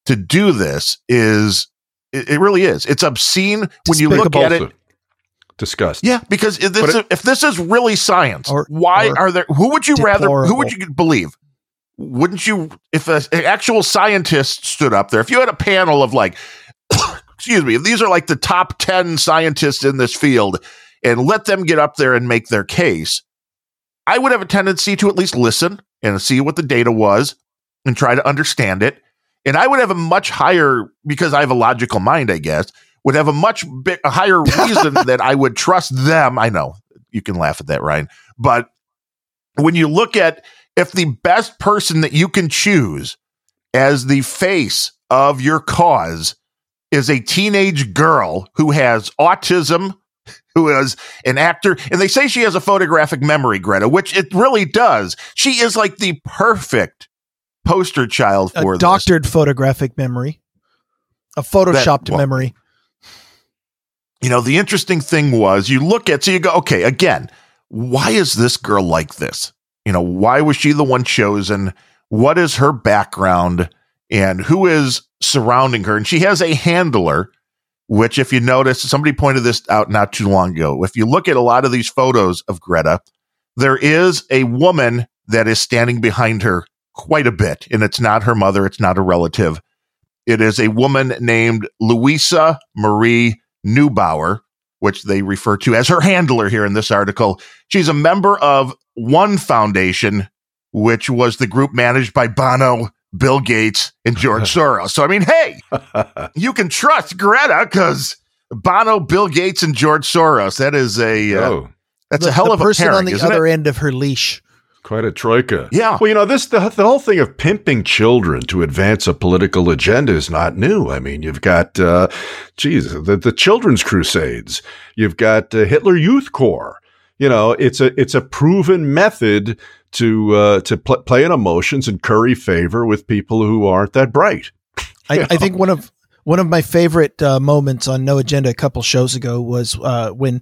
to do this is, it, it really is. It's obscene when you look at it. Repulsive. Disgust. Yeah, because if this, But it- if this is really science, Or- why or are there? Who would you rather? Who would you believe? Wouldn't you? If a, an actual scientist stood up there, if you had a panel of like, excuse me, if these are like the top ten scientists in this field, and let them get up there and make their case, I would have a tendency to at least listen and see what the data was and try to understand it. And I would have a much higher because I have a logical mind, I guess, would have a much bit a higher reason that I would trust them. I know you can laugh at that, Ryan, but when you look at if the best person that you can choose as the face of your cause is a teenage girl who has autism, who is an actor, and they say she has a photographic memory, Greta, which it really does. She is like the perfect poster child for a this. doctored photographic memory a photoshopped well- memory you know, the interesting thing was you look at, so you go, okay, again, why is this girl like this? You know, why was she the one chosen? What is her background and who is surrounding her? And she has a handler, which, if you notice, somebody pointed this out not too long ago. If you look at a lot of these photos of Greta, there is a woman that is standing behind her quite a bit, and it's not her mother, it's not a relative. It is a woman named Luisa Marie Neubauer, which they refer to as her handler here in this article. She's a member of One Foundation, which was the group managed by Bono, Bill Gates, and George Soros. So, I mean, hey, you can trust Greta because Bono, Bill Gates, and George Soros. That is a uh, oh, that's the, a hell the of a person pairing, on the other it? end of her leash quite a troika. Yeah. Well, you know, this the, the whole thing of pimping children to advance a political agenda is not new. I mean, you've got, uh, geez, the, the Children's Crusades. You've got uh, Hitler Youth Corps. You know, it's a it's a proven method to uh, to pl- play on emotions and curry favor with people who aren't that bright. I, I think one of one of my favorite uh, moments on No Agenda a couple shows ago was uh, when,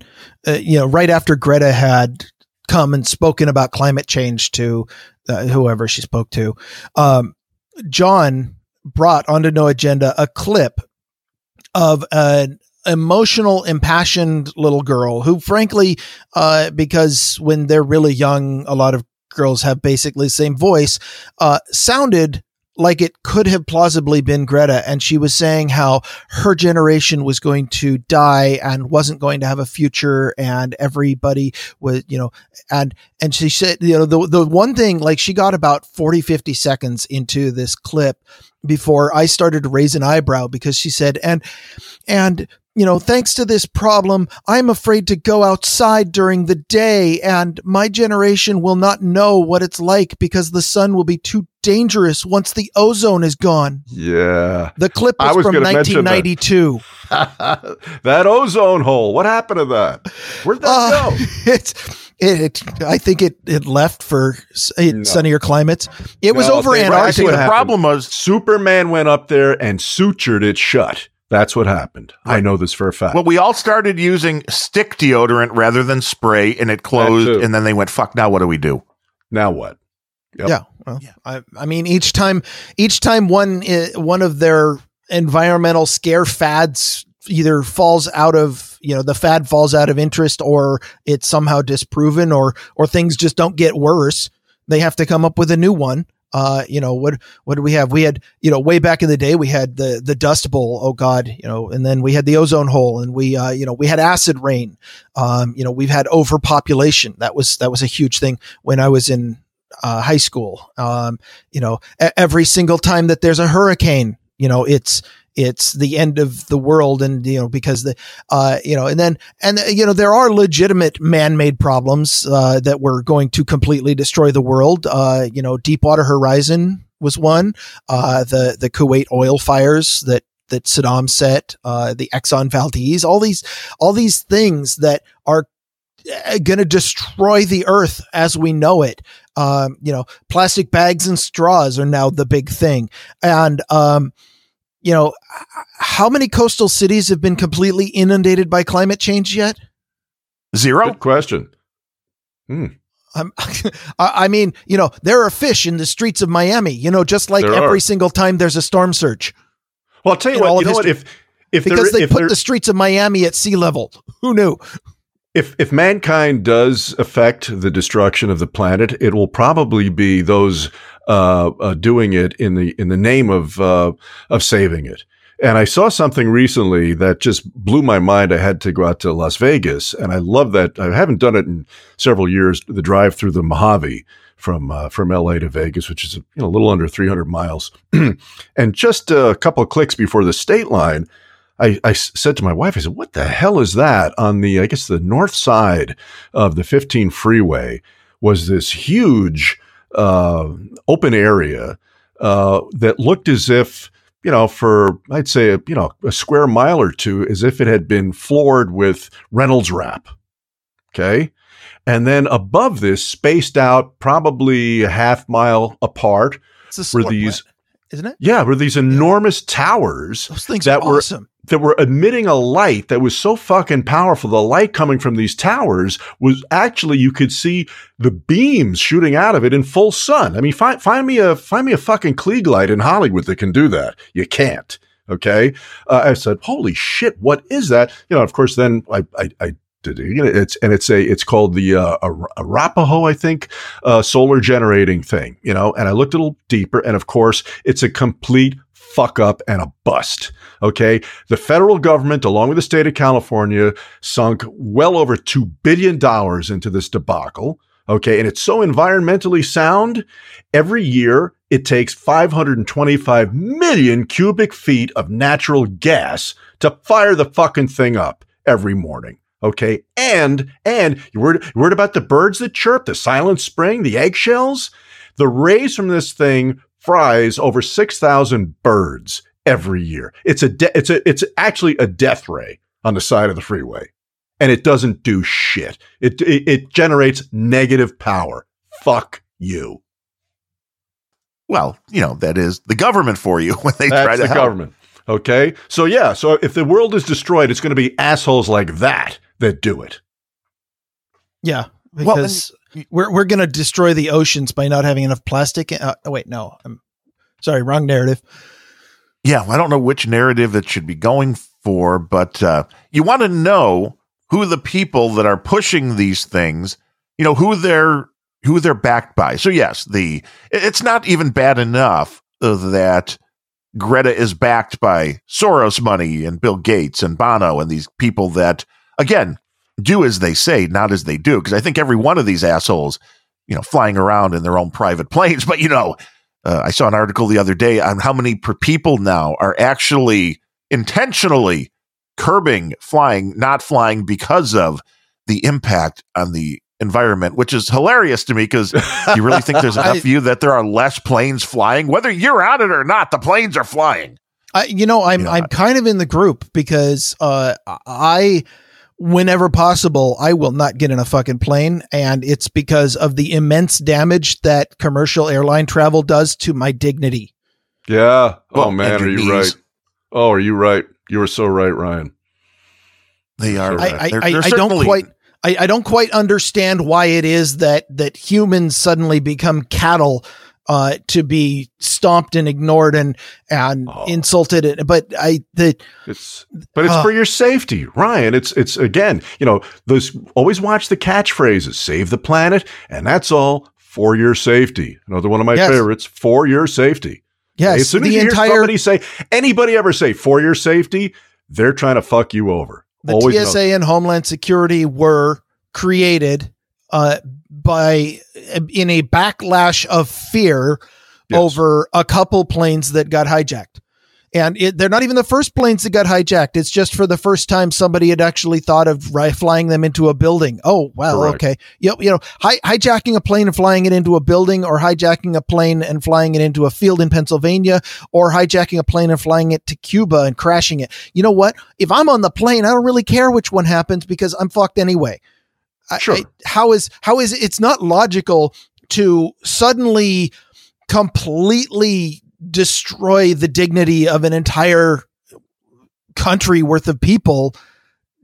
uh, you know, right after Greta had come and spoken about climate change to uh, whoever she spoke to, um, John brought onto No Agenda a clip of an emotional, impassioned little girl who, frankly, uh, because when they're really young, a lot of girls have basically the same voice, uh, sounded like it could have plausibly been Greta. And she was saying how her generation was going to die and wasn't going to have a future and everybody was, you know, and, and she said, you know, the, the one thing, like she got about 40, 50 seconds into this clip before I started to raise an eyebrow because she said, and, and you know, thanks to this problem, I'm afraid to go outside during the day and my generation will not know what it's like because the sun will be too dangerous once the ozone is gone. Yeah. The clip was, was from 1992. That. that. ozone hole. What happened to that? Where'd that uh, go? It's, it, it, I think it, it left for no. sunnier climates. It was no, over Antarctica. The problem was Superman went up there and sutured it shut. That's what happened. Right. I know this for a fact. Well, we all started using stick deodorant rather than spray, and it closed. And then they went, "Fuck! Now what do we do? Now what?" Yep. Yeah. Well, yeah. I, I mean, each time, each time one eh, one of their environmental scare fads either falls out of you know the fad falls out of interest or it's somehow disproven or or things just don't get worse they have to come up with a new one uh, you know, what, what do we have? We had, you know, way back in the day, we had the, the dust bowl. Oh God, you know, and then we had the ozone hole and we, uh, you know, we had acid rain. Um, you know, we've had overpopulation. That was, that was a huge thing when I was in, uh, high school. Um, you know, every single time that there's a hurricane, you know, it's, it's the end of the world and you know because the uh you know and then and you know there are legitimate man-made problems uh that were going to completely destroy the world uh you know deepwater horizon was one uh the the kuwait oil fires that that Saddam set, uh, the Exxon Valdez, all these, all these things that are uh, going to destroy the earth as we know it. Um, you know, plastic bags and straws are now the big thing. And, um, you know, how many coastal cities have been completely inundated by climate change yet? Zero. Good question. Hmm. I mean, you know, there are fish in the streets of Miami, you know, just like there every are. single time there's a storm surge. Well, I'll tell you what, you know what, if, if because they if put the streets of Miami at sea level, who knew? If if mankind does affect the destruction of the planet, it will probably be those uh, uh, doing it in the in the name of uh, of saving it. And I saw something recently that just blew my mind. I had to go out to Las Vegas, and I love that. I haven't done it in several years. The drive through the Mojave from uh, from LA to Vegas, which is you know, a little under 300 miles, and just a couple clicks before the state line. I, I, said to my wife, I said, "What the hell is that on the? I guess the north side of the 15 freeway was this huge uh, open area uh, that looked as if you know, for I'd say you know a square mile or two, as if it had been floored with Reynolds wrap. Okay, and then above this, spaced out probably a half mile apart, were these, isn't it? Yeah, were these enormous yeah. towers. Those things that were awesome that were emitting a light that was so fucking powerful. The light coming from these towers was actually you could see the beams shooting out of it in full sun. I mean, find find me a find me a fucking Klieg light in Hollywood that can do that. You can't. Okay. Uh, I said, holy shit, what is that? You know, of course, then I, I, I did it. It's and it's a it's called the uh, Arapaho, I think, uh, solar generating thing. You know, and I looked a little deeper, and of course, it's a complete fuck up and a bust. Okay. The federal government, along with the state of California, sunk well over $2 billion into this debacle. Okay. And it's so environmentally sound. Every year, it takes 525 million cubic feet of natural gas to fire the fucking thing up every morning. Okay. And, and you heard, you heard about the birds that chirp, the silent spring, the eggshells? The rays from this thing fries over 6,000 birds every year. It's a de- it's a it's actually a death ray on the side of the freeway. And it doesn't do shit. It it, it generates negative power. Fuck you. Well, you know, that is the government for you when they That's try to the help. government. Okay. So, yeah. So if the world is destroyed, it's going to be assholes like that that do it. Yeah. Because well, we're, we're going to destroy the oceans by not having enough plastic. Uh, oh, wait, no. I'm sorry. Wrong narrative. Yeah. I don't know which narrative it should be going for, but uh, you want to know who the people that are pushing these things, you know, who they're who they're backed by. So yes, the it's not even bad enough that Greta is backed by Soros money and Bill Gates and Bono and these people that again do as they say, not as they do. Because I think every one of these assholes, you know, flying around in their own private planes. But you know, uh, I saw an article the other day on how many per people now are actually intentionally curbing flying, not flying because of the impact on the environment, which is hilarious to me because you really think there's enough I, of you that there are less planes flying, whether you're on it or not. The planes are flying. I, you know, I'm you know, I'm kind of in the group because uh, I, whenever possible, I will not get in a fucking plane, and it's because of the immense damage that commercial airline travel does to my dignity. Yeah. Oh well, man, are you knees. right? Oh, are you right? You are so right, Ryan. They are. I, I, they're, they're I, I don't quite. I, I don't quite understand why it is that that humans suddenly become cattle uh, to be stomped and ignored and and oh. insulted. But I the it's but it's uh, for your safety, Ryan. It's it's again, you know, those always watch the catchphrases: "Save the planet," and that's all for your safety. Another one of my yes. favorites: for your safety. Yes, as soon as you entire, hear somebody say anybody ever say for your safety, they're trying to fuck you over. The Always TSA know. and Homeland Security were created uh, by in a backlash of fear yes. over a couple planes that got hijacked. And it, they're not even the first planes that got hijacked. It's just for the first time somebody had actually thought of flying them into a building. Oh, well, Correct. okay. You, you know, hi, hijacking a plane and flying it into a building or hijacking a plane and flying it into a field in Pennsylvania or hijacking a plane and flying it to Cuba and crashing it. You know what? If I'm on the plane, I don't really care which one happens because I'm fucked anyway. Sure. I, how is, how is, it's not logical to suddenly completely destroy the dignity of an entire country worth of people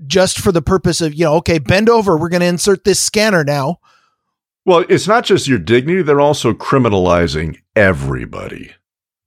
just for the purpose of, you know, okay, bend over. We're going to insert this scanner now. Well, it's not just your dignity, they're also criminalizing everybody.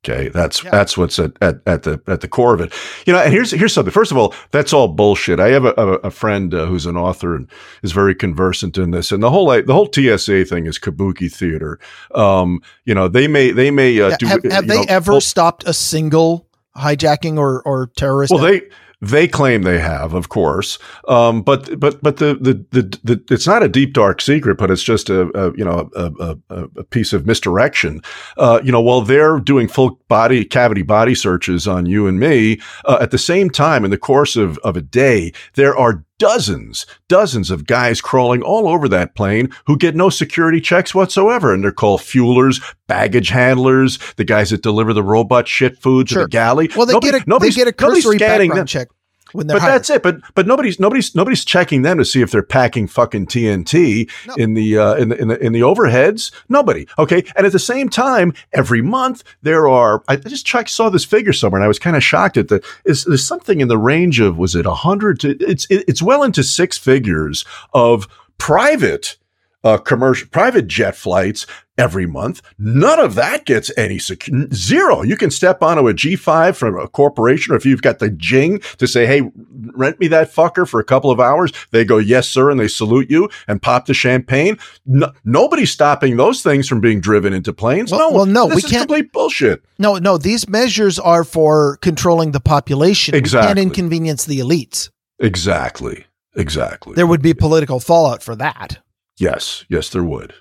Okay, that's yeah. that's what's at, at, at the at the core of it. You know, and here's here's something. First of all, that's all bullshit. I have a, a, a friend uh, who's an author and is very conversant in this, and the whole the whole TSA thing is kabuki theater. Um, you know, they may they may uh, do. Have, have they know, ever well, stopped a single hijacking or or terrorist? Well, they they claim they have, of course, um, but but but the, the, the the it's not a deep dark secret, but it's just a, a you know a, a, a, piece of misdirection. Uh, you know, while they're doing full body cavity body searches on you and me, uh, at the same time, in the course of of a day, there are dozens, dozens of guys crawling all over that plane who get no security checks whatsoever. And they're called fuelers, baggage handlers, the guys that deliver the robot shit food sure. to the galley. Well, they Nobody, get a, they get a cursory background them. check but hired. that's it. But but nobody's nobody's nobody's checking them to see if they're packing fucking TNT no. in the uh, in the in the in the overheads. Nobody. Okay. And at the same time, every month there are. I just checked, saw this figure somewhere, and I was kind of shocked at the. Is there's something in the range of was it a hundred to? It's it, it's well into six figures of private uh, commercial private jet flights every month. None of that gets any secu- zero. You can step onto a G5 from a corporation, or if you've got the jing to say, "Hey, rent me that fucker for a couple of hours," they go, "Yes, sir," and they salute you and pop the champagne. No, nobody's stopping those things from being driven into planes. Well, no, well, no, we can't. Complete bullshit. No, no, these measures are for controlling the population. Exactly, and inconvenience the elites. Exactly. Exactly. There would be political fallout for that. Yes, yes, there would.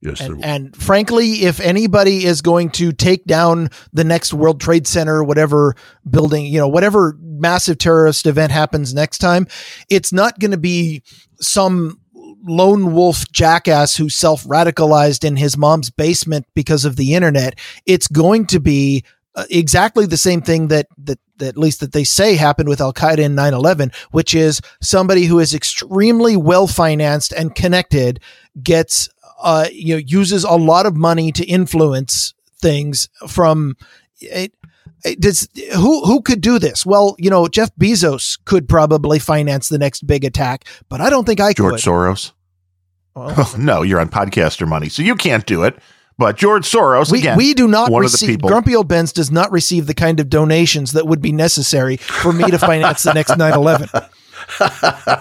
Yes, and, there would. And frankly, if anybody is going to take down the next World Trade Center, whatever building, you know, whatever massive terrorist event happens next time, it's not going to be some lone wolf jackass who self radicalized in his mom's basement because of the internet. It's going to be uh, exactly the same thing that, that, that at least that they say happened with Al Qaeda in 9/11, which is somebody who is extremely well financed and connected gets uh you know uses a lot of money to influence things from it Uh, Does who who could do this? Well, you know, Jeff Bezos could probably finance the next big attack, but I don't think I George could. George Soros. Well, Oh, no, you're on podcaster money, so you can't do it. But George Soros, we, again, we do not one of the receive people- Grumpy Old Ben's does not receive the kind of donations that would be necessary for me to finance the next 9/11.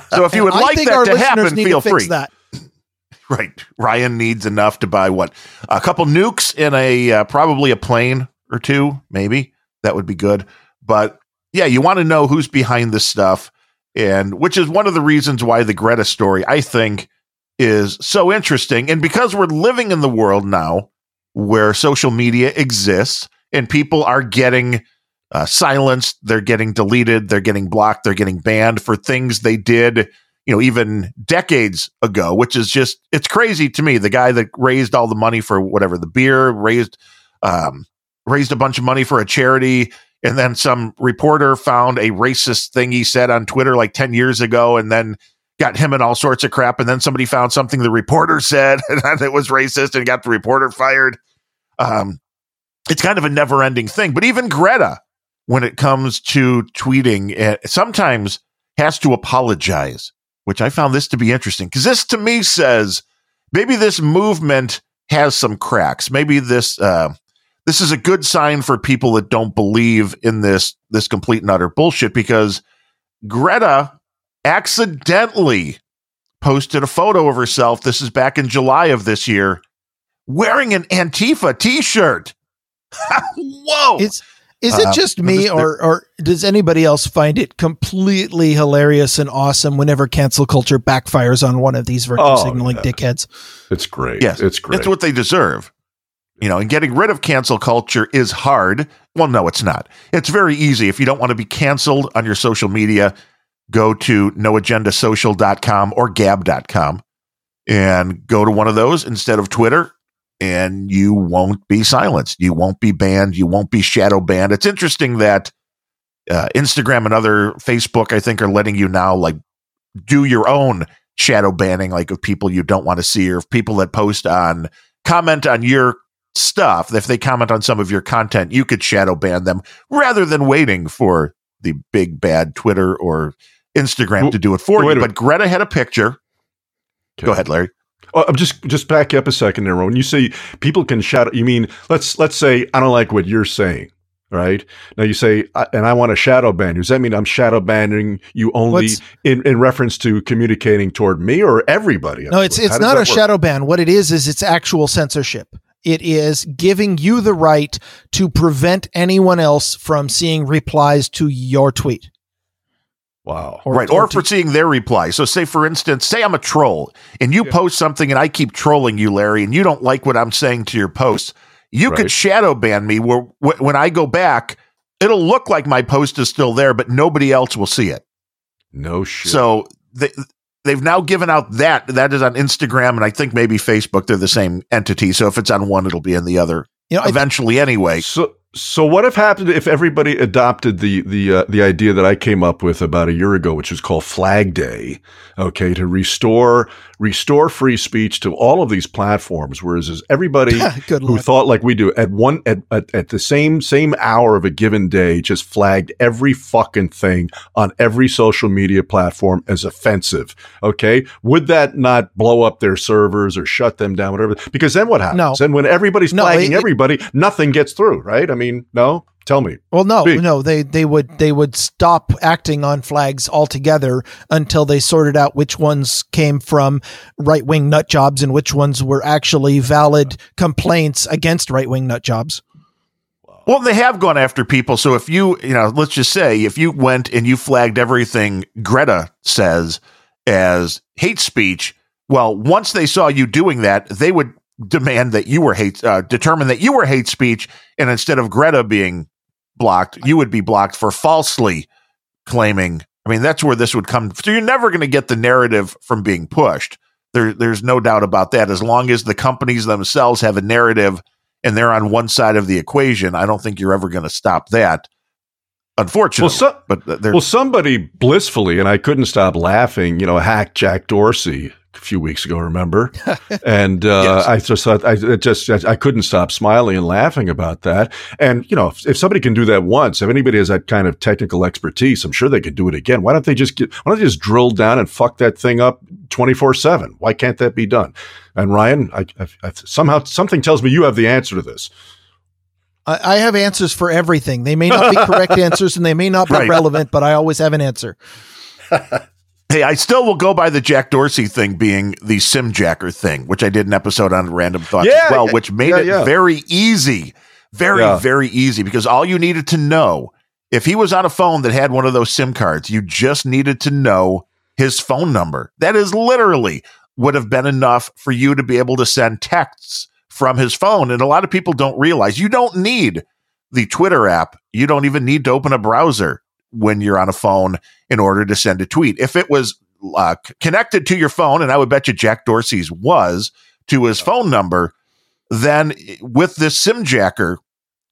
so if you would I like that our to happen, feel to free. that. Right. Ryan needs enough to buy what? A couple nukes in a uh, probably a plane or two, maybe. That would be good. But yeah, you want to know who's behind this stuff and which is one of the reasons why the Greta story I think is so interesting and because we're living in the world now where social media exists and people are getting uh, silenced, they're getting deleted, they're getting blocked, they're getting banned for things they did you know, even decades ago, which is just it's crazy to me. The guy that raised all the money for whatever the beer raised um raised a bunch of money for a charity and then some reporter found a racist thing he said on Twitter like 10 years ago and then got him in all sorts of crap and then somebody found something the reporter said it was racist and got the reporter fired. Um it's kind of a never-ending thing, but even Greta when it comes to tweeting uh, sometimes has to apologize which I found this to be interesting because this to me says maybe this movement has some cracks. Maybe this uh, this is a good sign for people that don't believe in this this complete and utter bullshit because Greta accidentally posted a photo of herself. This is back in July of this year, wearing an Antifa T-shirt. Whoa! It's is it Uh, just me, there- or or does anybody else find it completely hilarious and awesome whenever cancel culture backfires on one of these virtue Oh, signaling yeah. dickheads? It's great. Yes, it's great. It's what they deserve. You know, and getting rid of cancel culture is hard. Well, no, it's not. It's very easy. If you don't want to be canceled on your social media, go to noagendasocial.com or gab.com and go to one of those instead of Twitter, and you won't be silenced. You won't be banned. You won't be shadow banned. It's interesting that uh, Instagram and other Facebook, I think, are letting you now like do your own shadow banning, like of people you don't want to see or of people that post on comment on your stuff. If they comment on some of your content, you could shadow ban them rather than waiting for the big bad Twitter or Instagram to do it for wait you. But Greta had a picture. Okay. Go ahead, Larry. Oh, I'm just just back up a second there. When you say people can shadow, you mean let's let's say I don't like what you're saying, right? Now you say, I- and I want to shadow ban you. Does that mean I'm shadow banning you only What's- in, in reference to communicating toward me or everybody? No, it's it's not a work? shadow ban. What it is is it's actual censorship. It is giving you the right to prevent anyone else from seeing replies to your tweet. Wow. right. Or to- for seeing their reply. So, say, for instance, say I'm a troll and you Yeah. post something and I keep trolling you, Larry, and you don't like what I'm saying to your post. You could shadow ban me where wh- when I go back, it'll look like my post is still there, but nobody else will see it. No shit. So they, they've now given out that. That is on Instagram and I think maybe Facebook. They're the same entity. So if it's on one, it'll be in the other you know, eventually anyway. So, so what if happened if everybody adopted the the uh, the idea that I came up with about a year ago, which was called Flag Day? Okay, to restore restore free speech to all of these platforms. Whereas is everybody who luck. thought like we do at one at, at at the same same hour of a given day just flagged every fucking thing on every social media platform as offensive. Okay, would that not blow up their servers or shut them down? Whatever. Because then what happens? No. Then when everybody's No, flagging it- everybody, nothing gets through, right? I mean, no. Tell me. Well, no, Speak. no, they they would they would stop acting on flags altogether until they sorted out which ones came from right wing nut jobs and which ones were actually valid complaints against right wing nut jobs. Well, they have gone after people. So if you, you know, let's just say if you went and you flagged everything Greta says as hate speech, well, once they saw you doing that, they would demand that you were hate, uh, determine that you were hate speech. And instead of Greta being blocked, you would be blocked for falsely claiming. I mean, that's where this would come. So you're never going to get the narrative from being pushed. There, there's no doubt about that. As long as the companies themselves have a narrative and they're on one side of the equation, I don't think you're ever going to stop that. Unfortunately, Well, so- but uh, Well, somebody blissfully, and I couldn't stop laughing, you know, hacked Jack Dorsey a few weeks ago, remember? and uh, yes. I just thought I just I couldn't stop smiling and laughing about that. And you know, if, if, somebody can do that once, if anybody has that kind of technical expertise, I'm sure they could do it again. Why don't they just get? Why don't they just drill down and fuck that thing up 24 seven? Why can't that be done? And Ryan, I, I, I, somehow something tells me you have the answer to this. I have answers for everything. They may not be correct answers and they may not be right. relevant, but I always have an answer. Hey, I still will go by the Jack Dorsey thing being the Simjacker thing, which I did an episode on Random Thoughts yeah, as well, which made yeah, it yeah. very easy, very, very easy because all you needed to know if he was on a phone that had one of those SIM cards, you just needed to know his phone number. That is literally would have been enough for you to be able to send texts from his phone. And a lot of people don't realize you don't need the Twitter app. You don't even need to open a browser when you're on a phone in order to send a tweet. If it was uh, connected to your phone, and I would bet you Jack Dorsey's was to his phone number, then with this Simjacker,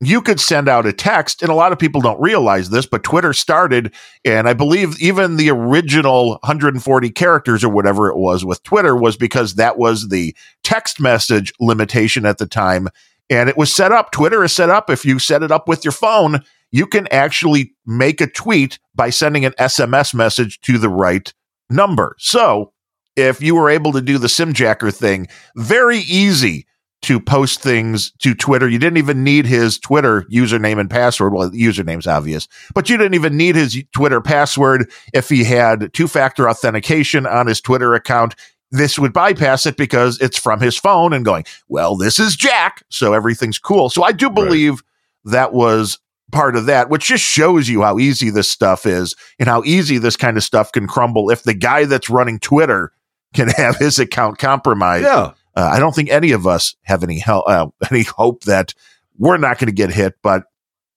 you could send out a text, and a lot of people don't realize this, but Twitter started, and I believe even the original 140 characters or whatever it was with Twitter was because that was the text message limitation at the time. And it was set up. Twitter is set up. If you set it up with your phone, you can actually make a tweet by sending an SMS message to the right number. So if you were able to do the Simjacker thing, very easy to post things to Twitter. You didn't even need his Twitter username and password. Well, the username's obvious, but you didn't even need his Twitter password if he had two factor authentication on his Twitter account. This would bypass it because it's from his phone and going, well, this is Jack. So everything's cool. So I do believe right. that was part of that, which just shows you how easy this stuff is and how easy this kind of stuff can crumble if the guy that's running Twitter can have his account compromised. Yeah. Uh, I don't think any of us have any help, uh, any hope that we're not going to get hit. But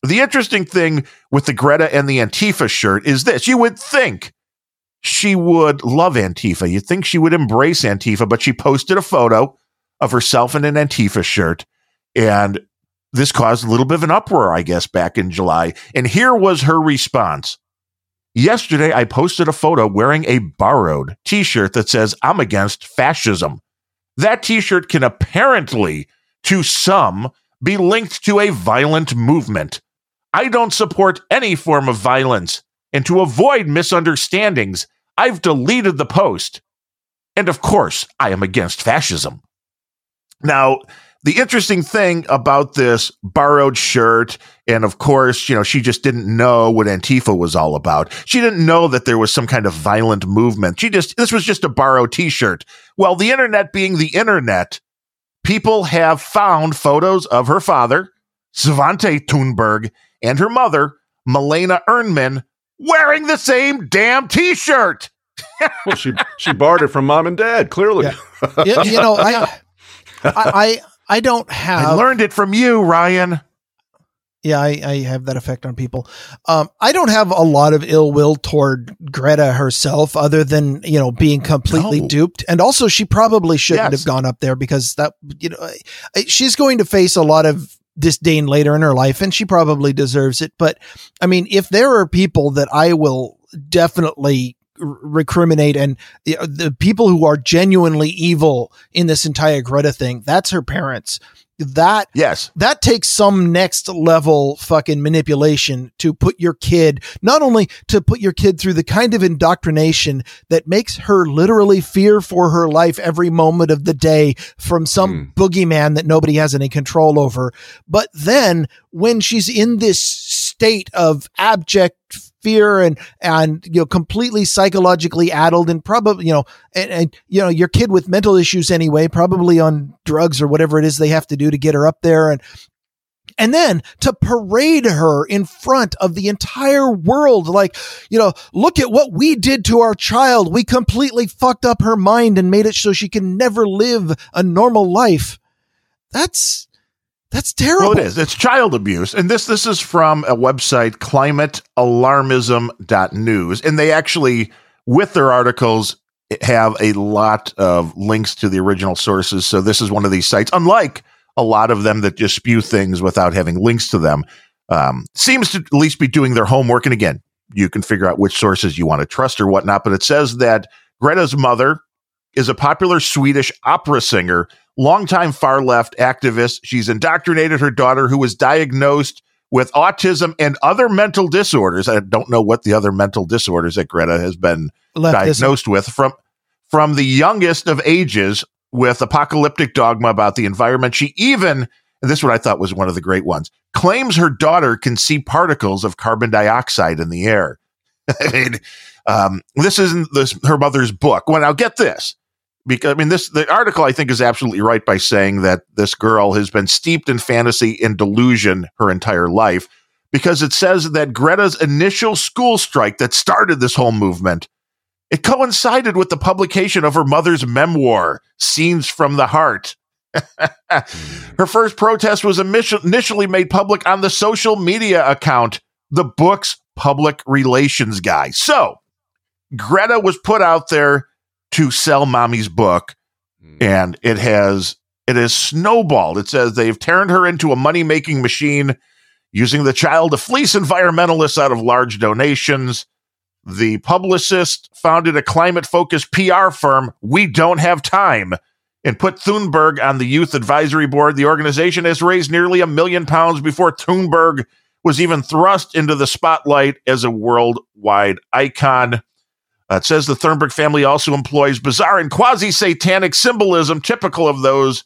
the interesting thing with the Greta and the Antifa shirt is this: you would think she would love Antifa. You'd think she would embrace Antifa, but she posted a photo of herself in an Antifa shirt, and this caused a little bit of an uproar, I guess, back in July. And here was her response. Yesterday, I posted a photo wearing a borrowed t shirt that says, I'm against fascism. That t shirt can apparently, to some, be linked to a violent movement. I don't support any form of violence. And to avoid misunderstandings, I've deleted the post. And of course, I am against fascism. Now, the interesting thing about this borrowed shirt, and of course, you know, she just didn't know what Antifa was all about. She didn't know that there was some kind of violent movement. She just, this was just a borrowed t shirt. Well, the internet being the internet, people have found photos of her father, Svante Thunberg, and her mother, Malena Ernman, wearing the same damn t shirt. well, she she borrowed it from mom and dad. Clearly, yeah. you, you know, I, I, I don't have. I learned it from you, Ryan. Yeah, I, I have that effect on people. Um, I don't have a lot of ill will toward Greta herself, other than you know being completely no. duped, and also she probably shouldn't yes. have gone up there because that you know she's going to face a lot of disdain later in her life, and she probably deserves it. But I mean, if there are people that I will definitely recriminate and know, the people who are genuinely evil in this entire Greta thing, that's her parents. That yes, that takes some next level fucking manipulation to put your kid not only to put your kid through the kind of indoctrination that makes her literally fear for her life every moment of the day from some mm. boogeyman that nobody has any control over, but then when she's in this state of abject fear and and you know completely psychologically addled and probably you know and, and, you know your kid with mental issues anyway probably on drugs or whatever it is they have to do to get her up there and and then to parade her in front of the entire world. Like you know look at what we did to our child. We completely fucked up her mind and made it so she can never live a normal life. That's that's terrible. Well, it is. It's child abuse. And this this is from a website, climatealarmism.news. And they actually, with their articles, have a lot of links to the original sources. So this is one of these sites, unlike a lot of them that just spew things without having links to them. Um, seems to at least be doing their homework. And again, you can figure out which sources you want to trust or whatnot. But it says that Greta's mother is a popular Swedish opera singer, longtime far left activist. She's indoctrinated her daughter, who was diagnosed with autism and other mental disorders. I don't know what the other mental disorders that Greta has been diagnosed with from from the youngest of ages with apocalyptic dogma about the environment. She even, and this one I thought was one of the great ones, claims her daughter can see particles of carbon dioxide in the air. I mean, um, this isn't this her mother's book. Well, now get this. Because I mean, this the article I think is absolutely right by saying that this girl has been steeped in fantasy and delusion her entire life. Because it says that Greta's initial school strike that started this whole movement, it coincided with the publication of her mother's memoir, Scenes from the Heart. her first protest was initially made public on the social media account, the book's public relations guy. So, Greta was put out there to sell mommy's book hmm. and it has it has snowballed. It says they've turned her into a money-making machine using the child to fleece environmentalists out of large donations. The publicist founded a climate-focused PR firm, We Don't Have Time, and put Thunberg on the youth advisory board. The organization has raised nearly a million pounds before Thunberg was even thrust into the spotlight as a worldwide icon. Uh, it says the Thunberg family also employs bizarre and quasi satanic symbolism typical of those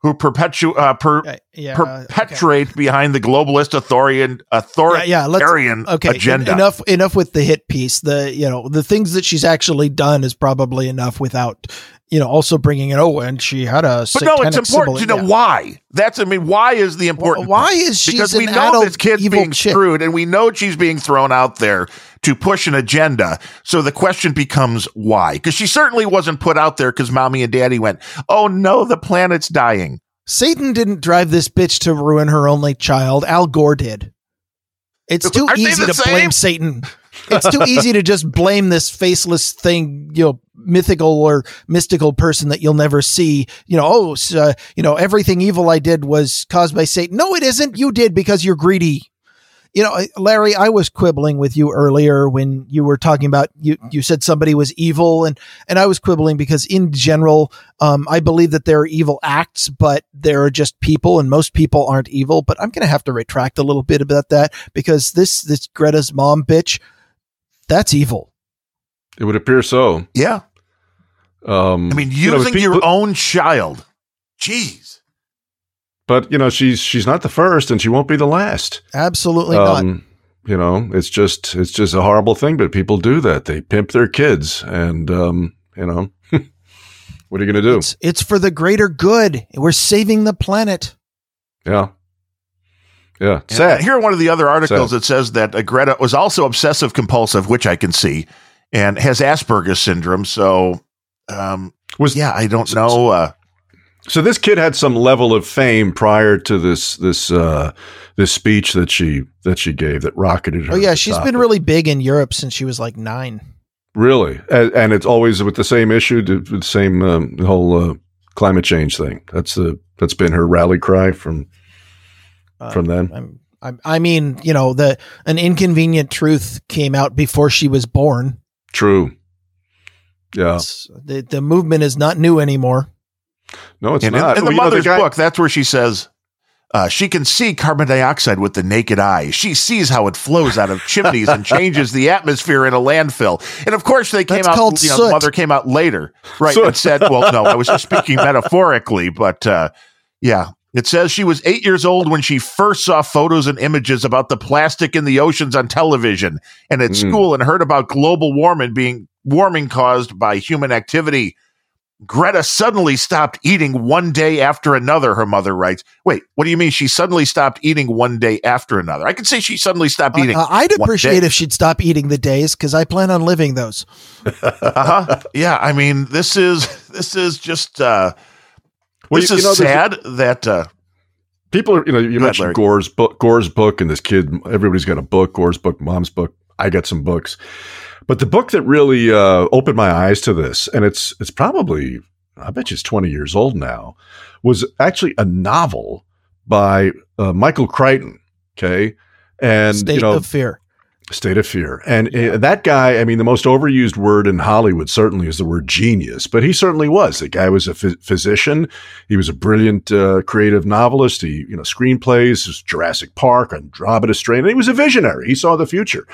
who perpetu- uh, per- Yeah, yeah, perpetuate behind the globalist authoritarian, authoritarian Yeah, yeah, okay. agenda. en- enough, enough with the hit piece. The you know the things that she's actually done is probably enough without you know also bringing it. Oh, and she had a. but no, it's important symbol- to know yeah. why. That's I mean, why is the important? Why is she because we know this kid's being chick? screwed, and we know she's being thrown out there to push an agenda. So the question becomes why? Because she certainly wasn't put out there because mommy and daddy went, "Oh no, the planet's dying." Satan didn't drive this bitch to ruin her only child. Al Gore did. It's too Aren't easy to blame? Satan. It's too easy to just blame this faceless thing, you know, mythical or mystical person that you'll never see. You know, oh, so, you know, everything evil I did was caused by Satan. No, it isn't. You did because you're greedy. You know, Larry, I was quibbling with you earlier when you were talking about you. You said somebody was evil, and and I was quibbling because in general, um, I believe that there are evil acts, but there are just people, and most people aren't evil. But I'm going to have to retract a little bit about that because this this Greta's mom bitch, that's evil. It would appear so. Yeah, Um, I mean, you know, using people- your own child. Jeez. but you know, she's she's not the first, and she won't be the last. Absolutely not. Um, you know, it's just it's just a horrible thing, but people do that. They pimp their kids, and um, you know, what are you going to do? It's it's for the greater good. We're saving the planet. Yeah, yeah. And Sad. Here, are one of the other articles So- it says that uh, Greta was also obsessive compulsive, which I can see, and has Asperger's syndrome. So, um, Was yeah, I don't know. Uh, So this kid had some level of fame prior to this this uh, this speech that she that she gave that rocketed her. Oh yeah, she's top. been really big in Europe since she was like nine. really, and, and it's always with the same issue, the the same um, whole uh, climate change thing. That's the that's been her rally cry from Uh, from then. I'm, I'm, I mean, you know, the an inconvenient truth came out before she was born. True. Yeah. It's- the the movement is not new anymore. No, it's and in, not. in Well, the you know, mother's guy- book, that's where she says uh, she can see carbon dioxide with the naked eye. She sees how it flows out of chimneys and changes the atmosphere in a landfill. And of course, they came That's out. called you know, soot. the mother came out later, right? Soot. And said, "Well, no, I was just speaking metaphorically, but uh, yeah." It says she was eight years old when she first saw photos and images about the plastic in the oceans on television and at Mm. school and heard about global warming being warming caused by human activity. Greta suddenly stopped eating one day after another, her mother writes. Wait, what do you mean she suddenly stopped eating one day after another? I could say she suddenly stopped eating. Uh, I'd one appreciate day. if she'd stop eating the days because I plan on living those. uh-huh. Yeah, I mean, this is this is just uh Well, this you- is know, there's- sad that uh people are, you know, you mentioned Larry. Gore's book, Gore's book, and this kid. Everybody's got a book. Gore's book, mom's book. I got some books, but the book that really uh, opened my eyes to this, and it's it's probably I bet you it's twenty years old now, was actually a novel by uh, Michael Crichton. Okay, and State you know, of fear. State of fear. And uh, that guy, I mean, the most overused word in Hollywood certainly is the word genius, but he certainly was. The guy was a phys- physician. He was a brilliant uh, creative novelist. He, you know, screenplays, Jurassic Park, Andromeda Strain. And he was a visionary. He saw the future.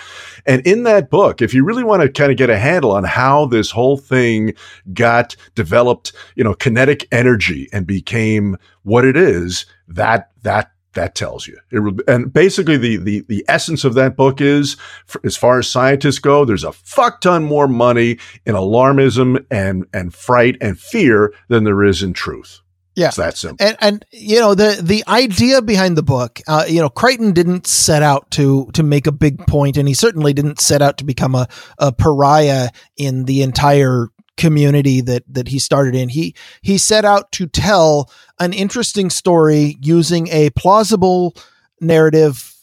And in that book, if you really want to kind of get a handle on how this whole thing got developed, you know, kinetic energy and became what it is, that, that that tells you. It, and basically, the, the the essence of that book is, for, as far as scientists go, there's a fuck ton more money in alarmism and and fright and fear than there is in truth. Yeah, it's that simple. And and you know the the idea behind the book, uh, you know, Crichton didn't set out to to make a big point, and he certainly didn't set out to become a a pariah in the entire community that that he started in. He he set out to tell an interesting story using a plausible narrative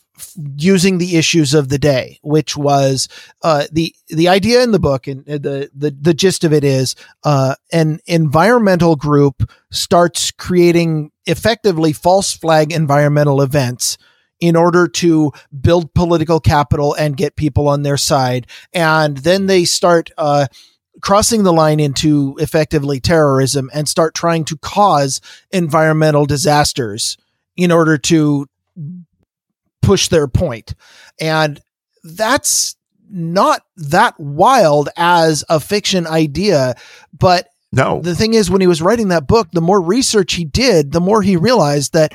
using the issues of the day, which was uh, the the idea in the book and the the the gist of it is uh, an environmental group starts creating effectively false flag environmental events in order to build political capital and get people on their side, and then they start. Uh, crossing the line into effectively terrorism and start trying to cause environmental disasters in order to push their point. And that's not that wild as a fiction idea, but no. The thing is when he was writing that book, the more research he did, the more he realized that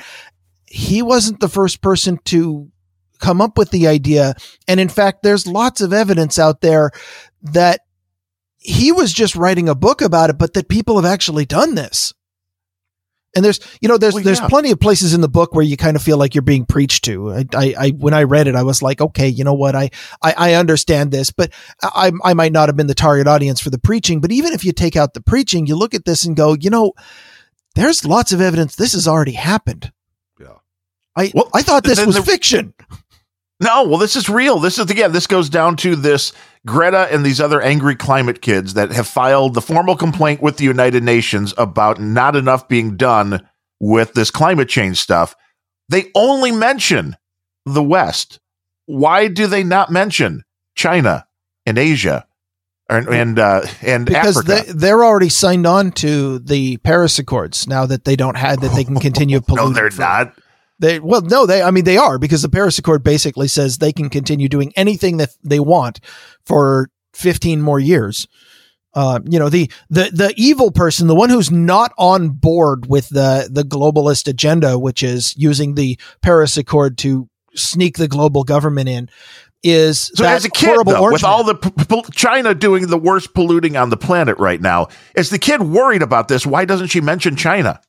he wasn't the first person to come up with the idea. And in fact, there's lots of evidence out there that he was just writing a book about it, but that people have actually done this. And there's, you know, there's well, there's yeah. plenty of places in the book where you kind of feel like you're being preached to. I, I, I when I read it, I was like, okay, you know what, I, I, I understand this, but I, I might not have been the target audience for the preaching. But even if you take out the preaching, you look at this and go, you know, there's lots of evidence this has already happened. Yeah, I, well, I thought this was the, fiction. No, well, this is real. This is again, this goes down to this Greta and these other angry climate kids that have filed the formal complaint with the United Nations about not enough being done with this climate change stuff. They only mention the West. Why do they not mention China and Asia and and, uh, and because Africa? they they're already signed on to the Paris Accords now that they don't have that they can continue polluting. no, they're not. They well, no, they. I mean, they are because the Paris Accord basically says they can continue doing anything that they want for 15 more years. Uh, you know, the the the evil person, the one who's not on board with the the globalist agenda, which is using the Paris Accord to sneak the global government in, is so as a kid though, with all the p- p- China doing the worst polluting on the planet right now. Is the kid worried about this? Why doesn't she mention China?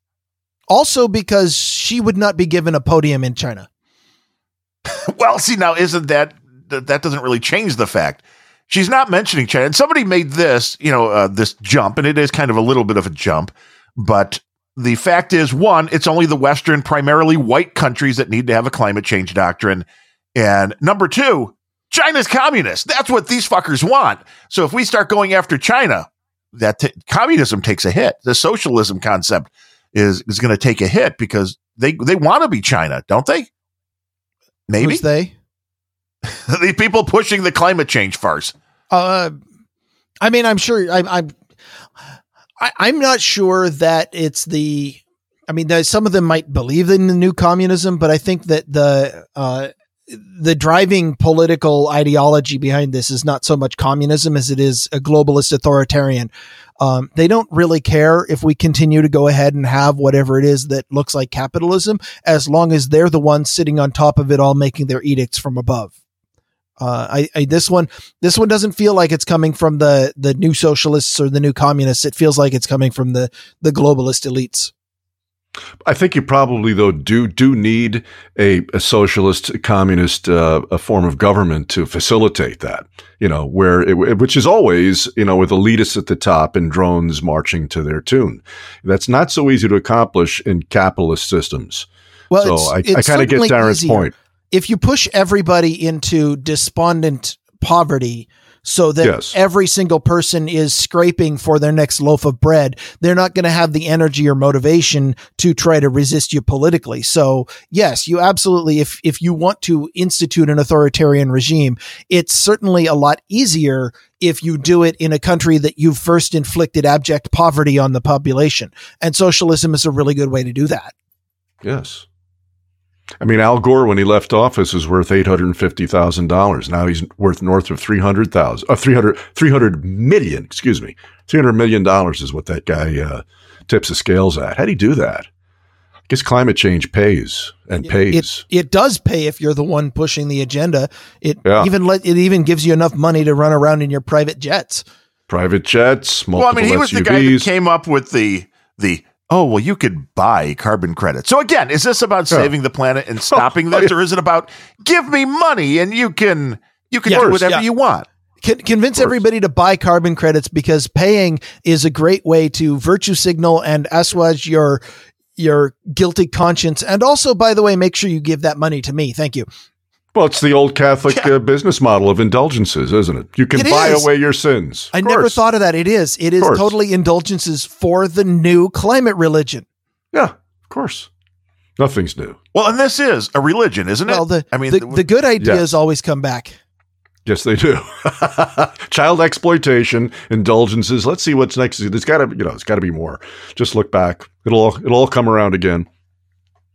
Also, because she would not be given a podium in China. well, see, now isn't that that doesn't really change the fact she's not mentioning China. And somebody made this, you know, uh, this jump, and it is kind of a little bit of a jump, but the fact is, one, it's only the Western, primarily white countries that need to have a climate change doctrine, and number two, China's communist. That's what these fuckers want. So if we start going after China, that t- communism takes a hit. The socialism concept is is going to take a hit because they they want to be China, don't they? Maybe Who's they the people pushing the climate change farce. Uh, I mean, I'm sure. I, I'm I, I'm not sure that it's the. I mean, some of them might believe in the new communism, but I think that the uh, the driving political ideology behind this is not so much communism as it is a globalist authoritarian. Um, they don't really care if we continue to go ahead and have whatever it is that looks like capitalism, as long as they're the ones sitting on top of it all, making their edicts from above. Uh, I, I, this one this one doesn't feel like it's coming from the the new socialists or the new communists. It feels like it's coming from the the globalist elites. I think you probably though do do need a, a socialist communist uh, a form of government to facilitate that. You know, where it, which is always you know with elitists at the top and drones marching to their tune. That's not so easy to accomplish in capitalist systems. Well, so it's, I, I kind of get Darren's easier. point. If you push everybody into despondent poverty, so that Yes. every single person is scraping for their next loaf of bread. They're not going to have the energy or motivation to try to resist you politically. So yes, you absolutely, if, if you want to institute an authoritarian regime, it's certainly a lot easier if you do it in a country that you've first inflicted abject poverty on the population. And socialism is a really good way to do that. Yes. I mean, Al Gore, when he left office, was worth eight hundred and fifty thousand dollars. Now he's worth north of three hundred thousand, uh, 300, 300 million. Excuse me, three hundred million dollars is what that guy uh, tips the scales at. How do you do that? I guess climate change pays and pays. It it does pay if you're the one pushing the agenda. It Yeah. even let it even gives you enough money to run around in your private jets. Private jets, multiple Well, I mean, he was the guy that came up with the the oh well, you could buy carbon credits. So again, is this about Yeah. saving the planet and oh, stopping Oh, this, or is it about give me money and you can you can Yeah. do whatever Yeah. you want? Con- convince everybody to buy carbon credits because paying is a great way to virtue signal and assuage your your guilty conscience. And also, by the way, make sure you give that money to me. Thank you. Well, it's the old Catholic uh, business model of indulgences, isn't it? You can It buy is. away your sins. I never thought of that. It is. It is totally indulgences for the new climate religion. Yeah, of course. Nothing's new. Well, and this is a religion, isn't it? Well, the I mean, the, the good ideas Yes. always come back. Yes, they do. Child exploitation, indulgences. Let's see what's next. There's got to, you know, it's got to be more. Just look back. It'll all, it'll all come around again.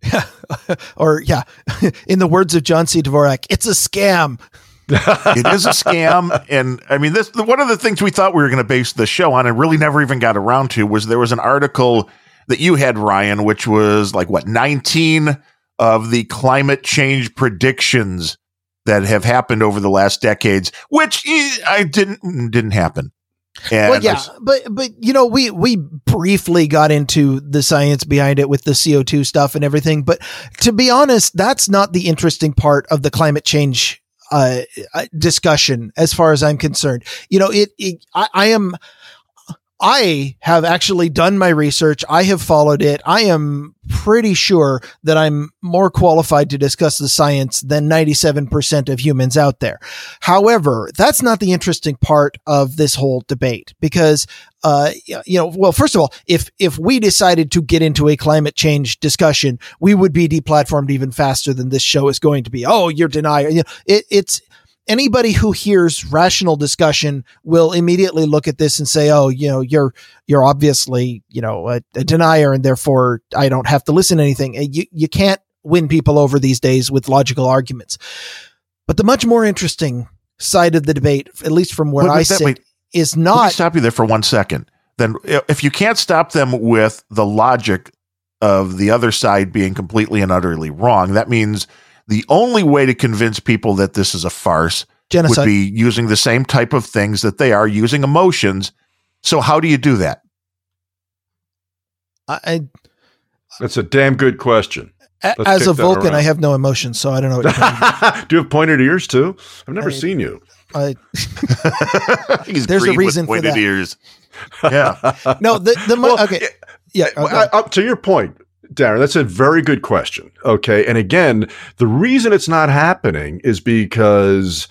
Or yeah, in the words of John C. Dvorak, it's a scam. it is a scam, and I mean, this one of the things we thought we were going to base the show on, and really never even got around to, was there was an article that you had, Ryan, which was like what nineteen of the climate change predictions that have happened over the last decades, which eh, I didn't didn't happen. And well, yeah, but but you know, we we briefly got into the science behind it with the CO two stuff and everything. But to be honest, that's not the interesting part of the climate change uh, uh, discussion, as far as I'm concerned. You know, it. it I, I am. I have actually done my research. I have followed it. I am pretty sure that I'm more qualified to discuss the science than 97% of humans out there. However, that's not the interesting part of this whole debate because, uh, you know, well, first of all, if, if we decided to get into a climate change discussion, we would be deplatformed even faster than this show is going to be. Oh, you're denying. You know, it, it's, anybody who hears rational discussion will immediately look at this and say, "Oh, you know, you're you're obviously you know a, a denier, and therefore I don't have to listen to anything." You you can't win people over these days with logical arguments. But the much more interesting side of the debate, at least from where Wait, I wait, that- sit, wait. is Let me not stop you there for one second. Then, if you can't stop them with the logic of the other side being completely and utterly wrong, that means the only way to convince people that this is a farce genocide. would be using the same type of things that they are using emotions. So, how do you do that? I, I, That's a damn good question. a- Let's as a Vulcan, around. I have no emotions, so I don't know. What you're. Do you have pointed ears too? I've never I- seen you. I, He's There's a green with reason for pointed that. ears. Yeah. no, the the mo- Well, okay, yeah. Okay. I- up to your point, Darren, that's a very good question. Okay. And again, the reason it's not happening is because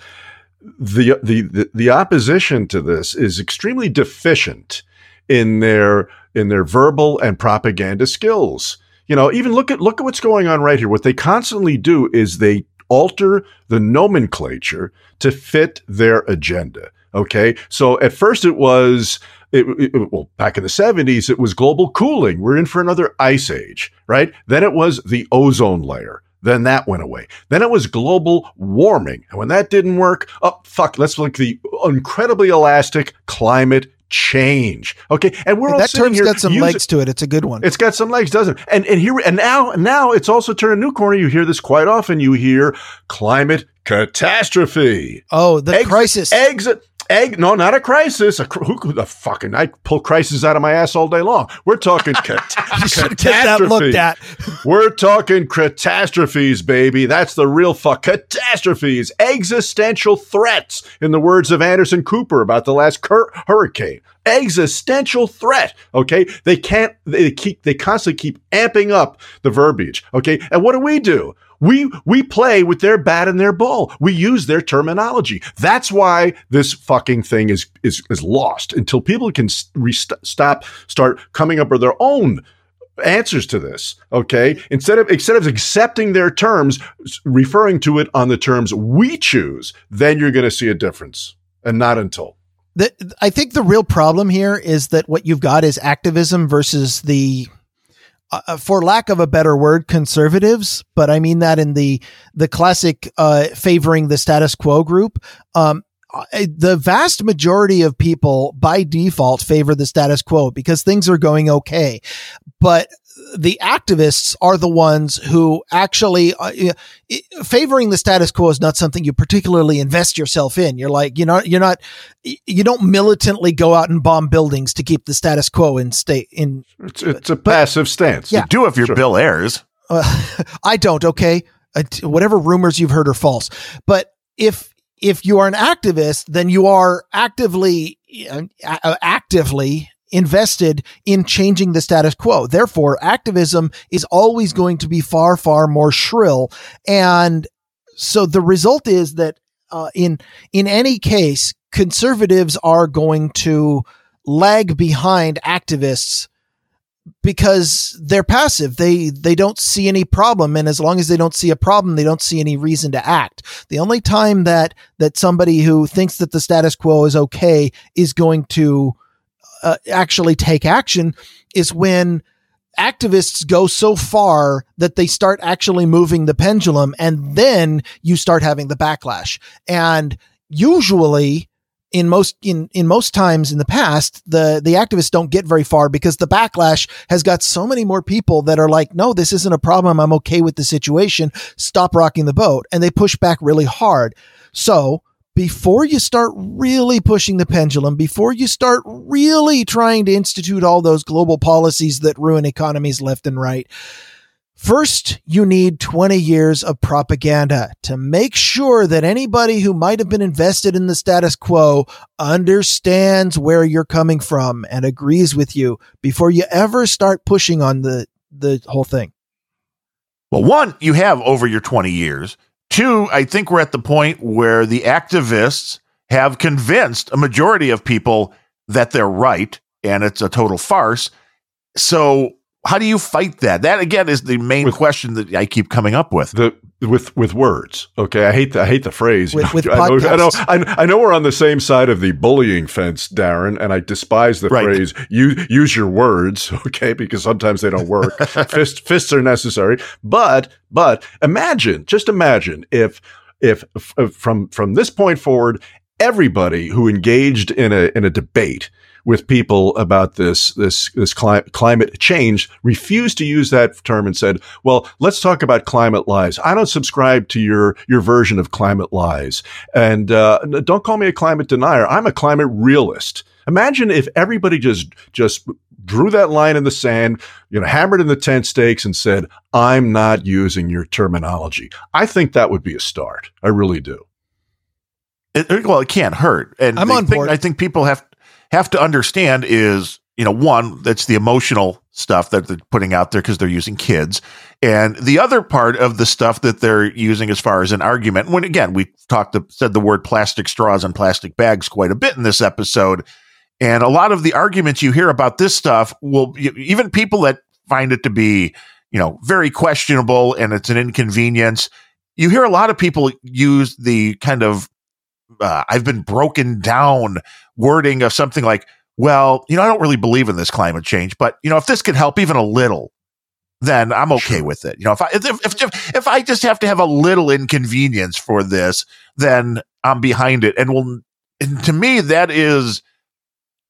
the, the, the, the opposition to this is extremely deficient in their, in their verbal and propaganda skills. You know, even look at, look at what's going on right here. What they constantly do is they alter the nomenclature to fit their agenda. Okay. So at first it was, it, it- well, back in the 70s, it was global cooling. We're in for another ice age, right? Then it was the ozone layer. Then that went away. Then it was global warming. And when that didn't work, oh, fuck, let's look at the incredibly elastic climate change. Okay. And we're all that sitting term's here got some legs to it. It's a good one. it's got some legs, doesn't it? And and here and now now it's also turned a new corner. You hear this quite often. You hear climate catastrophe. oh, the Ex- crisis. Exit. Egg, no, not a crisis. A, cr- who the fucking? I pull crisis out of my ass all day long. We're talking cat- get that looked at. We're talking catastrophes, baby. That's the real fuck. Catastrophes, existential threats, in the words of Anderson Cooper about the last cur- hurricane. Existential threat. Okay, they can't. They keep. They constantly keep amping up the verbiage. Okay, and what do we do? We we play with their bat and their ball. We use their terminology. That's why this fucking thing is is is lost until people can rest- stop start coming up with their own answers to this okay instead of instead of accepting their terms referring to it on the terms we choose then you're going to see a difference and not until the, I think the real problem here is that what you've got is activism versus the, uh, uh, for lack of a better word, conservatives. But I mean that in the the classic uh, favoring the status quo group. Um, the vast majority of people by default favor the status quo because things are going okay. But the activists are the ones who actually uh, favoring the status quo is not something you particularly invest yourself in. You're like, you know, you're not, you don't militantly go out and bomb buildings to keep the status quo in state in. It's, it's a but, passive stance. Yeah. You do if you're sure. Bill Ayers. Uh, I don't. Okay. Uh, whatever rumors you've heard are false. But if, if you are an activist, then you are actively, uh, actively invested in changing the status quo. Therefore, activism is always going to be far, far more shrill. And so the result is that uh, in in any case, conservatives are going to lag behind activists because they're passive. They they don't see any problem, and as long as they don't see a problem, they don't see any reason to act. The only time that that somebody who thinks that the status quo is okay is going to uh, actually take action is when activists go so far that they start actually moving the pendulum and then you start having the backlash. And usually in most in in most times in the past the the activists don't get very far because the backlash has got so many more people that are like no this isn't a problem. I'm okay with the situation. Stop rocking the boat. And they push back really hard. So before you start really pushing the pendulum, before you start really trying to institute all those global policies that ruin economies left and right, first you need 20 years of propaganda to make sure that anybody who might have been invested in the status quo understands where you're coming from and agrees with you before you ever start pushing on the, the whole thing. Well, one, you have over your 20 years. Two, I think we're at the point where the activists have convinced a majority of people that they're right and it's a total farce. So how do you fight that? That again is the main with, question that I keep coming up with. The with with words. Okay, I hate the, I hate the phrase. With, with I, know, I, know, I, I know we're on the same side of the bullying fence, Darren, and I despise the right. phrase "use use your words." Okay, because sometimes they don't work. Fist, fists are necessary, but but imagine, just imagine if if, if from from this point forward, everybody who engaged in a in a debate with people about this this this cli- climate change refused to use that term and said, "Well, let's talk about climate lies." I don't subscribe to your your version of climate lies, and uh, don't call me a climate denier. I'm a climate realist. Imagine if everybody just just drew that line in the sand, you know, hammered in the tent stakes and said, "I'm not using your terminology." I think that would be a start. I really do. It, well, it can't hurt, and I'm on board. I think people have have to understand is, you know, one, that's the emotional stuff that they're putting out there because they're using kids. And the other part of the stuff that they're using as far as an argument, when again, we talked, said the word plastic straws and plastic bags quite a bit in this episode. And a lot of the arguments you hear about this stuff will, even people that find it to be, you know, very questionable and it's an inconvenience, you hear a lot of people use the kind of uh, I've been broken down wording of something like, well, you know, I don't really believe in this climate change, but you know, if this could help even a little, then I'm okay sure. with it. You know, if I if, if if I just have to have a little inconvenience for this, then I'm behind it. And will and to me that is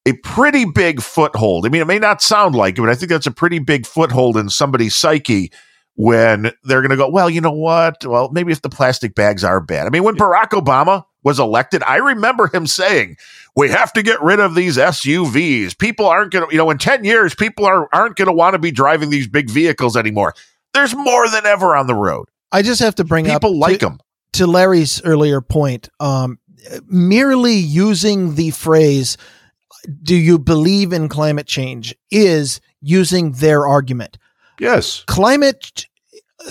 a pretty big foothold. I mean, it may not sound like it, but I think that's a pretty big foothold in somebody's psyche when they're going to go, well, you know what? Well, maybe if the plastic bags are bad. I mean, when Barack Obama was elected, I remember him saying, "We have to get rid of these SUVs. People aren't going to, you know, in 10 years people are aren't going to want to be driving these big vehicles anymore. There's more than ever on the road." I just have to bring people up people like to, them. To Larry's earlier point, um, merely using the phrase "Do you believe in climate change?" is using their argument. Yes. Climate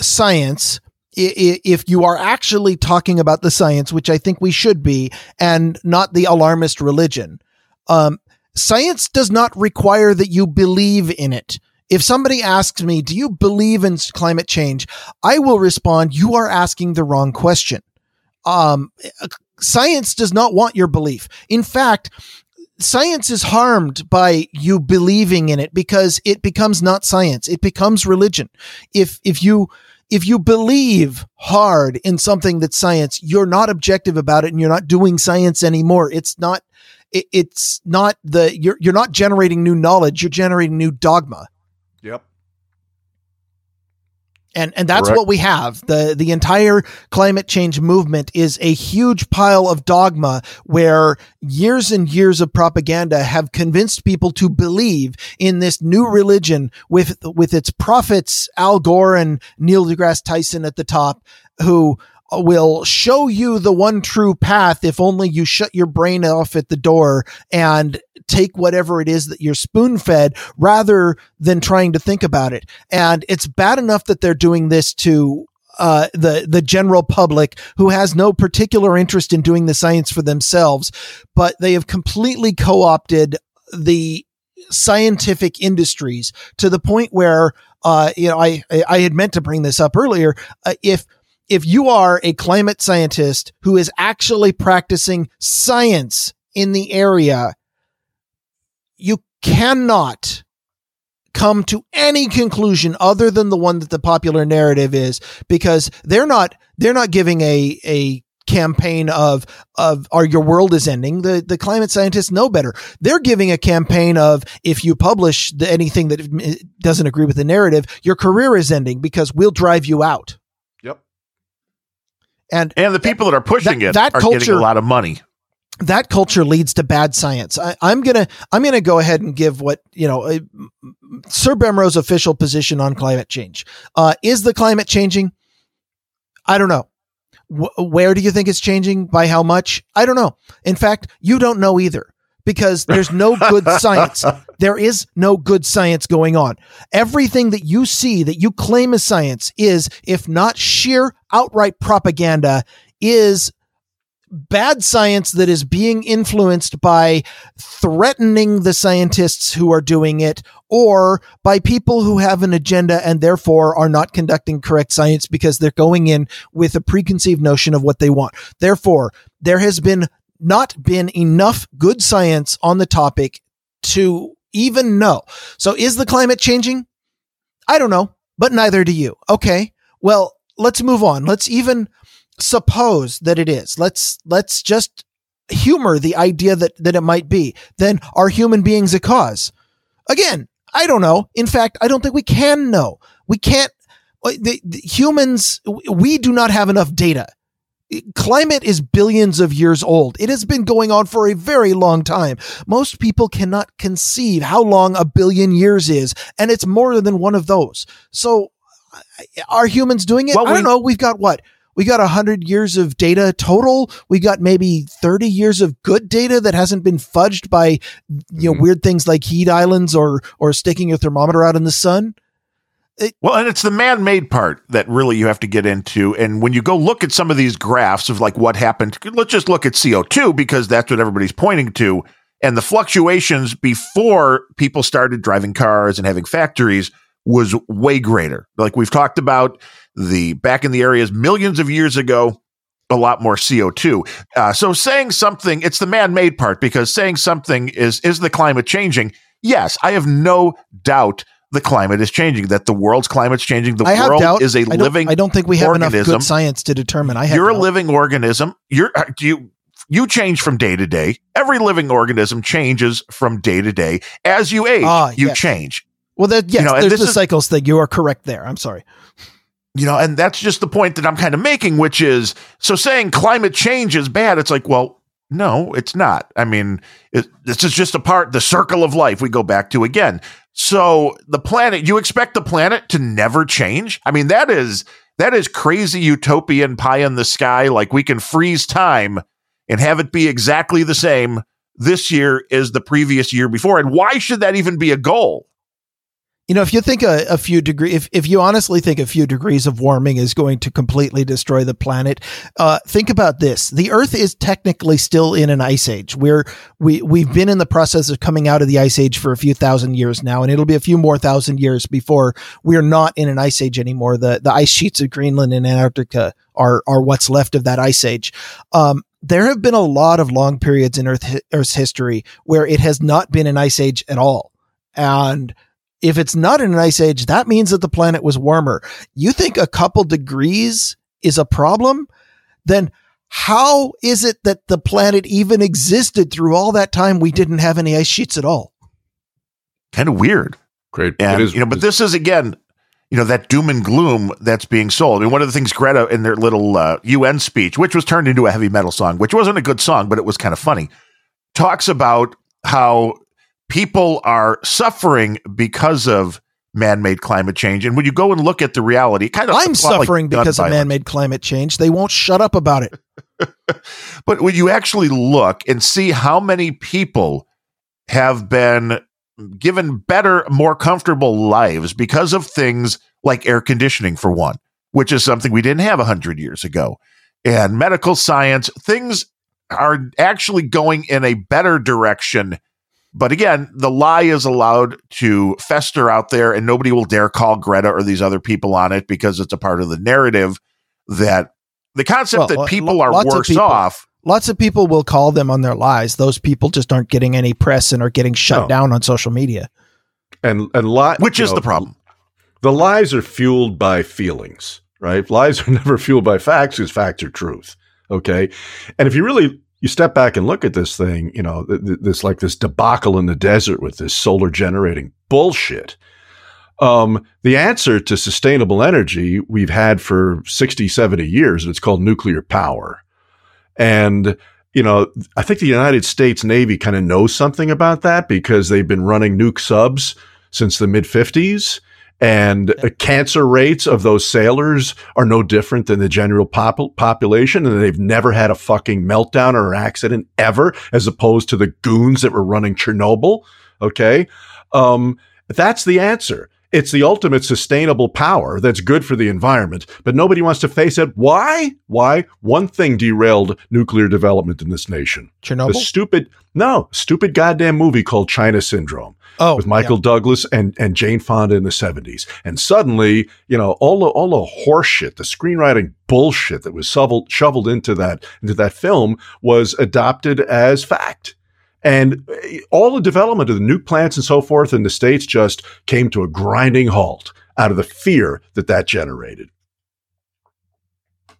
science if you are actually talking about the science, which I think we should be, and not the alarmist religion, um, science does not require that you believe in it. If somebody asks me, do you believe in climate change? I will respond, you are asking the wrong question. Um, science does not want your belief. In fact, science is harmed by you believing in it because it becomes not science. It becomes religion. If, if you, if you believe hard in something that's science, you're not objective about it and you're not doing science anymore. It's not, it, it's not the, you're, you're not generating new knowledge. You're generating new dogma. Yep and and that's Correct. what we have the the entire climate change movement is a huge pile of dogma where years and years of propaganda have convinced people to believe in this new religion with with its prophets Al Gore and Neil deGrasse Tyson at the top who will show you the one true path if only you shut your brain off at the door and take whatever it is that you're spoon fed rather than trying to think about it. And it's bad enough that they're doing this to uh, the the general public who has no particular interest in doing the science for themselves, but they have completely co-opted the scientific industries to the point where uh, you know I I had meant to bring this up earlier. Uh, if if you are a climate scientist who is actually practicing science in the area, you cannot come to any conclusion other than the one that the popular narrative is because they're not they're not giving a a campaign of of or your world is ending? The the climate scientists know better. They're giving a campaign of if you publish the, anything that eh, doesn't agree with the narrative your career is ending because we'll drive you out and and the people that are pushing that, it that are culture, getting a lot of money. That culture leads to bad science. I, am gonna I'm gonna go ahead and give what you know uh, Sir Bemrose' official position on climate change. Uh, is the climate changing? I don't know. W- where do you think it's changing? By how much? I don't know. In fact, you don't know either because there's no good science. There is no good science going on. Everything that you see that you claim is science is, if not sheer outright propaganda, is bad science that is being influenced by threatening the scientists who are doing it or by people who have an agenda and therefore are not conducting correct science because they're going in with a preconceived notion of what they want. Therefore, there has been not been enough good science on the topic to even know. So is the climate changing? I don't know, but neither do you. Okay. Well, let's move on. Let's even suppose that it is. Let's let's just humor the idea that that it might be. Then are human beings a cause? Again, I don't know. In fact, I don't think we can know. We can't uh, the, the humans we do not have enough data climate is billions of years old. It has been going on for a very long time. Most people cannot conceive how long a billion years is, and it's more than one of those. So, are humans doing it? Well, I don't know. We've got what? We got 100 years of data total. We got maybe 30 years of good data that hasn't been fudged by you know mm-hmm. weird things like heat islands or or sticking your thermometer out in the sun. It, well, and it's the man made part that really you have to get into. And when you go look at some of these graphs of like what happened, let's just look at CO2 because that's what everybody's pointing to. And the fluctuations before people started driving cars and having factories was way greater. Like we've talked about the back in the areas millions of years ago, a lot more CO2. Uh, so saying something, it's the man made part because saying something is, is the climate changing? Yes, I have no doubt the climate is changing, that the world's climate's changing. The world doubt. is a I living. I don't think we have organism. enough good science to determine. I have you're doubt. a living organism. You're uh, you you change from day to day. Every living organism changes from day to day. As you age, ah, you yes. change. Well, that yes, you know, there's the is, cycles thing. You are correct there. I'm sorry. You know, and that's just the point that I'm kind of making, which is so saying climate change is bad. It's like, well, no, it's not. I mean, it, this is just a part, the circle of life we go back to again. So the planet, you expect the planet to never change? I mean, that is that is crazy utopian pie in the sky. Like we can freeze time and have it be exactly the same this year as the previous year before. And why should that even be a goal? You know, if you think a, a few degree, if, if you honestly think a few degrees of warming is going to completely destroy the planet, uh, think about this: the Earth is technically still in an ice age. We're we we've been in the process of coming out of the ice age for a few thousand years now, and it'll be a few more thousand years before we're not in an ice age anymore. The the ice sheets of Greenland and Antarctica are are what's left of that ice age. Um, there have been a lot of long periods in Earth, Earth's history where it has not been an ice age at all, and if it's not in an ice age, that means that the planet was warmer. You think a couple degrees is a problem? Then how is it that the planet even existed through all that time we didn't have any ice sheets at all? Kind of weird. Great. And, you know, but this is again, you know, that doom and gloom that's being sold. And one of the things Greta in their little uh, UN speech, which was turned into a heavy metal song, which wasn't a good song, but it was kind of funny, talks about how people are suffering because of man-made climate change. And when you go and look at the reality, kind of I'm suffering like because of man-made climate change. They won't shut up about it. but when you actually look and see how many people have been given better, more comfortable lives because of things like air conditioning, for one, which is something we didn't have 100 years ago, and medical science, things are actually going in a better direction but again, the lie is allowed to fester out there, and nobody will dare call Greta or these other people on it because it's a part of the narrative that the concept well, that people are worse people, off. Lots of people will call them on their lies. Those people just aren't getting any press and are getting shut no. down on social media. And and li- which is know, the problem. The lies are fueled by feelings, right? Lies are never fueled by facts because facts are truth. Okay. And if you really you step back and look at this thing, you know, th- th- this like this debacle in the desert with this solar generating bullshit. Um, the answer to sustainable energy we've had for 60, 70 years, and it's called nuclear power. And, you know, I think the United States Navy kind of knows something about that because they've been running nuke subs since the mid 50s. And the cancer rates of those sailors are no different than the general pop- population. And they've never had a fucking meltdown or accident ever, as opposed to the goons that were running Chernobyl. Okay. Um, that's the answer. It's the ultimate sustainable power that's good for the environment, but nobody wants to face it. Why? Why? One thing derailed nuclear development in this nation. Chernobyl? The stupid, no, stupid goddamn movie called China Syndrome. Oh, with Michael yeah. Douglas and, and Jane Fonda in the 70s. And suddenly, you know, all the, all the horseshit, the screenwriting bullshit that was shoveled, shoveled into that, into that film was adopted as fact. And eh, all the development of the nuke plants and so forth in the States just came to a grinding halt out of the fear that that generated.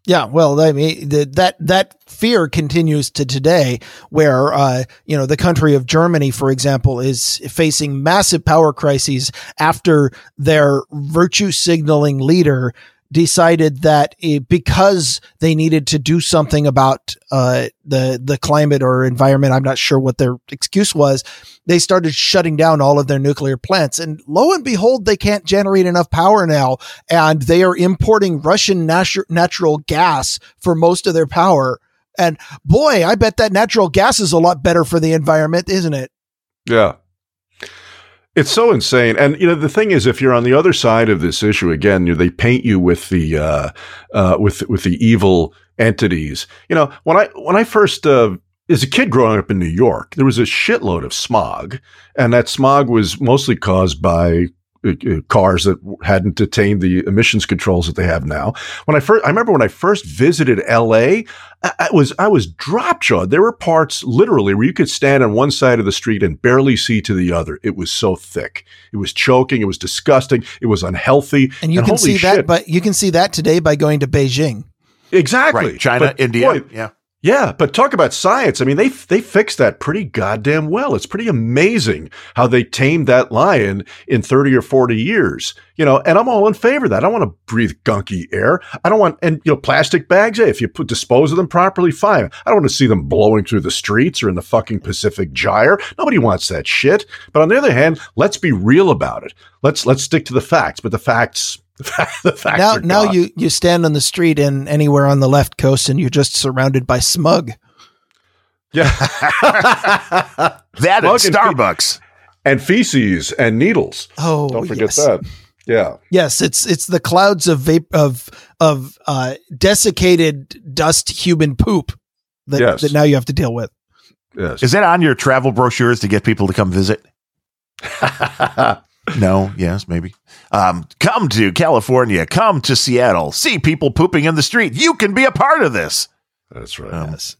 Yeah, well, I mean the, that that fear continues to today, where uh, you know the country of Germany, for example, is facing massive power crises after their virtue signaling leader decided that it, because they needed to do something about uh, the the climate or environment, I'm not sure what their excuse was. They started shutting down all of their nuclear plants, and lo and behold, they can't generate enough power now, and they are importing Russian natu- natural gas for most of their power. And boy, I bet that natural gas is a lot better for the environment, isn't it? Yeah, it's so insane. And, you know, the thing is, if you're on the other side of this issue, again, you they paint you with the, uh, uh, with, with the evil entities. You know, when I, when I first, uh, as a kid growing up in New York, there was a shitload of smog, and that smog was mostly caused by Uh, uh, cars that hadn't attained the emissions controls that they have now. When I first, I remember when I first visited LA, I, I was, I was drop jawed. There were parts literally where you could stand on one side of the street and barely see to the other. It was so thick. It was choking. It was disgusting. It was unhealthy. And you and can see shit, that, but you can see that today by going to Beijing. Exactly. Right. China, but India. Boy, yeah. Yeah, but talk about science. I mean, they they fixed that pretty goddamn well. It's pretty amazing how they tamed that lion in 30 or 40 years. You know, and I'm all in favor of that. I don't want to breathe gunky air. I don't want and you know, plastic bags, hey, if you put dispose of them properly, fine. I don't want to see them blowing through the streets or in the fucking Pacific Gyre. Nobody wants that shit. But on the other hand, let's be real about it. Let's let's stick to the facts, but the facts the facts now, now you you stand on the street and anywhere on the left coast, and you're just surrounded by smug. Yeah, that at Starbucks. and feces and needles. Oh, Don't forget yes. that. Yeah. Yes, it's it's the clouds of vape of of uh, desiccated dust human poop that, Yes. that now you have to deal with. Yes. Is that on your travel brochures to get people to come visit? No, yes, maybe. Um, come to California, come to Seattle, see people pooping in the street. You can be a part of this. That's right. Um, Yes.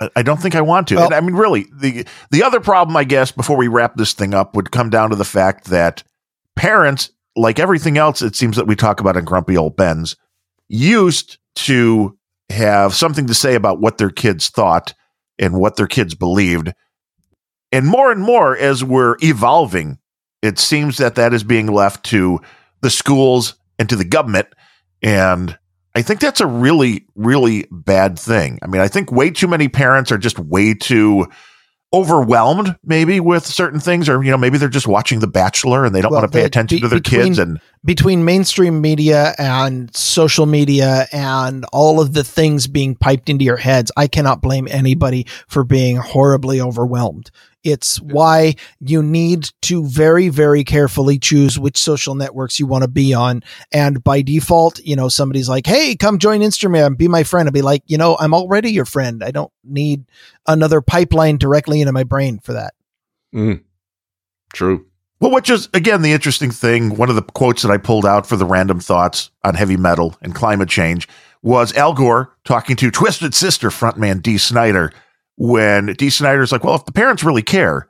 I- I don't think I want to. Well- and I mean, really, the the other problem, I guess, before we wrap this thing up, would come down to the fact that parents, like everything else, it seems that we talk about in Grumpy Old Ben's, used to have something to say about what their kids thought and what their kids believed. And more and more, as we're evolving, it seems that that is being left to the schools and to the government. And I think that's a really, really bad thing. I mean, I think way too many parents are just way too overwhelmed, maybe with certain things, or you know, maybe they're just watching The Bachelor and they don't Well, want to pay attention be- to their between- kids. And Between mainstream media and social media and all of the things being piped into your heads, I cannot blame anybody for being horribly overwhelmed. It's why you need to very, very carefully choose which social networks you want to be on. And by default, you know, somebody's like, Hey, come join Instagram, be my friend. I'll be like, you know, I'm already your friend. I don't need another pipeline directly into my brain for that. Mm. True. Well, which is again the interesting thing. One of the quotes that I pulled out for the random thoughts on heavy metal and climate change was Al Gore talking to Twisted Sister frontman Dee Snider when Dee Snider's like, "Well, if the parents really care."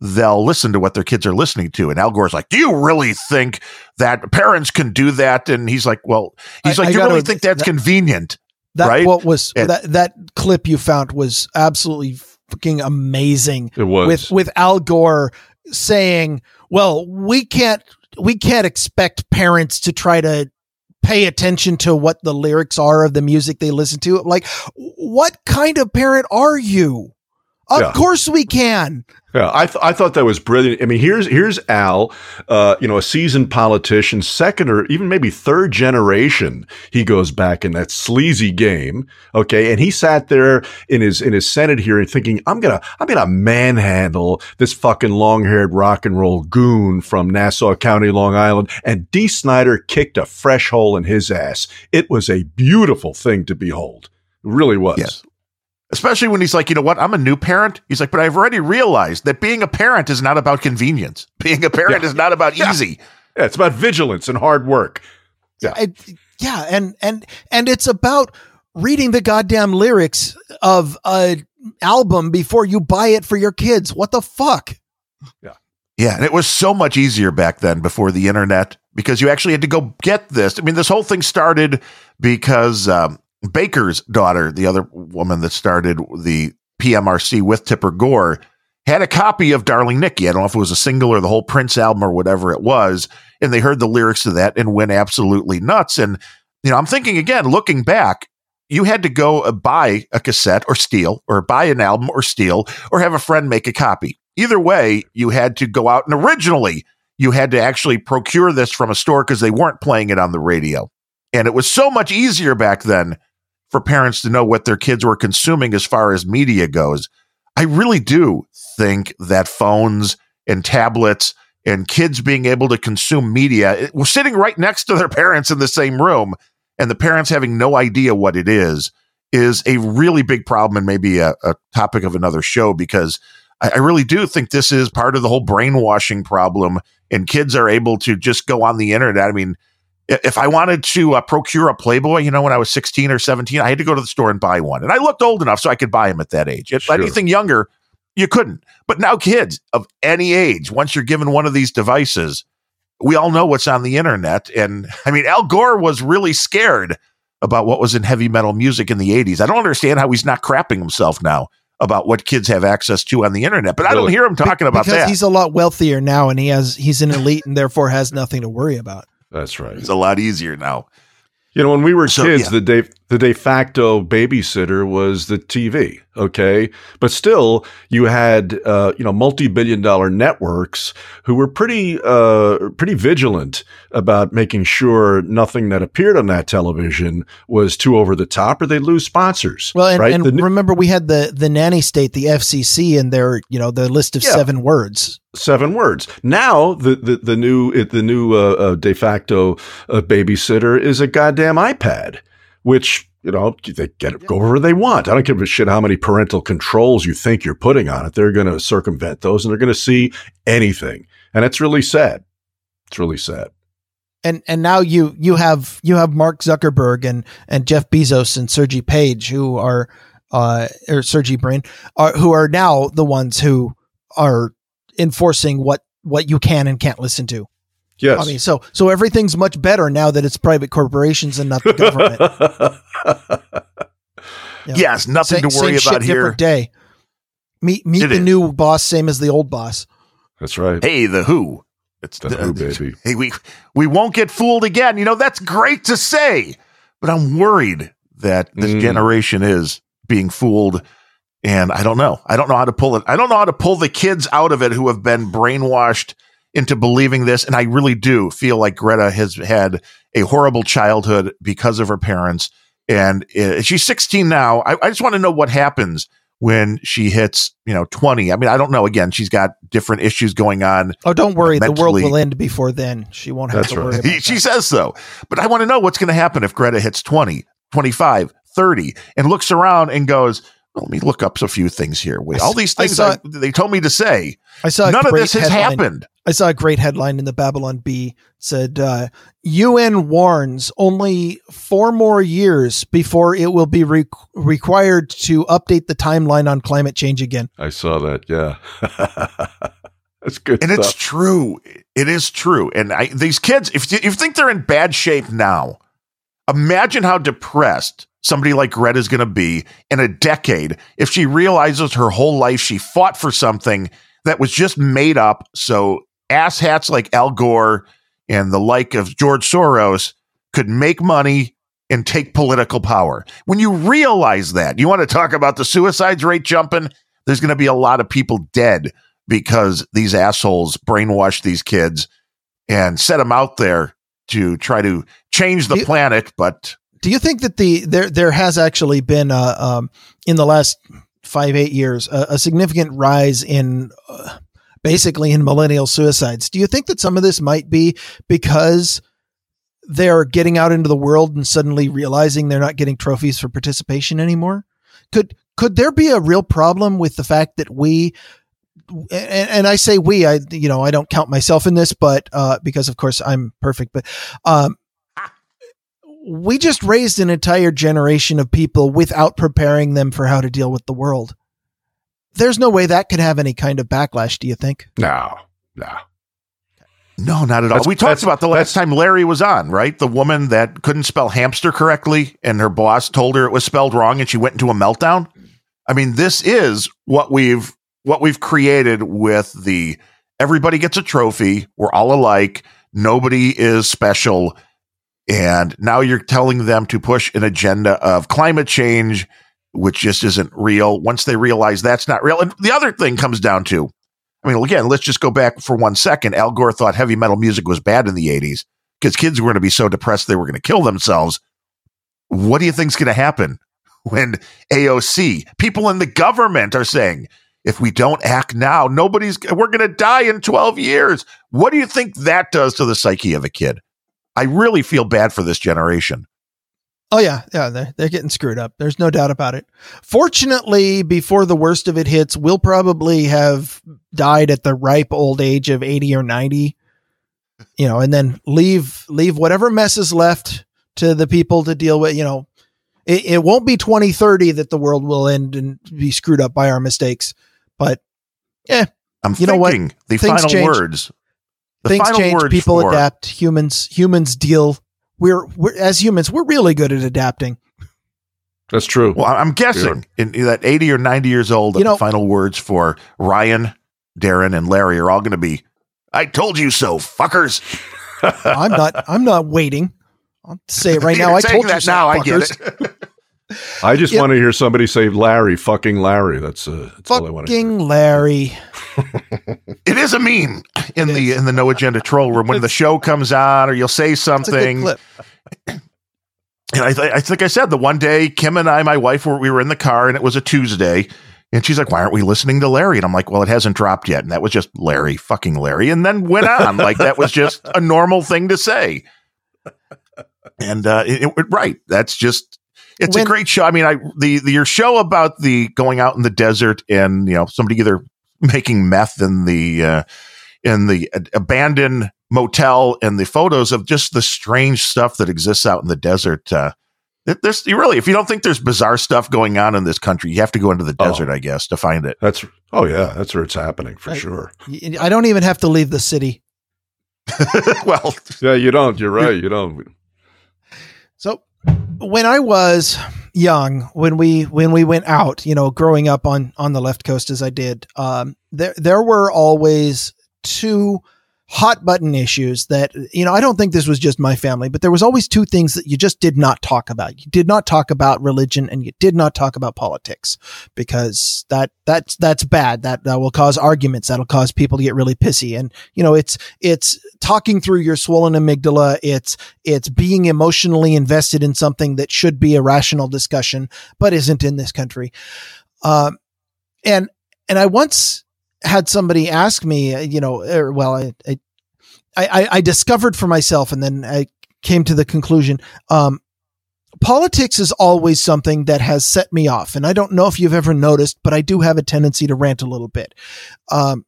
They'll listen to what their kids are listening to. And Al Gore's like, Do you really think that parents can do that? And he's like, Well, he's I- like, Do you really think that's that- convenient? That Right? what was And- that that clip you found was absolutely fucking amazing. It was. with with Al Gore saying, "Well, we can't we can't expect parents to try to pay attention to what the lyrics are of the music they listen to." Like, what kind of parent are you? Of Yeah. course we can. Yeah, I, th- I thought that was brilliant. I mean, here's here's Al, uh, you know, a seasoned politician, second or even maybe third generation. He goes back in that sleazy game, okay, and he sat there in his in his Senate hearing, thinking, "I'm gonna I'm gonna manhandle this fucking long haired rock and roll goon from Nassau County, Long Island." And Dee Snider kicked a fresh hole in his ass. It was a beautiful thing to behold. It really was. Yes. Especially when he's like, you know what? I'm a new parent. He's like, but I've already realized that being a parent is not about convenience. Being a parent Yeah. is not about Yeah. easy. Yeah, it's about vigilance and hard work. Yeah. I- yeah, and and and it's about reading the goddamn lyrics of a album before you buy it for your kids. What the fuck? Yeah, Yeah, and it was so much easier back then before the internet because you actually had to go get this. I mean, this whole thing started because um, Baker's daughter, the other woman that started the PMRC with Tipper Gore, had a copy of Darling Nikki. I don't know if it was a single or the whole Prince album or whatever it was. And they heard the lyrics to that and went absolutely nuts. And, you know, I'm thinking again, looking back, you had to go uh, buy a cassette or steal, or buy an album or steal, or have a friend make a copy. Either way, you had to go out and originally you had to actually procure this from a store because they weren't playing it on the radio. And it was so much easier back then for parents to know what their kids were consuming as far as media goes. I really do think that phones and tablets and kids being able to consume media, sitting right next to their parents in the same room, and the parents having no idea what it is, is a really big problem and maybe a, a topic of another show because I, I really do think this is part of the whole brainwashing problem. And kids are able to just go on the internet. I mean, if I wanted to uh, procure a Playboy, you know, when I was 16 or 17, I had to go to the store and buy one. And I looked old enough so I could buy them at that age. If Sure. anything younger, you couldn't. But now, kids of any age, once you're given one of these devices, we all know what's on the internet. And I mean, Al Gore was really scared about what was in heavy metal music in the 80s. I don't understand how he's not crapping himself now about what kids have access to on the internet, but I don't hear him talking about because that. he's a lot wealthier now and he has he's an elite and therefore has nothing to worry about. That's right. It's a lot easier now. You know, when we were So, kids, yeah. the day the de facto babysitter was the TV. Okay, but still, you had uh, you know multi-billion dollar networks who were pretty uh, pretty vigilant about making sure nothing that appeared on that television was too over the top, or they'd lose sponsors. Well, and, right? and The- remember we had the the nanny state, the FCC, and their you know the list of Yeah. seven words. Seven words. Now the the, the new the new uh, uh, de facto uh, babysitter is a goddamn iPad, which you know they get it, go wherever they want. I don't give a shit how many parental controls you think you're putting on it. They're going to circumvent those, and they're going to see anything, and it's really sad. It's really sad. and and now you you have you have Mark Zuckerberg and and Jeff Bezos and Sergey Page who are uh or Sergey Brin are who are now the ones who are enforcing what what you can and can't listen to. Yes. I mean, so so everything's much better now that it's private corporations and not the government. Yeah. Yes, nothing Same- to worry same about shit, here. different day. Meet meet It the is. new boss, same as the old boss. That's right. Hey, the Who. It's The Who, baby. Hey, we we won't get fooled again. You know that's great to say, but I'm worried that this Mm. generation is being fooled, and I don't know. I don't know how to pull it. I don't know how to pull the kids out of it who have been brainwashed into believing this. And I really do feel like Greta has had a horrible childhood because of her parents, and uh, she's 16 now. I, I just want to know what happens when she hits, you know, 20. I mean, I don't know. Again, she's got different issues going on Oh, don't worry, the world will end before then. She won't have That's to worry right. about she that. says so. But I want to know what's going to happen if Greta hits 20, 25, 30 and looks around and goes, let me look up a few things here. Wait, all s- these I things saw- I- they told me to say. I saw a None of great this has headline- happened. I saw a great headline in the Babylon Bee said uh, UN warns only four more years before it will be re- required to update the timeline on climate change again. I saw that. Yeah. That's good And it's true. It is true. And I, these kids, if you, if you think they're in bad shape now, imagine how depressed somebody like Greta is going to be in a decade if she realizes her whole life she fought for something that was just made up. So asshats like Al Gore and the like of George Soros could make money and take political power. When you realize that, you want to talk about the suicides rate jumping, there's going to be a lot of people dead because these assholes brainwash these kids and set them out there to try to change the planet. But Do you think that the there there has actually been a, um, in the last five eight years a, a significant rise in uh, basically in millennial suicides? Do you think that some of this might be because they're getting out into the world and suddenly realizing they're not getting trophies for participation anymore? Could could there be a real problem with the fact that we and, and I say we, I you know I don't count myself in this, but uh, because of course I'm perfect, but um, we just raised an entire generation of people without preparing them for how to deal with the world. There's no way that could have any kind of backlash. Do you think? No, no. no, not at all. That's- we talked about the last time Larry was on, right? The woman that couldn't spell hamster correctly and her boss told her it was spelled wrong and she went into a meltdown. I mean, this is what we've what we've created with the everybody gets a trophy, we're all alike, nobody is special. And now you're telling them to push an agenda of climate change, which just isn't real. Once they realize that's not real. And the other thing comes down to, I mean, again, let's just go back for one second. Al Gore thought heavy metal music was bad in the 80s because kids were going to be so depressed they were going to kill themselves. What do you think's going to happen when AOC, people in the government are saying, if we don't act now, nobody's, we're going to die in 12 years. What do you think that does to the psyche of a kid? I really feel bad for this generation. Oh yeah, yeah, they're, they're getting screwed up. There's no doubt about it. Fortunately, before the worst of it hits, we'll probably have died at the ripe old age of 80 or 90. You know, and then leave leave whatever mess is left to the people to deal with, you know. It, it won't be 2030 that the world will end and be screwed up by our mistakes. But yeah. I'm You know what? thinking the Things final change. words. The things final change, words people for- adapt, humans humans deal. We're, we're as humans, we're really good at adapting. That's true. Well, I'm guessing in, in that 80 or 90 years old, You know- the final words for Ryan, Darren, and Larry are all going to be, I told you so, fuckers. I'm not. I'm not waiting. I'll say it right now. I saying told you that so, now. I get it. I just Yep. want to hear somebody say Larry, fucking Larry. That's uh, that's all I want to. Fucking Larry. It is a meme in It the is. in the no agenda troll room when the show comes on, or you'll say It's a good something. And I, th- I think I said the one day Kim and I, my wife, were we were in the car, and it was a Tuesday, and she's like, "Why aren't we listening to Larry?" And I'm like, "Well, it hasn't dropped yet." And that was just Larry, fucking Larry, and then went on like that was just a normal thing to say. And uh, it, it- right, that's just it's a great show. I mean, I the, the your show about the going out in the desert and you know somebody either making meth in the uh, in the a- abandoned motel and the photos of just the strange stuff that exists out in the desert. Uh, there's you really, if you don't think there's bizarre stuff going on in this country, you have to go into the Oh. desert, I guess, to find it. That's oh yeah, that's where it's happening for I- sure. I don't even have to leave the city. well, Yeah, you don't. You're right. You don't. So when I was young, when we when we went out, you know, growing up on on the left coast as I did, um, there there were always two hot button issues that you know I don't think this was just my family, but there was always two things that you just did not talk about. You did not talk about religion, and you did not talk about politics because that that's that's bad. That that will cause arguments. That'll cause people to get really pissy. And you know, it's it's talking through your swollen amygdala. It's it's being emotionally invested in something that should be a rational discussion, but isn't in this country. Um, and and I once had somebody ask me, you know, er, well, I, I I I discovered for myself, and then I came to the conclusion. Um, politics is always something that has set me off, and I don't know if you've ever noticed, but I do have a tendency to rant a little bit. Um,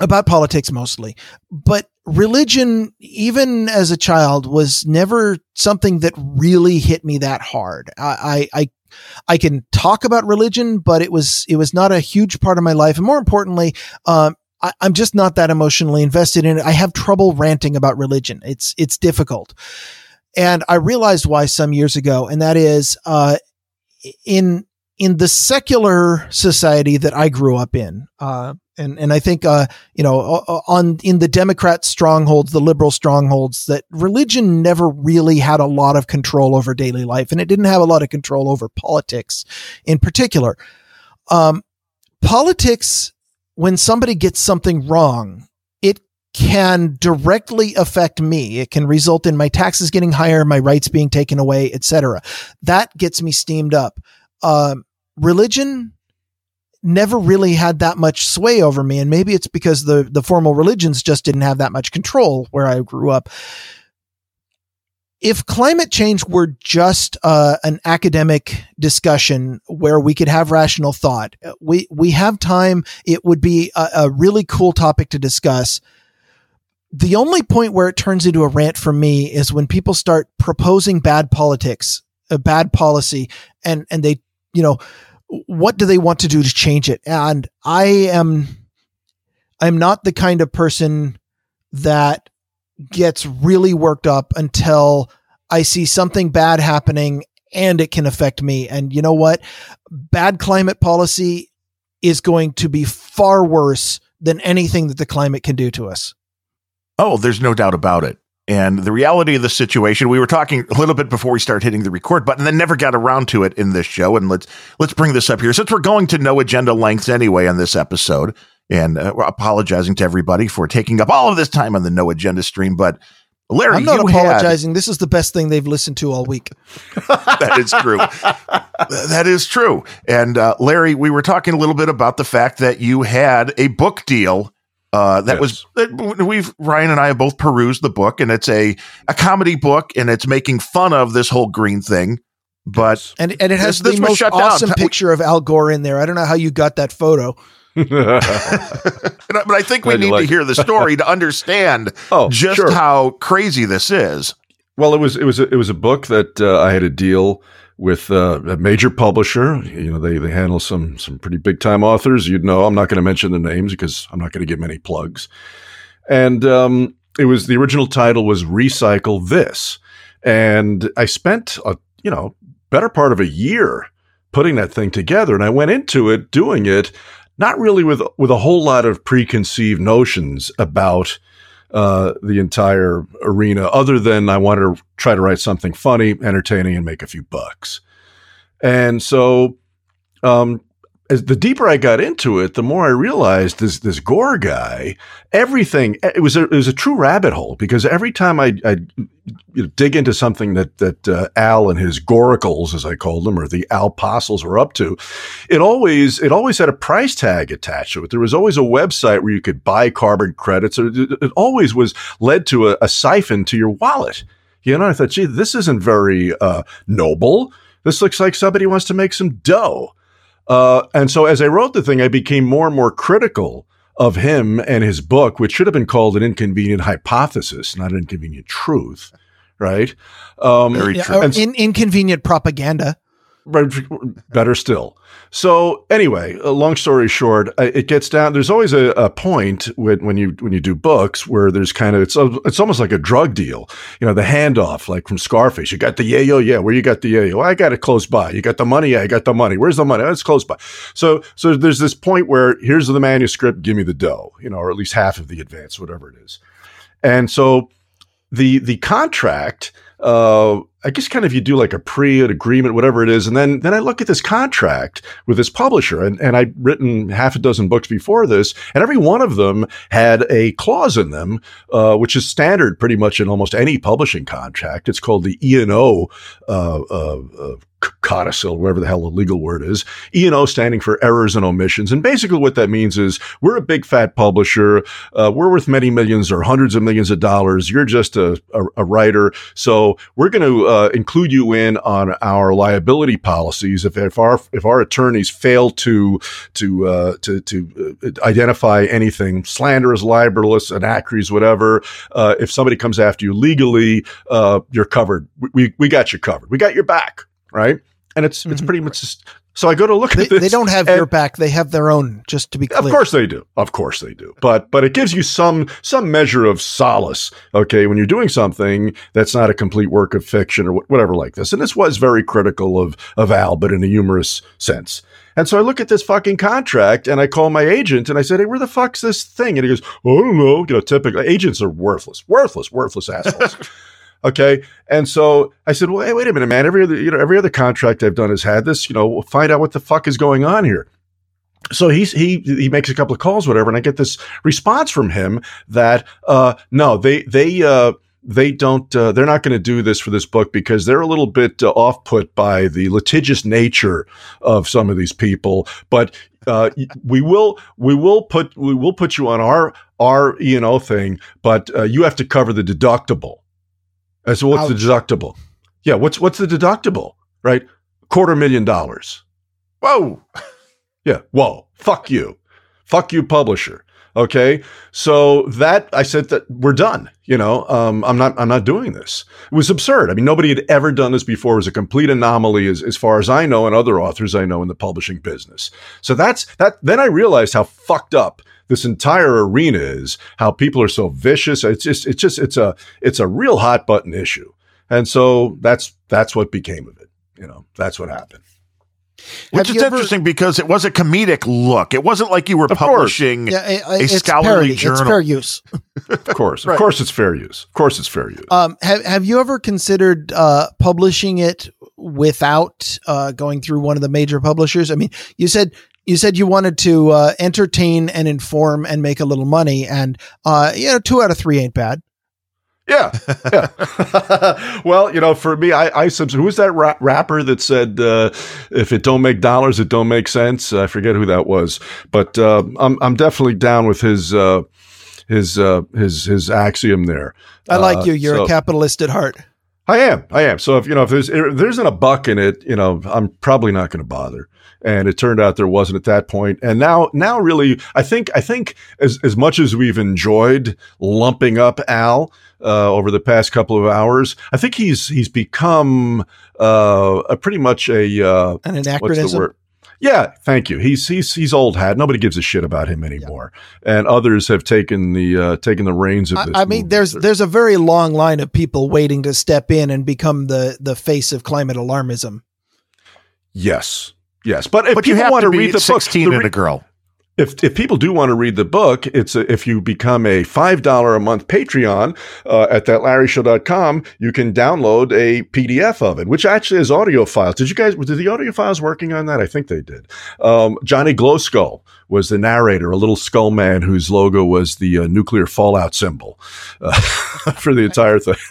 about politics mostly, but religion, even as a child, was never something that really hit me that hard. I, I, I, I can talk about religion, but it was, it was not a huge part of my life. And more importantly, um, I, I'm just not that emotionally invested in it. I have trouble ranting about religion. It's, it's difficult. And I realized why some years ago, and that is, uh, in, in the secular society that I grew up in, uh, and and I think uh, you know on in the Democrat strongholds, the liberal strongholds, that religion never really had a lot of control over daily life, and it didn't have a lot of control over politics, in particular. Um, politics, when somebody gets something wrong, it can directly affect me. It can result in my taxes getting higher, my rights being taken away, etc. That gets me steamed up. Um, religion never really had that much sway over me and maybe it's because the the formal religions just didn't have that much control where I grew up. If climate change were just uh, an academic discussion where we could have rational thought uh, we we have time it would be a, a really cool topic to discuss. The only point where it turns into a rant for me is when people start proposing bad politics a bad policy and and they you know what do they want to do to change it? And I am, I'm not the kind of person that gets really worked up until I see something bad happening and it can affect me. And you know what? Bad climate policy is going to be far worse than anything that the climate can do to us. oh, there's no doubt about it. And the reality of the situation, we were talking a little bit before we started hitting the record button, then never got around to it in this show. And let's let's bring this up here since we're going to no agenda lengths anyway on this episode. And uh, we're apologizing to everybody for taking up all of this time on the no agenda stream. But Larry, I'm not you had- apologizing. This is the best thing they've listened to all week. that is true. that is true. And uh, Larry, we were talking a little bit about the fact that you had a book deal. Uh, that was that we've Ryan and I have both perused the book, and it's a a comedy book, and it's making fun of this whole green thing. But And, and it has This- this the was most down. awesome We- picture of Al Gore in there. I don't know how you got that photo. but I think we need like to hear the story to understand oh, just sure. how crazy this is. Well, it was it was a, it was a book that uh, I had a deal with uh, a major publisher. You know, they they handle some some pretty big time authors. You'd know. I'm not going to mention the names because I'm not going to give many plugs. And um, it was the original title was Recycle This, and I spent a you know better part of a year putting that thing together, and I went into it doing it not really with with a whole lot of preconceived notions about uh, the entire arena, other than I wanted to try to write something funny, entertaining, and make a few bucks. And so, um, as the deeper I got into it, the more I realized this this Gore guy, everything it was a, it was a true rabbit hole because every time I I you know, dig into something that that uh, Al and his Goracles, as I called them, or the Al Apostles were up to, it always it always had a price tag attached to it. There was always a website where you could buy carbon credits. Or it always was led to a, a siphon to your wallet. You know, I thought, gee, this isn't very uh, noble. This looks like somebody wants to make some dough. Uh, and so as I wrote the thing, I became more and more critical of him and his book, which should have been called an inconvenient hypothesis, not an inconvenient truth. Right. Um, Very true. And, in, inconvenient propaganda better still. So anyway, long story short, it gets down. There's always a, a point when, when you when you do books where there's kind of it's it's almost like a drug deal. You know, the handoff, like from Scarface. You got the yayo, yeah. Yeah. Where you got the yayo? I got it close by. You got the money, yeah. I got the money. Where's the money? Oh, it's close by. So so there's this point where here's the manuscript. Give me the dough. You know, or at least half of the advance, whatever it is. And so the the contract uh, I guess kind of you do like a pre agreement, whatever it is, and then then I look at this contract with this publisher, and and I'd written half a dozen books before this, and every one of them had a clause in them, uh, which is standard pretty much in almost any publishing contract. It's called the E and O uh, uh, uh codicil, whatever the hell the legal word is. E&O standing for errors and omissions. And basically what that means is we're a big fat publisher. Uh, we're worth many millions or hundreds of millions of dollars. You're just a, a, a writer. So we're going to uh, include you in on our liability policies. If, if our, if our attorneys fail to, to, uh, to, to uh, identify anything slanderous, libelous, anacries, whatever, uh, if somebody comes after you legally, uh, you're covered. We, we got you covered. We got your back right? And it's mm-hmm. it's pretty much so I go to look they, at this. They don't have your back; they have their own. Just to be clear, of course they do. Of course they do. But but it gives you some some measure of solace. Okay, when you're doing something that's not a complete work of fiction or whatever like this. And this was very critical of of Al, but in a humorous sense. And so I look at this fucking contract and I call my agent and I said, Hey, where the fuck's this thing? And he goes, oh, I don't know. You know, typical agents are worthless, worthless, worthless assholes. Okay. And so I said, well, hey, wait a minute, man. Every other, you know, every other contract I've done has had this, you know, we'll find out what the fuck is going on here. So he's, he, he makes a couple of calls, whatever. And I get this response from him that, uh, no, they, they, uh, they don't uh, they're not going to do this for this book because they're a little bit uh, off put by the litigious nature of some of these people but uh, we will we will put we will put you on our our E&O thing but uh, you have to cover the deductible and so what's the deductible? Yeah, what's what's the deductible? Right? Quarter million dollars. Whoa. Yeah. Whoa. Fuck you. Fuck you, publisher. Okay. So that I said that we're done. You know, um, I'm not I'm not doing this. It was absurd. I mean, nobody had ever done this before. It was a complete anomaly as, as far as I know, and other authors I know in the publishing business. So that's that then I realized how fucked up this entire arena is how people are so vicious. It's just, it's just, it's a, it's a real hot button issue. And so that's, that's what became of it. You know, that's what happened. Which Have is interesting ever, because it was a comedic look. It wasn't like you were publishing yeah, it, a scholarly parody. journal. It's fair use. of course, right. of course, it's fair use. Of course, it's fair use. Um, have Have you ever considered uh, publishing it without uh, going through one of the major publishers? I mean, you said you said you wanted to uh, entertain and inform and make a little money, and uh, you know, two out of three ain't bad. Yeah, yeah. well, you know, for me, I, I who was that ra- rapper that said, uh, "If it don't make dollars, it don't make sense." I forget who that was, but uh, I'm I'm definitely down with his uh, his uh, his his axiom there. I like uh, you. You're so, a capitalist at heart. I am. I am. So if you know if there's if there isn't a buck in it, you know, I'm probably not going to bother and it turned out there wasn't at that point. And now, now really, I think, I think as as much as we've enjoyed lumping up Al uh, over the past couple of hours, I think he's he's become uh, a pretty much a uh, an anachronism. Yeah, thank you. He's he's he's old hat. Nobody gives a shit about him anymore, yeah. and others have taken the uh, taken the reins of this. I, I mean, there's there's a very long line of people waiting to step in and become the the face of climate alarmism. Yes, Yes, but if but people want to, read the 16 book, and a girl. If if people do want to read the book, it's a, if you become a five dollar a month Patreon uh, at thatlarryshow.com, you can download a PDF of it, which actually has audio files. Did you guys? Did the audio files working on that? I think they did. Um, Johnny Glowskull was the narrator, a little skull man whose logo was the uh, nuclear fallout symbol uh, for the entire thing.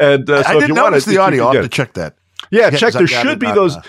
and uh, so I if didn't you notice the audio. I'll have to check that. yeah, Yeah, check. There should be those. uh,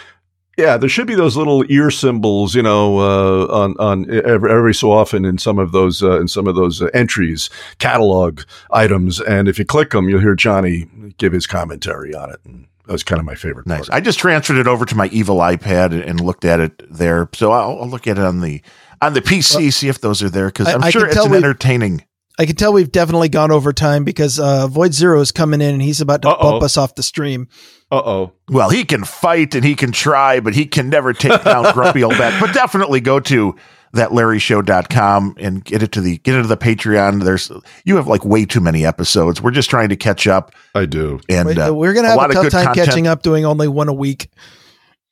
Yeah, there should be those little ear symbols, you know, uh, on on every, every so often in some of those uh, in some of those uh, entries, catalog items, and if you click them, you'll hear Johnny give his commentary on it. And that was kind of my favorite. Nice. part. I just transferred it over to my evil iPad and- and looked at it there. So I'll, I'll look at it on the on the PC, see if those are there because I- I'm I sure can it's an entertaining. I can tell we've definitely gone over time because uh, Void Zero is coming in and he's about to Uh-oh. bump us off the stream. Uh oh. Well, he can fight and he can try, but he can never take down Grumpy Old Bat. But definitely go to thatlarryshow.com and get it to the get into the Patreon. There's you have like way too many episodes. We're just trying to catch up I do. and Wait, uh, We're gonna a have lot a of tough good time content. catching up doing only one a week.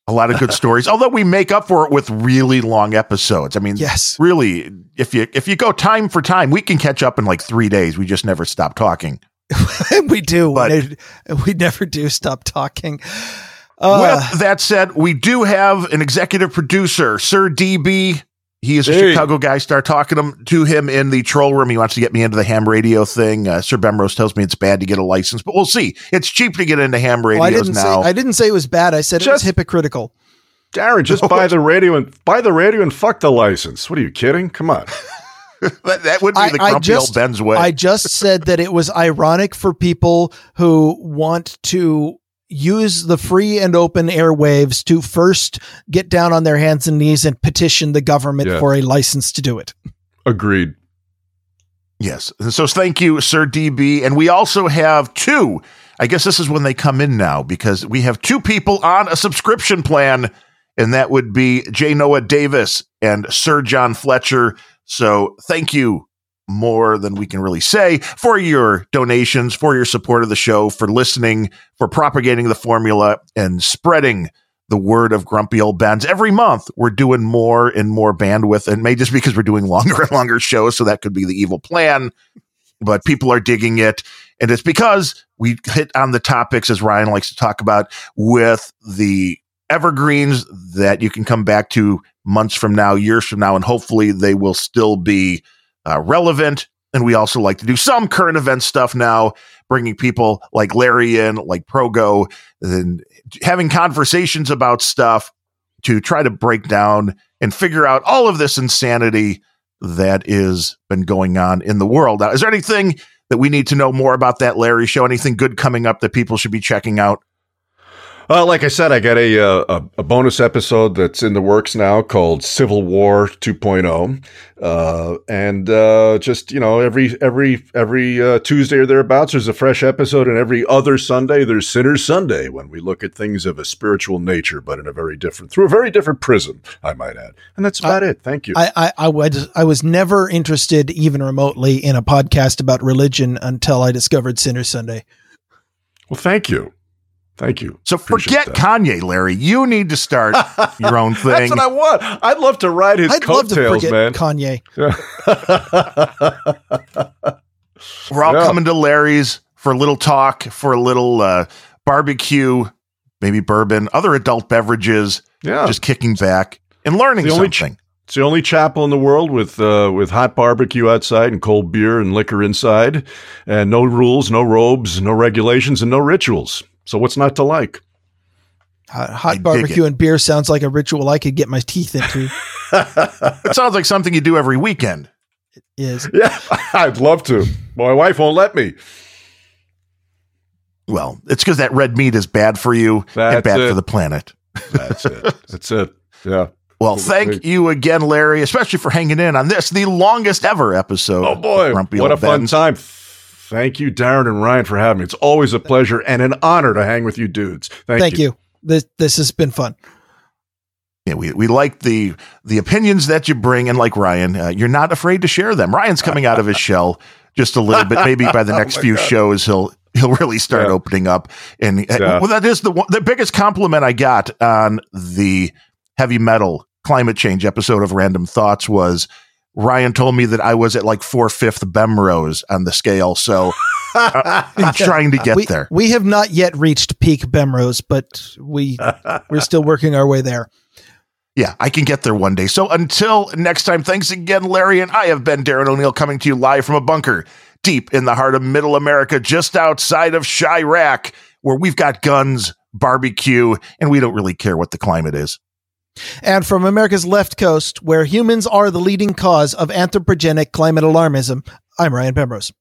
a lot of good stories. Although we make up for it with really long episodes. I mean, Yes. really, if you if you go time for time, we can catch up in like three days. We just never stop talking. we do. But- we, we never do stop talking. Uh, With that said, we do have an executive producer, Sir DB. He is a Hey. Chicago guy. Start talking him, to him in the troll room. He wants to get me into the ham radio thing. Uh, Sir Bemrose tells me it's bad to get a license, but we'll see. It's cheap to get into ham well, radios I didn't now. say I didn't say it was bad. I said it was hypocritical. Darren, just buy the radio and buy the radio and fuck the license. What are you kidding? Come on. that, that would be I- the I grumpy just- old Ben's way. I just said that it was ironic for people who want to use the free and open airwaves to first get down on their hands and knees and petition the government Yeah. for a license to do it. Agreed. Yes. And so thank you, Sir DB. And we also have two. I guess this is when they come in now because we have two people on a subscription plan, and that would be J. Noah Davis and Sir John Fletcher. So thank you more than we can really say for your donations, for your support of the show, for listening, for propagating the formula and spreading the word of grumpy old Bens. Every month, we're doing more and more bandwidth, and may just because we're doing longer and longer shows, so that could be the evil plan. But people are digging it, and it's because we hit on the topics as Ryan likes to talk about with the evergreens that you can come back to months from now, years from now, and hopefully they will still be uh, relevant. And we also like to do some current event stuff now, bringing people like Larry in, like Progo, and having conversations about stuff to try to break down and figure out all of this insanity that is been going on in the world. Now, is there anything that we need to know more about that Larry show? Anything good coming up that people should be checking out? Uh, like I said, I got a, uh, a a bonus episode that's in the works now called Civil War 2.0, uh, and uh, just you know every every every uh, Tuesday or thereabouts there's a fresh episode, and every other Sunday there's Sinner's Sunday when we look at things of a spiritual nature, but in a very different through a very different prism, I might add, and that's about it. Thank you. I, I, I was I was never interested even remotely in a podcast about religion until I discovered Sinner Sunday. well, thank you, thank you. So Appreciate forget that. Kanye, Larry. You need to start your own thing. That's what I want. I'd love to ride his I'd love to coattails, forget man. Kanye. We're all Yeah. coming to Larry's for a little talk, for a little uh, barbecue, maybe bourbon, other adult beverages, yeah, just kicking back and learning The only ch- something. It's the only chapel in the world with uh, with hot barbecue outside and cold beer and liquor inside, and no rules, no robes, no regulations, and no rituals. So what's not to like? Hot, hot barbecue and beer sounds like a ritual I could get my teeth into. it sounds like something you do every weekend. Is yeah, I'd love to. My wife won't let me. Well, it's because that red meat is bad for you and That's bad it. for the planet. That's it. That's it. Yeah. Well, thank you again, Larry, especially for hanging in on this, the longest ever episode. Oh boy, Grumpy what a Old fun time! Thank you, Darren and Ryan, for having me. It's always a pleasure and an honor to hang with you dudes. Thank, thank you. This this has been fun. Yeah, we, we like the the opinions that you bring, and like Ryan, uh, you're not afraid to share them. Ryan's coming out of his shell just a little bit. Maybe by the next Oh few God. shows, he'll he'll really start Yeah. opening up. And uh, Yeah. well, that is the one, the biggest compliment I got on the heavy metal climate change episode of Random Thoughts was Ryan told me that I was at like four fifth Bemrose on the scale. So uh, I'm trying to get we, there. We have not yet reached peak Bemrose, but we we're still working our way there. Yeah, I can get there one day. So until next time, thanks again, Larry. And I have been Darren O'Neill coming to you live from a bunker deep in the heart of middle America, just outside of Chiraq, where we've got guns, barbecue, and we don't really care what the climate is. And from America's left coast, where humans are the leading cause of anthropogenic climate alarmism, I'm Ryan Bemrose.